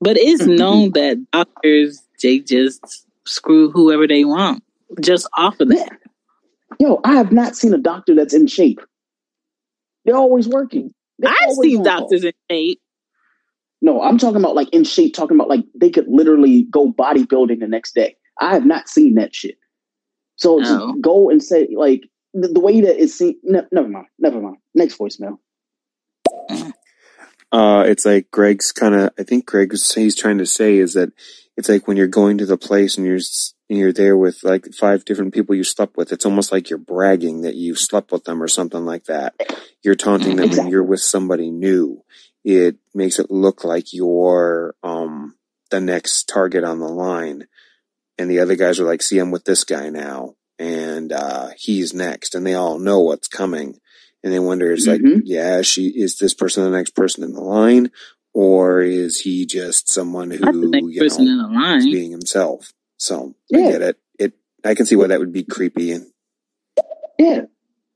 But it's mm-hmm. known that doctors they just screw whoever they want just off of that. Yo, I have not seen a doctor that's in shape. They're always working. They're I've always seen on doctors in shape. No, I'm talking about like in shape, talking about like they could literally go bodybuilding the next day. I have not seen that shit. So to Oh. go and say like the, the way that it's seen, ne- never mind, never mind. Next voicemail. Uh, it's like Greg's kind of. I think Greg's he's trying to say is that it's like when you're going to the place and you're and you're there with like five different people you slept with. It's almost like you're bragging that you slept with them or something like that. You're taunting them when you're with somebody new. It makes it look like you're um the next target on the line, and the other guys are like, "See, I'm with this guy now, and uh, he's next," and they all know what's coming and they wonder it's like yeah she is this person the next person in the line or is he just someone who Not the next you person know in the line. is being himself so i Yeah. get it it i can see why that would be creepy and Yeah,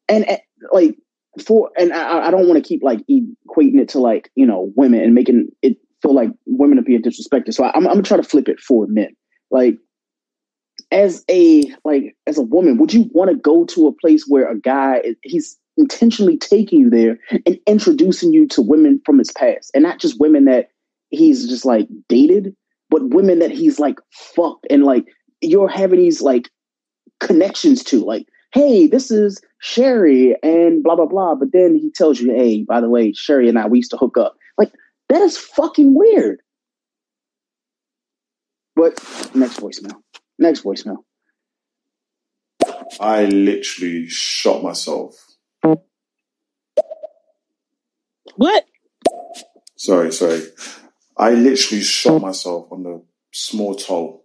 and uh, like for and I, I don't want to keep like equating it to like you know women and making it feel like women are being disrespected. So I, I'm I'm gonna try to flip it for men. Like as a like as a woman, would you want to go to a place where a guy is- he's intentionally taking you there and introducing you to women from his past, and not just women that he's just like dated, but women that he's like fucked and like you're having these like connections to like hey this is sherry and blah blah blah. But then he tells you hey by the way sherry and i we used to hook up. Like that is fucking weird. But next voicemail. Next voicemail. I literally shot myself. What? Sorry, sorry. I literally shot myself on the small toe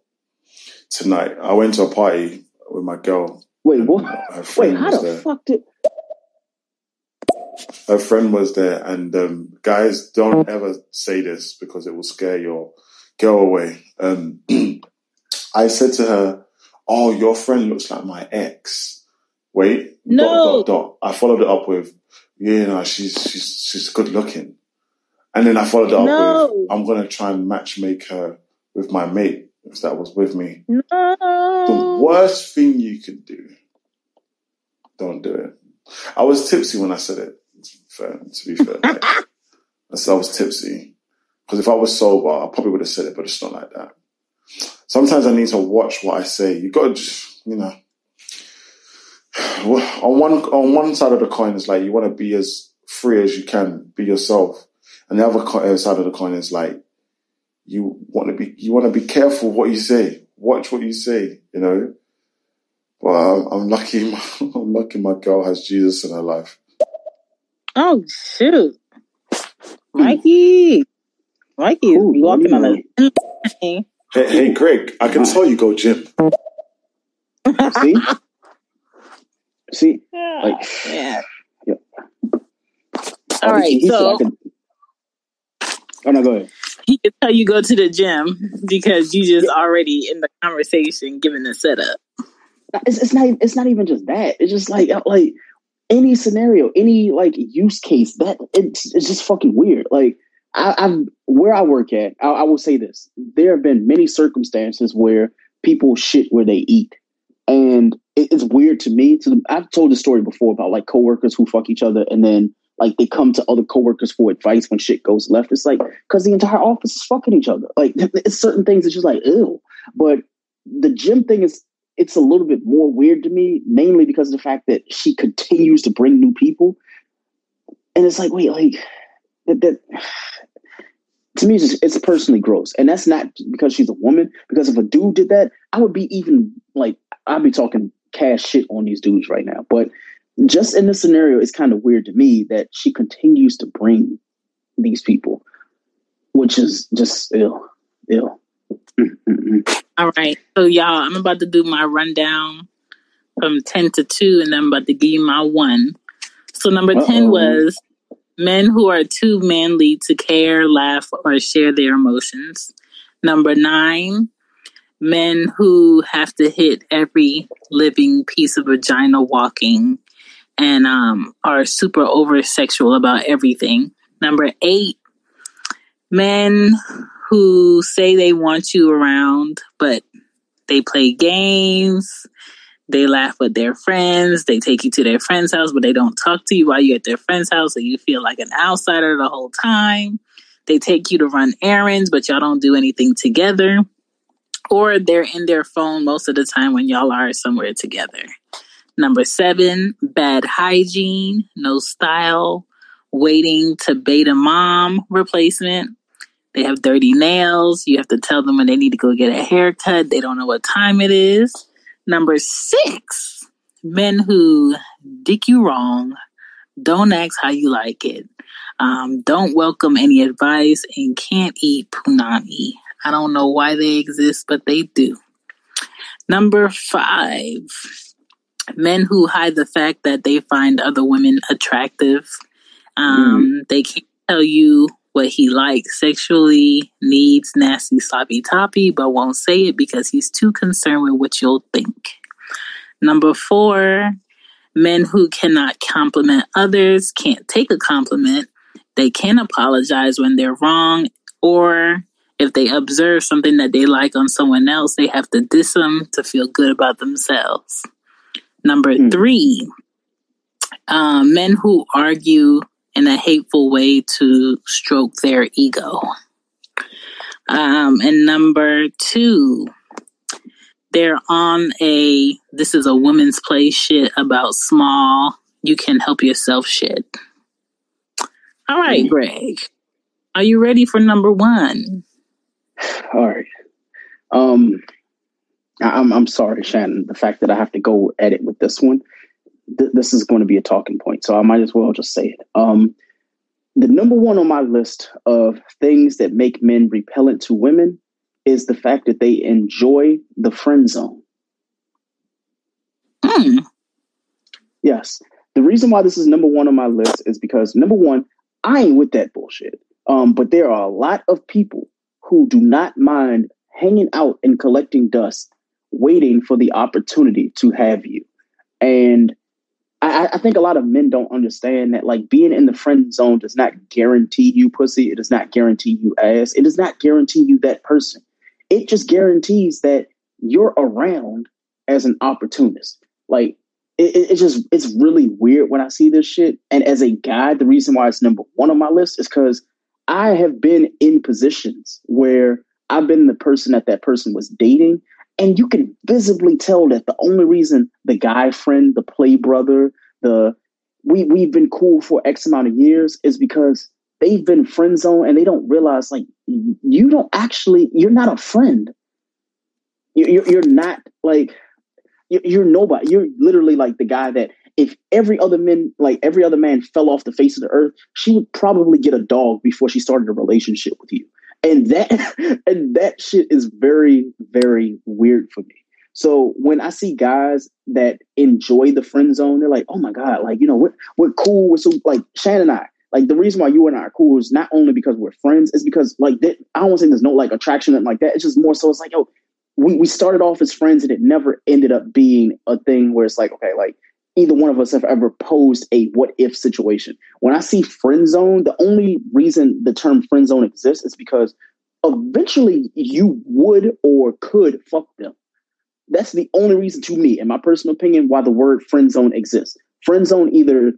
tonight. I went to a party with my girl. wait what Her wait how the there. fuck did Her friend was there, and um, guys, don't ever say this because it will scare your girl away. Um, I said to her, "Oh, your friend looks like my ex." Wait, No. dot dot dot. I followed it up with, "Yeah, no, she's she's she's good looking," and then I followed up No. with, "I'm gonna try and match make her with my mate if that was with me." No. The worst thing you could do, don't do it. I was tipsy when I said it. To be fair, to be fair, like, I said I was tipsy because if I was sober, I probably would have said it, but it's not like that. Sometimes I need to watch what I say. You got to you know, on one on one side of the coin is like you want to be as free as you can, be yourself, and the other uh, side of the coin is like you want to be you want to be careful what you say. Watch what you say, you know. But I'm, I'm lucky. I'm lucky. My girl has Jesus in her life. Oh shoot, Mikey. Mikey is walking on a Hey, hey, Greg, I can tell you go gym. see see? Ah, like yeah yeah. All right, He said I so could- oh no go ahead. he can tell you go to the gym because you just already in the conversation giving the setup. it's, it's not it's not even just that. It's just like like any scenario any like use case that it's, it's just fucking weird. Like I, I've where I work at I, I will say this. There have been many circumstances where people shit where they eat. And it's weird to me to I've told the story before about like coworkers who fuck each other and then like they come to other coworkers for advice when shit goes left it's like because the entire office is fucking each other like it's certain things that just like ew but the gym thing is it's a little bit more weird to me, mainly because of the fact that she continues to bring new people. And it's like, wait, like that, that to me, it's, just, it's personally gross. And that's not because she's a woman, because if a dude did that, I would be even like, I'd be talking cash shit on these dudes right now. But just in this scenario, it's kind of weird to me that she continues to bring these people, which is just ill, ill. All right. So y'all, I'm about to do my rundown from 10 to 2 and then I'm about to give you my one. So number 10 Uh-oh. was men who are too manly to care, laugh, or share their emotions. Number 9, men who have to hit every living piece of vagina walking and um, are super over sexual about everything. Number 8, men who say they want you around, but they play games, they laugh with their friends, they take you to their friend's house, but they don't talk to you while you're at their friend's house, so you feel like an outsider the whole time. They take you to run errands, but y'all don't do anything together. Or they're in their phone most of the time when y'all are somewhere together. Number seven, bad hygiene, no style, waiting to bait a mom replacement. They have dirty nails. You have to tell them when they need to go get a haircut. They don't know what time it is. Number six, men who dick you wrong, don't ask how you like it, um, don't welcome any advice, and can't eat punani. I don't know why they exist, but they do. Number five, men who hide the fact that they find other women attractive. Um, They can't tell you what he likes sexually, needs nasty sloppy toppy, but won't say it because he's too concerned with what you'll think. Number four, men who cannot compliment others, can't take a compliment. They can apologize when they're wrong, or if they observe something that they like on someone else, they have to diss them to feel good about themselves. Number three, uh, men who argue in a hateful way to stroke their ego. Um, and number two, they're on a this is a woman's play shit about small, you can help yourself shit. All right, Greg. Are you ready for number one? All right. Um, I- I'm I'm sorry, Shannon. The fact that I have to go edit with this one, th- this is going to be a talking point, so I might as well just say it. Um, the number one on my list of things that make men repellent to women is the fact that they enjoy the friend zone. Yes. The reason why this is number one on my list is because number one, I ain't with that bullshit. Um, but there are a lot of people who do not mind hanging out and collecting dust, waiting for the opportunity to have you. And I, I think a lot of men don't understand that like being in the friend zone does not guarantee you pussy. It does not guarantee you ass. It does not guarantee you that person. It just guarantees that you're around as an opportunist. Like it, it- it's just it's really weird when I see this shit. And as a guy, the reason why it's number one on my list is because I have been in positions where I've been the person that that person was dating, and you can visibly tell that the only reason the guy friend, the play brother, the we we've been cool for X amount of years is because they've been friend zone and they don't realize like you don't actually you're not a friend. You- You're you're not like you're nobody. You're literally like the guy that if every other man, like every other man, fell off the face of the earth, she would probably get a dog before she started a relationship with you. And that and that shit is very very weird for me. So when I see guys that enjoy the friend zone, they're like, "Oh my god, like you know, we're we're cool. We're so like Shannon and I. Like the reason why you and I are cool is not only because we're friends, is because like that, I don't want to say there's no like attraction and like that. It's just more so. It's like, yo, we, we started off as friends and it never ended up being a thing where it's like, okay, like either one of us have ever posed a what if situation. When I see friend zone, the only reason the term friend zone exists is because eventually you would or could fuck them. That's the only reason to me, in my personal opinion, why the word friend zone exists. Friend zone either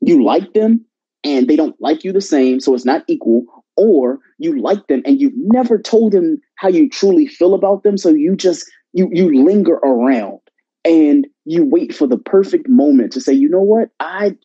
you like them and they don't like you the same, so it's not equal, or you like them and you've never told them how you truly feel about them, so you just you you linger around and you wait for the perfect moment to say, you know what, I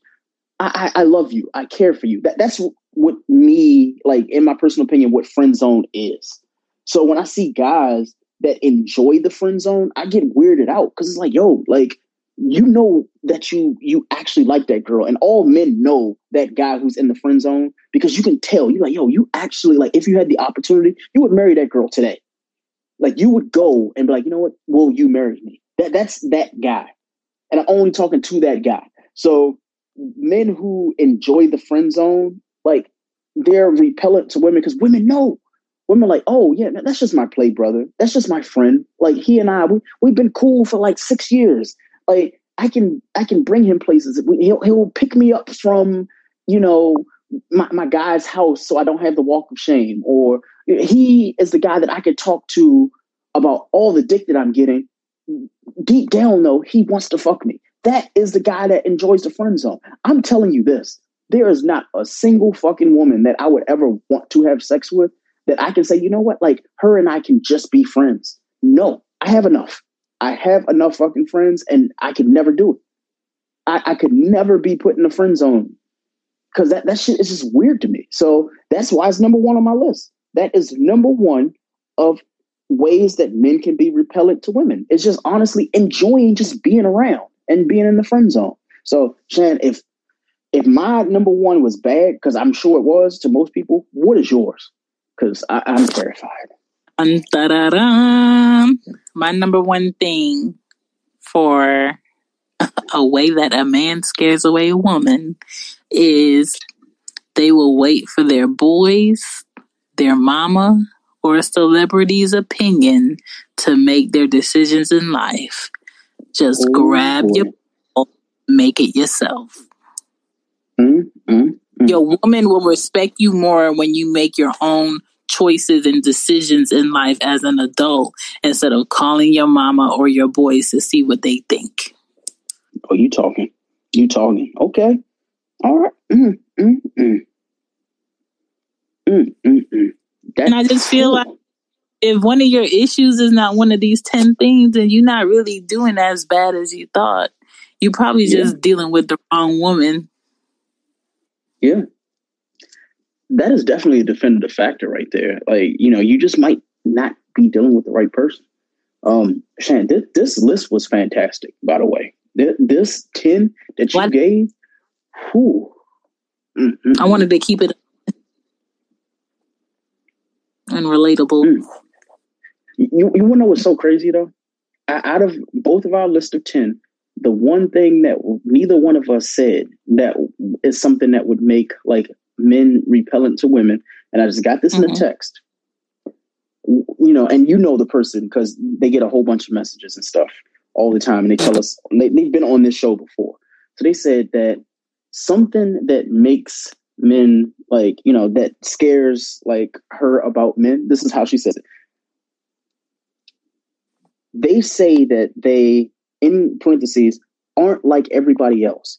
I, I love you, I care for you. That that's what me like in my personal opinion, what friend zone is. So when I see guys that enjoy the friend zone, I get weirded out because it's like, yo, like you know that you you actually like that girl, and all men know that guy who's in the friend zone because you can tell. You're like, yo, you actually like if you had the opportunity, you would marry that girl today. Like you would go and be like, you know what? Will you marry me? That that's that guy, and I'm only talking to that guy. So men who enjoy the friend zone, like they're repellent to women because women know women like, oh yeah, that's just my play brother. That's just my friend. Like he and I, we we've been cool for like six years. Like I can I can bring him places. He'll he'll pick me up from you know my my guy's house, so I don't have the walk of shame. Or he is the guy that I could talk to about all the dick that I'm getting. Deep down, though, he wants to fuck me. That is the guy that enjoys the friend zone. I'm telling you this. There is not a single fucking woman that I would ever want to have sex with that I can say, you know what, like her and I can just be friends. No, I have enough. I have enough fucking friends and I could never do it. I, I could never be put in the friend zone because that, that shit is just weird to me. So that's why it's number one on my list. That is number one of ways that men can be repellent to women. It's just honestly enjoying just being around and being in the friend zone. So, Shan, if if my number one was bad, because I'm sure it was to most people, what is yours? because I'm terrified. Dun, My number one thing for a way that a man scares away a woman is they will wait for their boys, their mama, or a celebrity's opinion to make their decisions in life. Just oh, grab your make it yourself. Mm, mm, mm. Your woman will respect you more when you make your own choices and decisions in life as an adult instead of calling your mama or your boys to see what they think. Oh, you talking? You talking? Okay. All right. Mm, mm, mm. Mm, mm, mm. And I just feel like if one of your issues is not one of these 10 things, then you're not really doing as bad as you thought. You're probably just yeah. dealing with the wrong woman. Yeah that is definitely a definitive factor right there. Like, you know, you just might not be dealing with the right person. Um, Shan, this, this list was fantastic, by the way. This, this 10 that you what? gave, whew. Mm-hmm. I wanted to keep it and relatable. Mm. You, you want to know what's so crazy, though? Out of both of our list of 10, the one thing that neither one of us said that is something that would make like men repellent to women. And I just got this mm-hmm. in a text. You know, and you know the person because they get a whole bunch of messages and stuff all the time, and they tell us they, they've been on this show before. So they said that something that makes men like you know that scares like her about men. This is how she says it. They say that they, in parentheses, aren't like everybody else.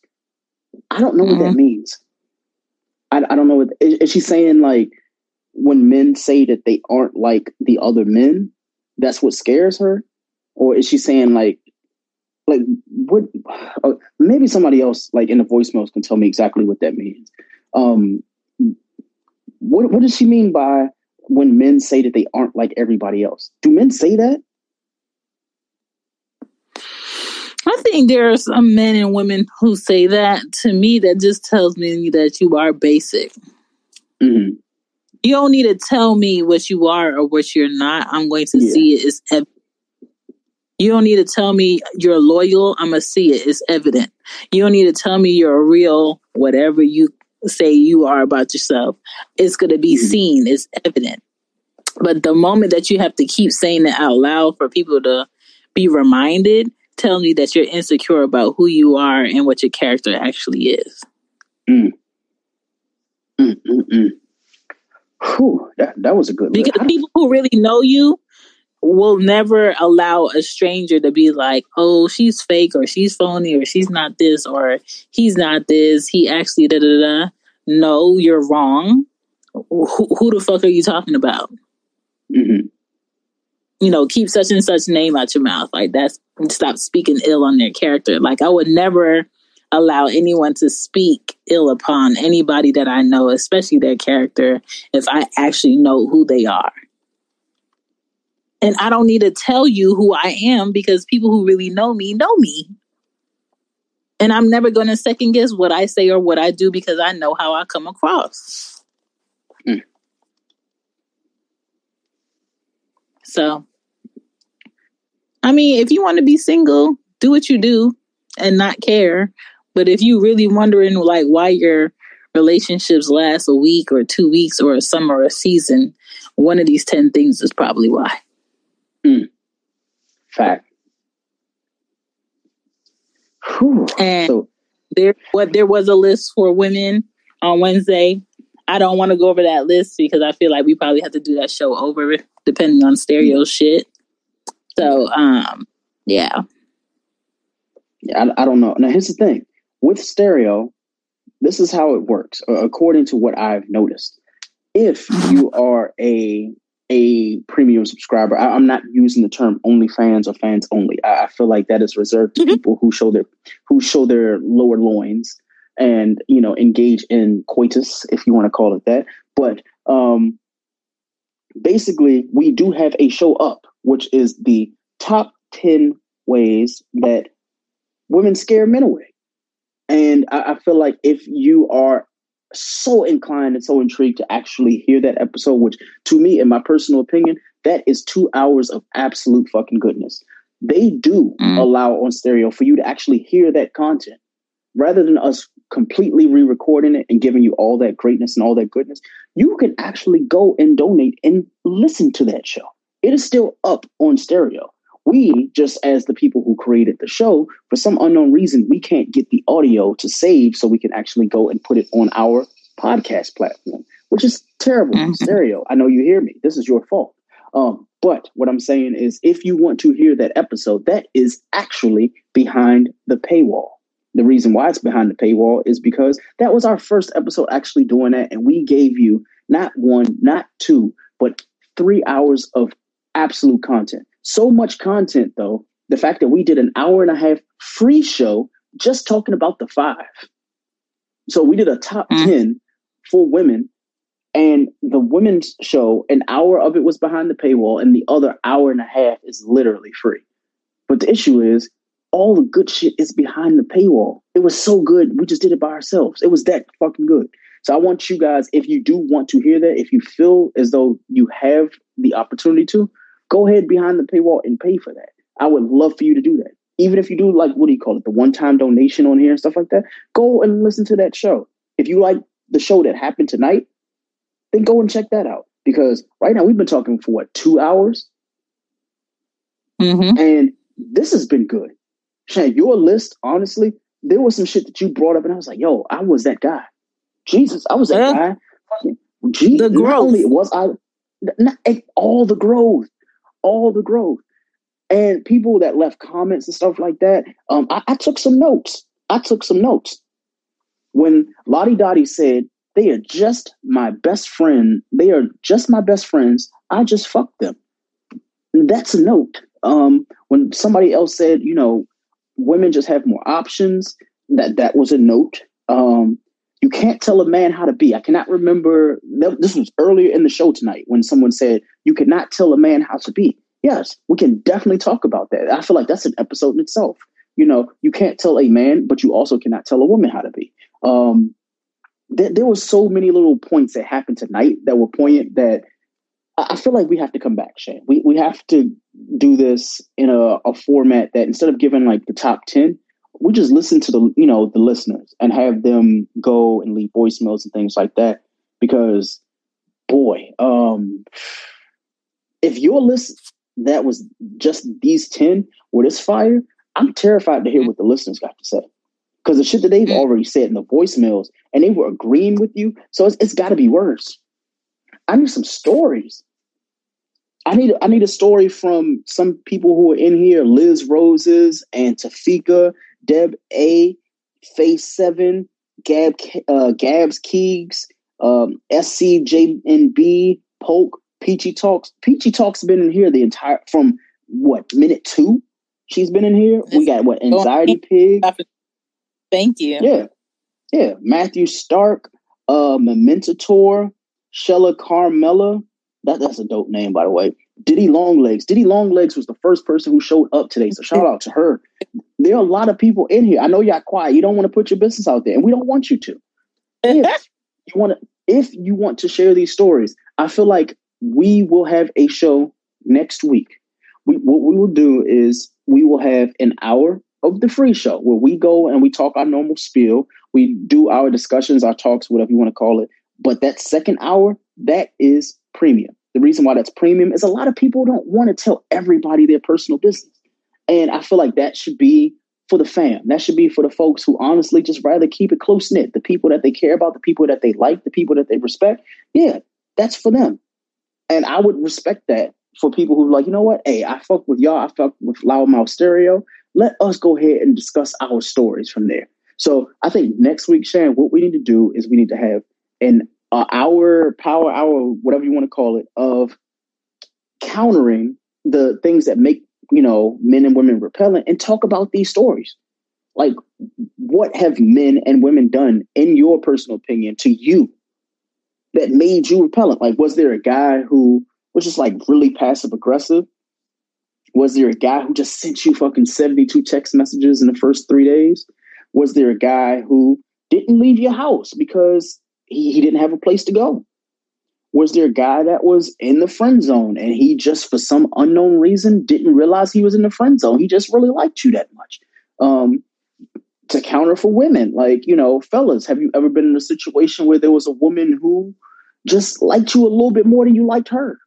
I don't know mm-hmm. what that mm-hmm. means. I, I don't know. Is, is she saying like when men say that they aren't like the other men, that's what scares her, or is she saying like like what? Uh, maybe somebody else like in the voicemails can tell me exactly what that means. Um, what what does she mean by when men say that they aren't like everybody else? Do men say that? I think there are some men and women who say that. To me, that just tells me that you are basic. Mm-hmm. You don't need to tell me what you are or what you're not. I'm going to yeah. see it. It's evident. You don't need to tell me you're loyal. I'm going to see it. It's evident. You don't need to tell me you're a real whatever you say you are about yourself. It's going to be mm-hmm. seen. It's evident. But the moment that you have to keep saying it out loud for people to be reminded, tell me that you're insecure about who you are and what your character actually is. Mm. Mm, mm, mm. Whew, that, that was a good Because list. people who really know you will never allow a stranger to be like, oh, she's fake or she's phony or she's not this or he's not this. He actually da da da. No, you're wrong. Who, who the fuck are you talking about? Mm-hmm. you know, keep such and such name out your mouth. Like that's stop speaking ill on their character. Like I would never allow anyone to speak ill upon anybody that I know, especially their character, if I actually know who they are. And I don't need to tell you who I am because people who really know me know me. And I'm never going to second guess what I say or what I do because I know how I come across. Mm. So, I mean, if you want to be single, do what you do and not care. But if you really wondering like why your relationships last a week or two weeks or a summer or a season, one of these 10 things is probably why. Mm. Fact. Whew. And So there what there was a list for women on Wednesday. I don't want to go over that list because I feel like we probably have to do that show over depending on stereo shit. So um yeah. Yeah, I, I don't know. Now, here's the thing with stereo, this is how it works, according to what I've noticed. If you are a a premium subscriber, I, I'm not using the term OnlyFans or fans only. I, I feel like that is reserved to people who show their who show their lower loins and you know engage in coitus, if you want to call it that. But um, basically, we do have a show up, which is the top ten ways that women scare men away. And I, I feel like if you are so inclined and so intrigued to actually hear that episode, which to me, in my personal opinion, that is two hours of absolute fucking goodness. They do mm. allow on stereo for you to actually hear that content rather than us completely re recording it and giving you all that greatness and all that goodness. You can actually go and donate and listen to that show. It is still up on stereo we just as the people who created the show for some unknown reason we can't get the audio to save so we can actually go and put it on our podcast platform which is terrible stereo. I know you hear me. This is your fault. Um, but what i'm saying is if you want to hear that episode that is actually behind the paywall. The reason why it's behind the paywall is because that was our first episode actually doing that and we gave you not one not two but three hours of absolute content so much content, though, the fact that we did an hour and a half free show just talking about the five. So we did a top mm. 10 for women, and the women's show, an hour of it was behind the paywall, and the other hour and a half is literally free. But the issue is, all the good shit is behind the paywall. It was so good, we just did it by ourselves. It was that fucking good. So I want you guys, if you do want to hear that, if you feel as though you have the opportunity to, go ahead behind the paywall and pay for that. I would love for you to do that. Even if you do like what do you call it, the one-time donation on here and stuff like that, go and listen to that show. If you like the show that happened tonight, then go and check that out. Because right now we've been talking for what two hours, mm-hmm. and this has been good. Shan, your list, honestly, there was some shit that you brought up, and I was like, "Yo, I was that guy." Jesus, I was that guy. Fucking, gee, the growth. Not only was I, not, eh, all the growth all the growth. And people that left comments and stuff like that, um, I, I took some notes. I took some notes. When Lottie Dottie said, they are just my best friend, they are just my best friends, I just fucked them. That's a note. Um, when somebody else said, you know, women just have more options, that that was a note. Um, you can't tell a man how to be. I cannot remember. This was earlier in the show tonight when someone said, You cannot tell a man how to be. Yes, we can definitely talk about that. I feel like that's an episode in itself. You know, you can't tell a man, but you also cannot tell a woman how to be. Um, there, there were so many little points that happened tonight that were poignant that I I feel like we have to come back, Shane. We we have to do this in a, a format that instead of giving like the top ten, we just listen to the you know the listeners and have them go and leave voicemails and things like that because boy um if your list that was just these 10 were this fire i'm terrified to hear what the listeners got to say. Because the shit that they've already said in the voicemails and they were agreeing with you so it's, it's got to be worse. I need some stories. I need I need a story from some people who are in here: Liz Roses and Tafika, Deb A, Face Seven, Gab uh, Gabs Keegs, um, SCJNB, Polk, Peachy Talks. Peachy Talks been in here the entire from what minute two? She's been in here. We got what anxiety pig. Thank you. Yeah, yeah. Matthew Stark, uh, Mementator, Shella Carmella. That that's a dope name, by the way. Diddy Longlegs. Diddy Longlegs was the first person who showed up today. So shout out to her. There are a lot of people in here. I know y'all quiet. You don't want to put your business out there, and we don't want you to. If you want to, if you want to share these stories, I feel like we will have a show next week. We, what we will do is we will have an hour of the free show where we go and we talk our normal spiel. We do our discussions, our talks, whatever you want to call it. But that second hour, that is premium. The reason why that's premium is a lot of people don't want to tell everybody their personal business. And I feel like that should be for the fam. That should be for the folks who honestly just rather keep it close knit. The people that they care about, the people that they like, the people that they respect. Yeah, that's for them. And I would respect that for people who like, you know what? Hey, I fuck with y'all. I fuck with Loudmouth Stereo. Let us go ahead and discuss our stories from there. So I think next week, Shan, what we need to do is we need to have an uh, hour, power hour, whatever you want to call it, of countering the things that make you know men and women repellent, and talk about these stories. Like, what have men and women done, in your personal opinion, to you that made you repellent? Like, was there a guy who was just like really passive aggressive? Was there a guy who just sent you fucking 72 text messages in the first three days? Was there a guy who didn't leave your house because he, he didn't have a place to go? Was there a guy that was in the friend zone and he just, for some unknown reason, didn't realize he was in the friend zone? He just really liked you that much. Um, to counter for women, like, you know, fellas, have you ever been in a situation where there was a woman who just liked you a little bit more than you liked her?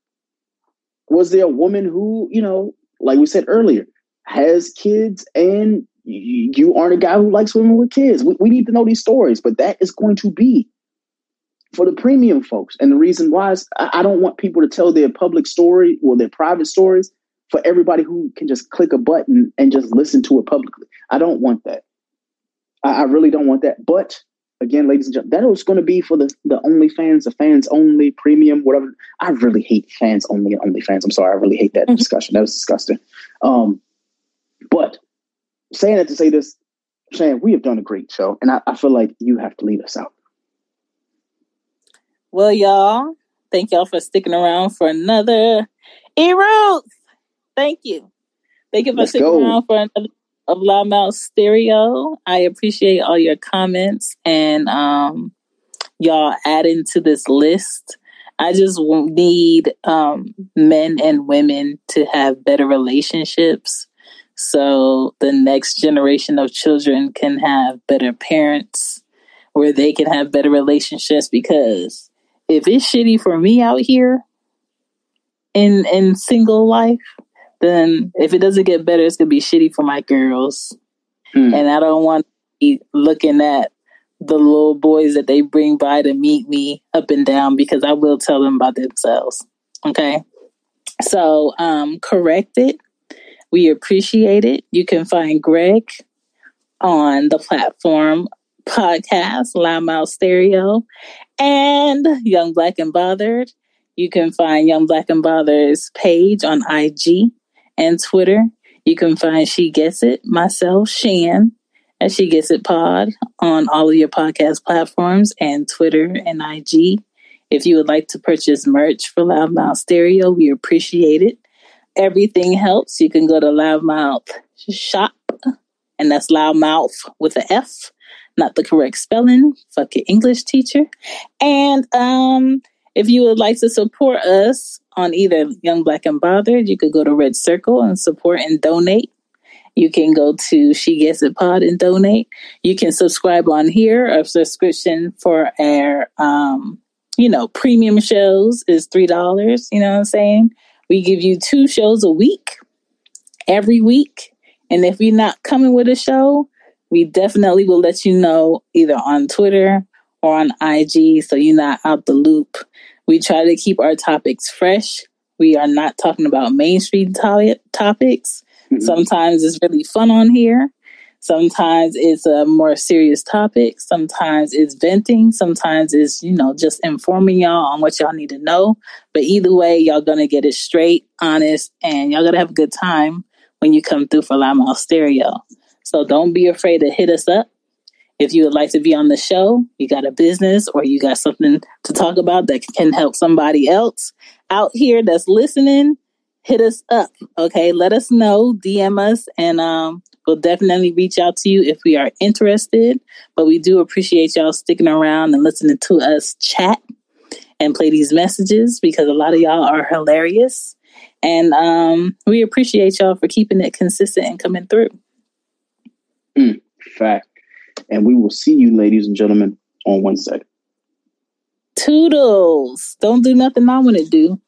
Was there a woman who, you know, like we said earlier, has kids and you aren't a guy who likes women with kids? We, we need to know these stories, but that is going to be for the premium folks. And the reason why is I, I don't want people to tell their public story or their private stories for everybody who can just click a button and just listen to it publicly. I don't want that. I, I really don't want that. But again, ladies and gentlemen, that was going to be for the the OnlyFans, the fans only, premium, whatever. I really hate fans only and OnlyFans. I'm sorry, I really hate that discussion. That was disgusting. Um, but saying that to say this, saying we have done a great show, and I, I feel like you have to lead us out. Well, y'all, thank y'all for sticking around for another E Roots. Thank you. Thank you for Let's sticking go. around for another of Loudmouth Stereo. I appreciate all your comments and um, y'all adding to this list. I just need um, men and women to have better relationships so the next generation of children can have better parents where they can have better relationships because if it's shitty for me out here in in single life then if it doesn't get better it's gonna be shitty for my girls. And i don't want to be looking at the little boys that they bring by to meet me up and down because i will tell them about themselves okay? So um correct it. We appreciate it. You can find greg on the platform podcast loudmouth stereo and young black and bothered. You can find young black and bothered's page on ig and twitter. You can find she gets it myself shan and she gets it pod on all of your podcast platforms and twitter and ig if you would like to purchase merch for loudmouth stereo we appreciate it. Everything helps. You can go to loudmouth shop and that's loudmouth with a F, not the correct spelling. Fuck your English teacher. And um, if you would like to support us on either Young Black and Bothered, you could go to Red Circle and support and donate. You can go to She Gets It Pod and donate. You can subscribe on here. A subscription for our, um, you know, premium shows is three dollars. You know what I'm saying? We give you two shows a week, every week. And if you're not coming with a show, we definitely will let you know either on Twitter or on IG so you're not out the loop. We try to keep our topics fresh. We are not talking about mainstream to- topics. Mm-hmm. Sometimes it's really fun on here. Sometimes it's a more serious topic. Sometimes it's venting. Sometimes it's, you know, just informing y'all on what y'all need to know. But either way, y'all gonna get it straight, honest, and y'all gonna have a good time when you come through for Loudmouth Stereo. So don't be afraid to hit us up. If you would like to be on the show, you got a business or you got something to talk about that can help somebody else out here that's listening, hit us up. Okay. Let us know, DM us, and um, we'll definitely reach out to you if we are interested. But we do appreciate y'all sticking around and listening to us chat and play these messages because a lot of y'all are hilarious. And um, we appreciate y'all for keeping it consistent and coming through. Mm, fact. And we will see you, ladies and gentlemen, on Wednesday. Toodles. Don't do nothing I want to do.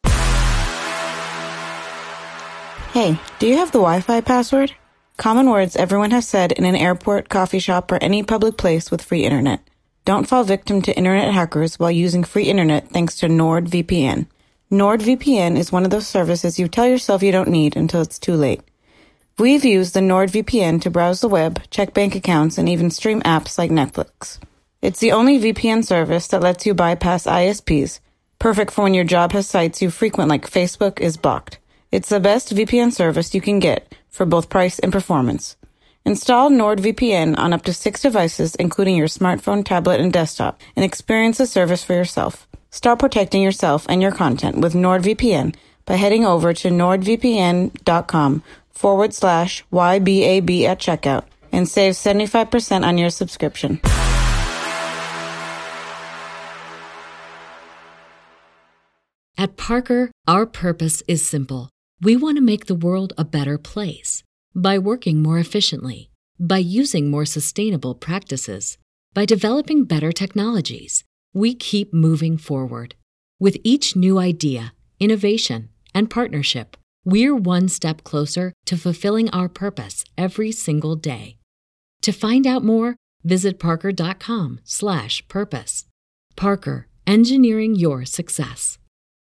Hey, do you have the Wi Fi password? Common words everyone has said in an airport, coffee shop, or any public place with free internet. Don't fall victim to internet hackers while using free internet thanks to NordVPN. NordVPN is one of those services you tell yourself you don't need until it's too late. We've used the NordVPN to browse the web, check bank accounts, and even stream apps like Netflix. It's the only VPN service that lets you bypass ISPs, perfect for when your job has sites you frequent like Facebook is blocked. It's the best VPN service you can get for both price and performance. Install NordVPN on up to six devices, including your smartphone, tablet, and desktop, and experience the service for yourself. Start protecting yourself and your content with NordVPN by heading over to nordvpn.com forward slash YBAB at checkout and save 75% on your subscription. At Parker, our purpose is simple. We want to make the world a better place by working more efficiently, by using more sustainable practices, by developing better technologies. We keep moving forward. With each new idea, innovation, and partnership, we're one step closer to fulfilling our purpose every single day. To find out more, visit parker.com/purpose. Parker, engineering your success.